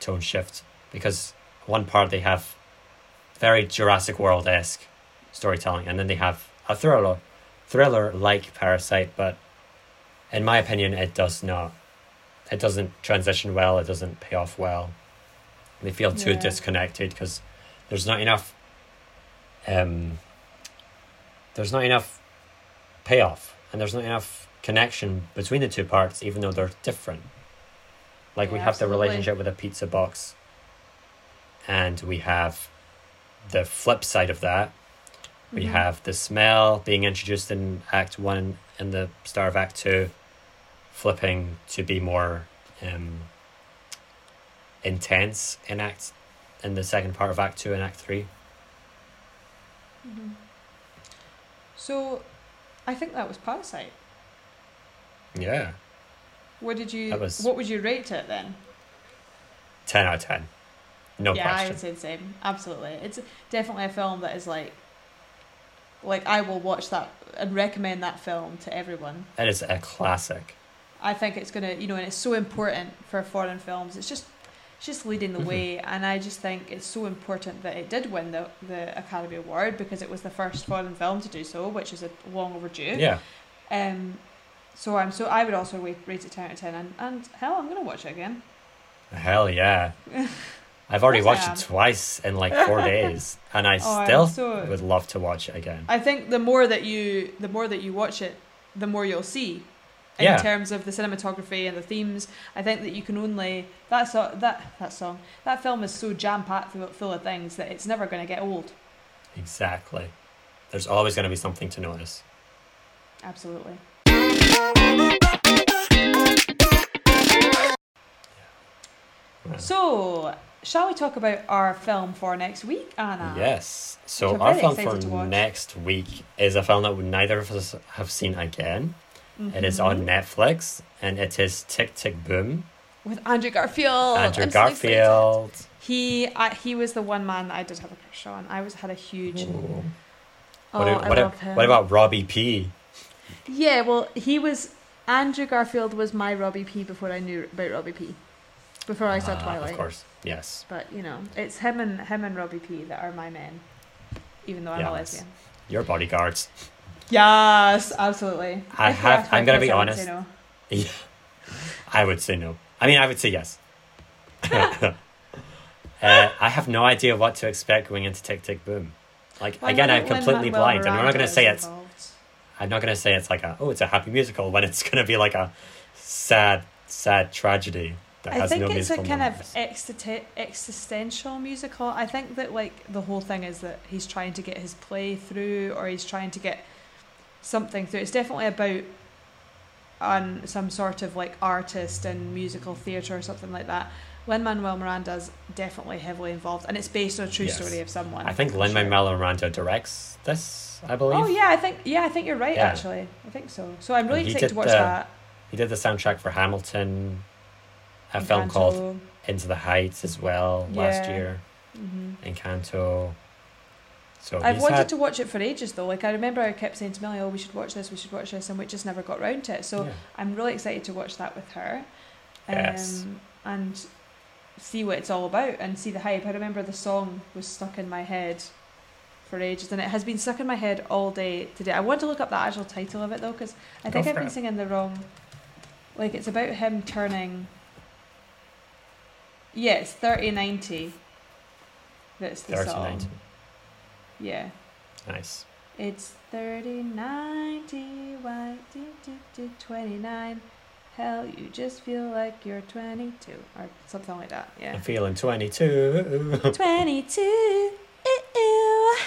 Speaker 2: tone shift because one part they have very Jurassic World esque storytelling, and then they have a thriller thriller like Parasite, but in my opinion, it does not. It doesn't transition well. It doesn't pay off well. They feel too
Speaker 1: Yeah.
Speaker 2: disconnected because there's not enough. Um, there's not enough payoff, and there's not enough connection between the two parts, even though they're different. Like we
Speaker 1: Yeah,
Speaker 2: have the relationship with a pizza box, and we have the flip side of that. We
Speaker 1: Mhm.
Speaker 2: have the smell being introduced in Act One and the start of Act Two, flipping to be more um, intense in Act in the second part of Act Two and Act Three.
Speaker 1: Mhm. So, I think that was Parasite.
Speaker 2: Yeah,
Speaker 1: What did you?
Speaker 2: Was-
Speaker 1: What would you rate it then?
Speaker 2: ten out of ten, no
Speaker 1: yeah, I would say the same. Absolutely, it's definitely a film that is like, like I will watch that and recommend that film to everyone.
Speaker 2: It is a classic.
Speaker 1: I think it's gonna, you know, and it's so important for foreign films. It's just, just leading the
Speaker 2: Mhm.
Speaker 1: way, and I just think it's so important that it did win the the Academy Award because it was the first foreign film to do so, which is a long overdue.
Speaker 2: Yeah,
Speaker 1: Um, so I'm so I would also rate, rate it ten out of ten, and and hell, I'm gonna watch it again.
Speaker 2: hell yeah. I've already watched it twice in like four days, and I
Speaker 1: Oh,
Speaker 2: still
Speaker 1: so-
Speaker 2: would love to watch it again.
Speaker 1: I think the more that you the more that you watch it, the more you'll see. In
Speaker 2: Yeah.
Speaker 1: terms of the cinematography and the themes, I think that you can only that so, that that song that film is so jam packed full of things that it's never going to get old.
Speaker 2: Exactly. There's always going to be something to notice.
Speaker 1: Absolutely.
Speaker 2: Yeah.
Speaker 1: So, shall we talk about our film for next week, Annah?
Speaker 2: Yes. So our film for next week is a film that neither of us have seen again. It is on
Speaker 1: Mhm.
Speaker 2: Netflix, and it is Tick Tick Boom.
Speaker 1: with Andrew Garfield.
Speaker 2: Andrew
Speaker 1: I'm so.
Speaker 2: Garfield.
Speaker 1: He I, he was the one man that I did have a crush on. I was had a huge.
Speaker 2: Ooh.
Speaker 1: Oh,
Speaker 2: What,
Speaker 1: I
Speaker 2: what,
Speaker 1: love him.
Speaker 2: what about Robbie P?
Speaker 1: Yeah, well, he was Andrew Garfield was my Robbie P before I knew about Robbie P. Before I saw
Speaker 2: Ah,
Speaker 1: Twilight.
Speaker 2: Of course, yes.
Speaker 1: But you know, it's him and him and Robbie P that are my men. Even though I'm a lesbian.
Speaker 2: Your bodyguards.
Speaker 1: Yes, absolutely.
Speaker 2: I have.
Speaker 1: To
Speaker 2: I'm gonna be
Speaker 1: question, I would
Speaker 2: honest.
Speaker 1: no.
Speaker 2: Yeah. I would say no. I mean, I would say yes. uh, I have no idea what to expect going into Tick Tick Boom. Like again, I'm completely blind, and I'm not going to
Speaker 1: is
Speaker 2: say it's.
Speaker 1: involved.
Speaker 2: I'm not to say it's like a oh, it's a happy musical when it's going to be like a sad, sad tragedy that
Speaker 1: I think
Speaker 2: no
Speaker 1: it's a kind of existential musical. I think that like the whole thing is that he's trying to get his play through, or he's trying to get something through. It's definitely about on some sort of like artist and musical theatre or something like that. Lin Manuel Miranda's definitely heavily involved, and it's based on a true
Speaker 2: Yes.
Speaker 1: story of someone.
Speaker 2: I think Lin
Speaker 1: sure.
Speaker 2: Manuel Miranda directs this. I believe.
Speaker 1: Oh yeah, I think yeah, I think you're right.
Speaker 2: Yeah.
Speaker 1: Actually, I think so. So I'm really excited to watch
Speaker 2: the
Speaker 1: that.
Speaker 2: He did the soundtrack for Hamilton, a film called Into the Heights as well last
Speaker 1: Yeah.
Speaker 2: year.
Speaker 1: hmm
Speaker 2: Encanto. So
Speaker 1: I've wanted
Speaker 2: had,
Speaker 1: to watch it for ages though. Like I remember I kept saying to Millie, "Oh, we should watch this. We should watch this," and we just never got round to it. So
Speaker 2: yeah.
Speaker 1: I'm really excited to watch that with her. Um,
Speaker 2: Yes.
Speaker 1: And see what it's all about and see the hype. I remember the song was stuck in my head for ages and it has been stuck in my head all day today. I want to look up the actual title of it though because I
Speaker 2: Go
Speaker 1: think I've been
Speaker 2: it.
Speaker 1: singing the wrong. Like it's about him turning. Yeah, it's thirty ninety. That's the
Speaker 2: 30,
Speaker 1: song.
Speaker 2: 90.
Speaker 1: Yeah.
Speaker 2: Nice.
Speaker 1: It's 30, 90, why do, do, do, 29. Hell, you just feel like you're 22. Or something like that, yeah.
Speaker 2: I'm feeling 22.
Speaker 1: 22. Ew.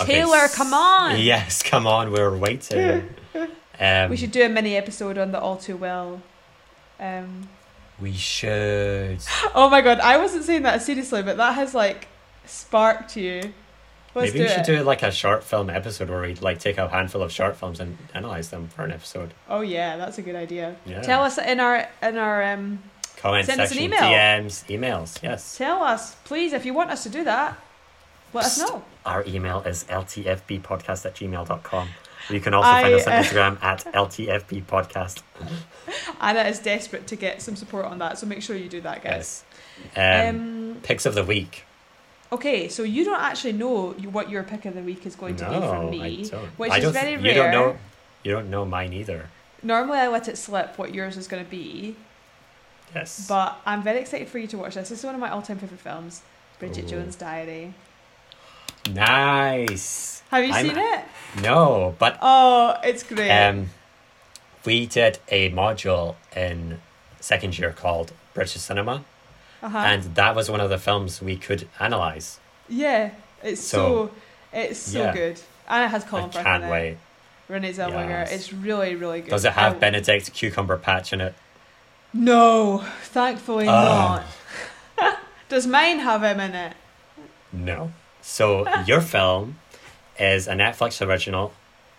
Speaker 2: Okay,
Speaker 1: Taylor, come on!
Speaker 2: Yes, come on. We're waiting. um,
Speaker 1: we should do a mini episode on the All Too Well. Um,
Speaker 2: We should.
Speaker 1: oh my god, I wasn't saying that seriously, but that has like sparked you. Let's
Speaker 2: Maybe we should
Speaker 1: it.
Speaker 2: do like a short film episode where we like take a handful of short films and analyze them for an episode.
Speaker 1: Oh yeah, that's a good idea.
Speaker 2: Yeah.
Speaker 1: Tell us in our in our um,
Speaker 2: Comment
Speaker 1: send us an
Speaker 2: section,
Speaker 1: email.
Speaker 2: DMs, emails. Yes.
Speaker 1: tell us, please, if you want us to do that. Let us know.
Speaker 2: Our email is ltfbpodcast at gmail.com. You can also
Speaker 1: I,
Speaker 2: find us on
Speaker 1: uh,
Speaker 2: Instagram at ltfbpodcast.
Speaker 1: Annah is desperate to get some support on that, so make sure you do that, guys.
Speaker 2: Yes. Um,
Speaker 1: Um,
Speaker 2: picks of the week.
Speaker 1: Okay, so you don't actually know what your pick of the week is going to be from me,
Speaker 2: I don't.
Speaker 1: which
Speaker 2: I
Speaker 1: is very
Speaker 2: th-
Speaker 1: rare.
Speaker 2: You don't know. You don't know mine either.
Speaker 1: Normally, I let it slip what yours is going to be,
Speaker 2: Yes.
Speaker 1: but I'm very excited for you to watch this. This is one of my all-time favorite films, Bridget
Speaker 2: Ooh.
Speaker 1: Jones' Diary.
Speaker 2: nice.
Speaker 1: Have you
Speaker 2: I'm-
Speaker 1: seen it?
Speaker 2: No, but
Speaker 1: Oh, it's great.
Speaker 2: um, we did a module in second year called British Cinema,
Speaker 1: uh-huh.
Speaker 2: and that was one of the films we could analyze.
Speaker 1: yeah, it's so,
Speaker 2: So,
Speaker 1: it's so
Speaker 2: yeah.
Speaker 1: good. And it has
Speaker 2: I
Speaker 1: Colin Firth
Speaker 2: can't wait.
Speaker 1: Renee Zellweger.
Speaker 2: Yes.
Speaker 1: It's really, really good.
Speaker 2: Does it have
Speaker 1: I-
Speaker 2: Benedict Cucumber Patch in it?
Speaker 1: No, thankfully
Speaker 2: Ugh.
Speaker 1: not. Does mine have him in it?
Speaker 2: No. So your film is a Netflix original,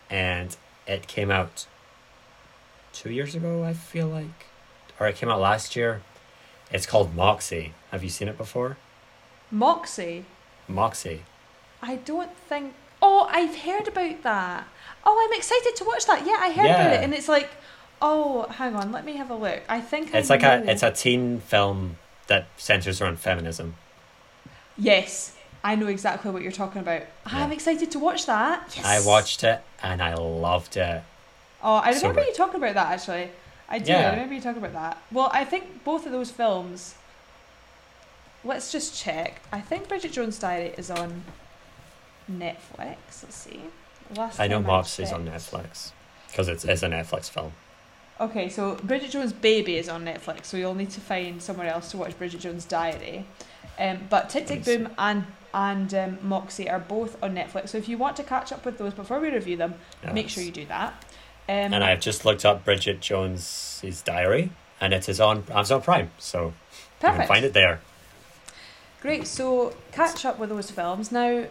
Speaker 2: and it came out two years ago. I feel like, or it came out last year. It's called Moxie. Have you seen it before?
Speaker 1: Moxie.
Speaker 2: Moxie.
Speaker 1: I don't think. Oh, I've heard about that. Oh, I'm excited to watch that. Yeah, I heard about it, and it's like, oh, hang on, let me have a look. I think
Speaker 2: It's
Speaker 1: I
Speaker 2: like
Speaker 1: know.
Speaker 2: a it's a teen film that centers around feminism.
Speaker 1: yes. I know exactly what you're talking about. I'm excited to watch that.
Speaker 2: I watched it and I loved it.
Speaker 1: Oh, I
Speaker 2: So
Speaker 1: remember
Speaker 2: good.
Speaker 1: you talking about that actually. I do.
Speaker 2: Yeah.
Speaker 1: I remember you talking about that. Well, I think both of those films. Let's just check. I think Bridget Jones' Diary is on Netflix. Let's see. Last
Speaker 2: I know
Speaker 1: time
Speaker 2: Moxie's on Netflix because it's it's a Netflix film.
Speaker 1: Okay, so Bridget Jones' Baby is on Netflix, so you'll need to find somewhere else to watch Bridget Jones' Diary. Um, but Tick Tick
Speaker 2: Let me see.
Speaker 1: Boom and and um, Moxie are both on Netflix. So if you want to catch up with those before we review them, make sure you do that. Um,
Speaker 2: And I've just looked up Bridget Jones's diary, and it is on Amazon Prime, so you can find it there.
Speaker 1: Great. So catch up with those films now.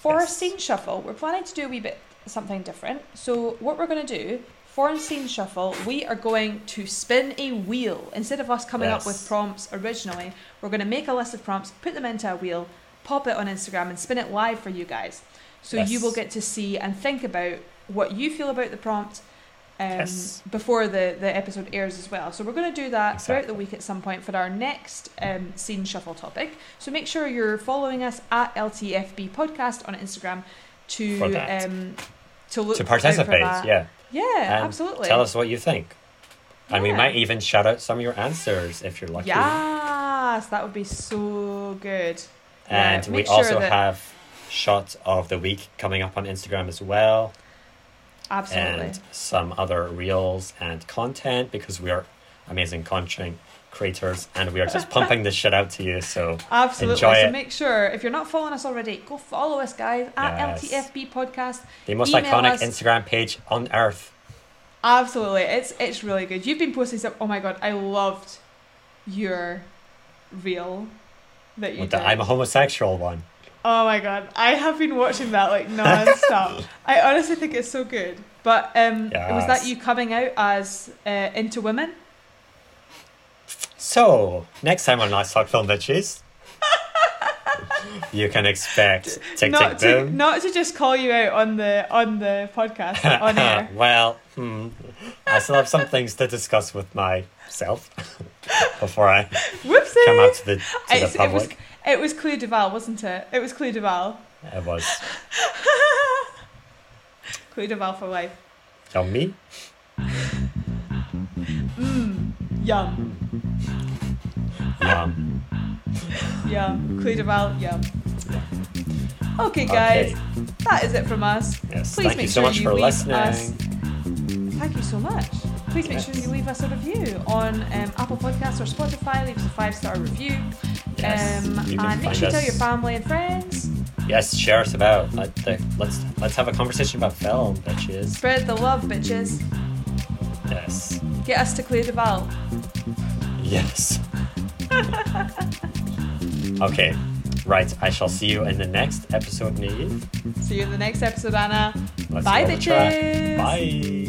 Speaker 1: For our
Speaker 2: Yes.
Speaker 1: scene shuffle, we're planning to do a wee bit something different. So what we're going to do for our scene shuffle, we are going to spin a wheel instead of us coming up with prompts originally. We're going to make a list of prompts, put them into a wheel, pop it on Instagram, and spin it live for you guys. So you will get to see and think about what you feel about the prompt. Um,
Speaker 2: Yes.
Speaker 1: before the, the episode airs as well. So we're going to do that throughout the week at some point for our next um, scene shuffle topic. So make sure you're following us at LTFB Podcast on Instagram to um, to look
Speaker 2: to participate,
Speaker 1: that.
Speaker 2: yeah.
Speaker 1: yeah,
Speaker 2: And
Speaker 1: absolutely.
Speaker 2: Tell us what you think. And we might even shout out some of your answers if you're lucky.
Speaker 1: Yes, that would be so good.
Speaker 2: And
Speaker 1: Yeah,
Speaker 2: we
Speaker 1: sure
Speaker 2: also
Speaker 1: that-
Speaker 2: have shots of the week coming up on Instagram as well.
Speaker 1: Absolutely.
Speaker 2: and some other reels and content because we are amazing content creators and we are just pumping this shit out to you. So
Speaker 1: Absolutely.
Speaker 2: enjoy
Speaker 1: so
Speaker 2: it.
Speaker 1: make sure if you're not following us already, go follow us, guys, at
Speaker 2: Yes.
Speaker 1: LTFB Podcast.
Speaker 2: the most
Speaker 1: Email
Speaker 2: iconic
Speaker 1: us.
Speaker 2: Instagram page on earth.
Speaker 1: Absolutely, it's it's really good. You've been posting stuff. Oh my god, I loved your reel that you did.
Speaker 2: I'm a homosexual one.
Speaker 1: Oh my god, I have been watching that like non-stop. I honestly think it's so good. But um, was that you coming out as uh, into women?
Speaker 2: So next time on Let's Talk Film Bitches, you can expect Tick
Speaker 1: not
Speaker 2: Tick
Speaker 1: to
Speaker 2: Boom.
Speaker 1: not to just call you out on the on the podcast on air.
Speaker 2: well, hmm, I still have some things to discuss with myself before I
Speaker 1: Whoopsie.
Speaker 2: come out to the to
Speaker 1: It's-
Speaker 2: the public.
Speaker 1: It was Cleo Duval, wasn't it? It was Cleo Duval.
Speaker 2: It was
Speaker 1: Cleo Duval for life.
Speaker 2: yummy. Mmm.
Speaker 1: Yum,
Speaker 2: Yum.
Speaker 1: yum. Cleo Duval, yum. Okay, guys,
Speaker 2: Okay.
Speaker 1: that is it from us.
Speaker 2: Yes.
Speaker 1: Please
Speaker 2: Thank
Speaker 1: make
Speaker 2: you so
Speaker 1: sure
Speaker 2: much
Speaker 1: you
Speaker 2: for listening.
Speaker 1: us- Thank you so much. Please make sure you leave us a review on um, Apple Podcasts or Spotify. Leave us a five star review.
Speaker 2: Yes,
Speaker 1: um, and make sure you tell your family and friends.
Speaker 2: Yes, share us about. Let the, let's let's have a conversation about film, bitches.
Speaker 1: Spread the love, bitches.
Speaker 2: Yes.
Speaker 1: Get us to clear the Duval.
Speaker 2: Yes. okay. Right. I shall see you in the next episode, Niamh.
Speaker 1: See you in the next episode, Annah.
Speaker 2: Let's
Speaker 1: Bye,
Speaker 2: go on the track.
Speaker 1: bitches.
Speaker 2: Bye.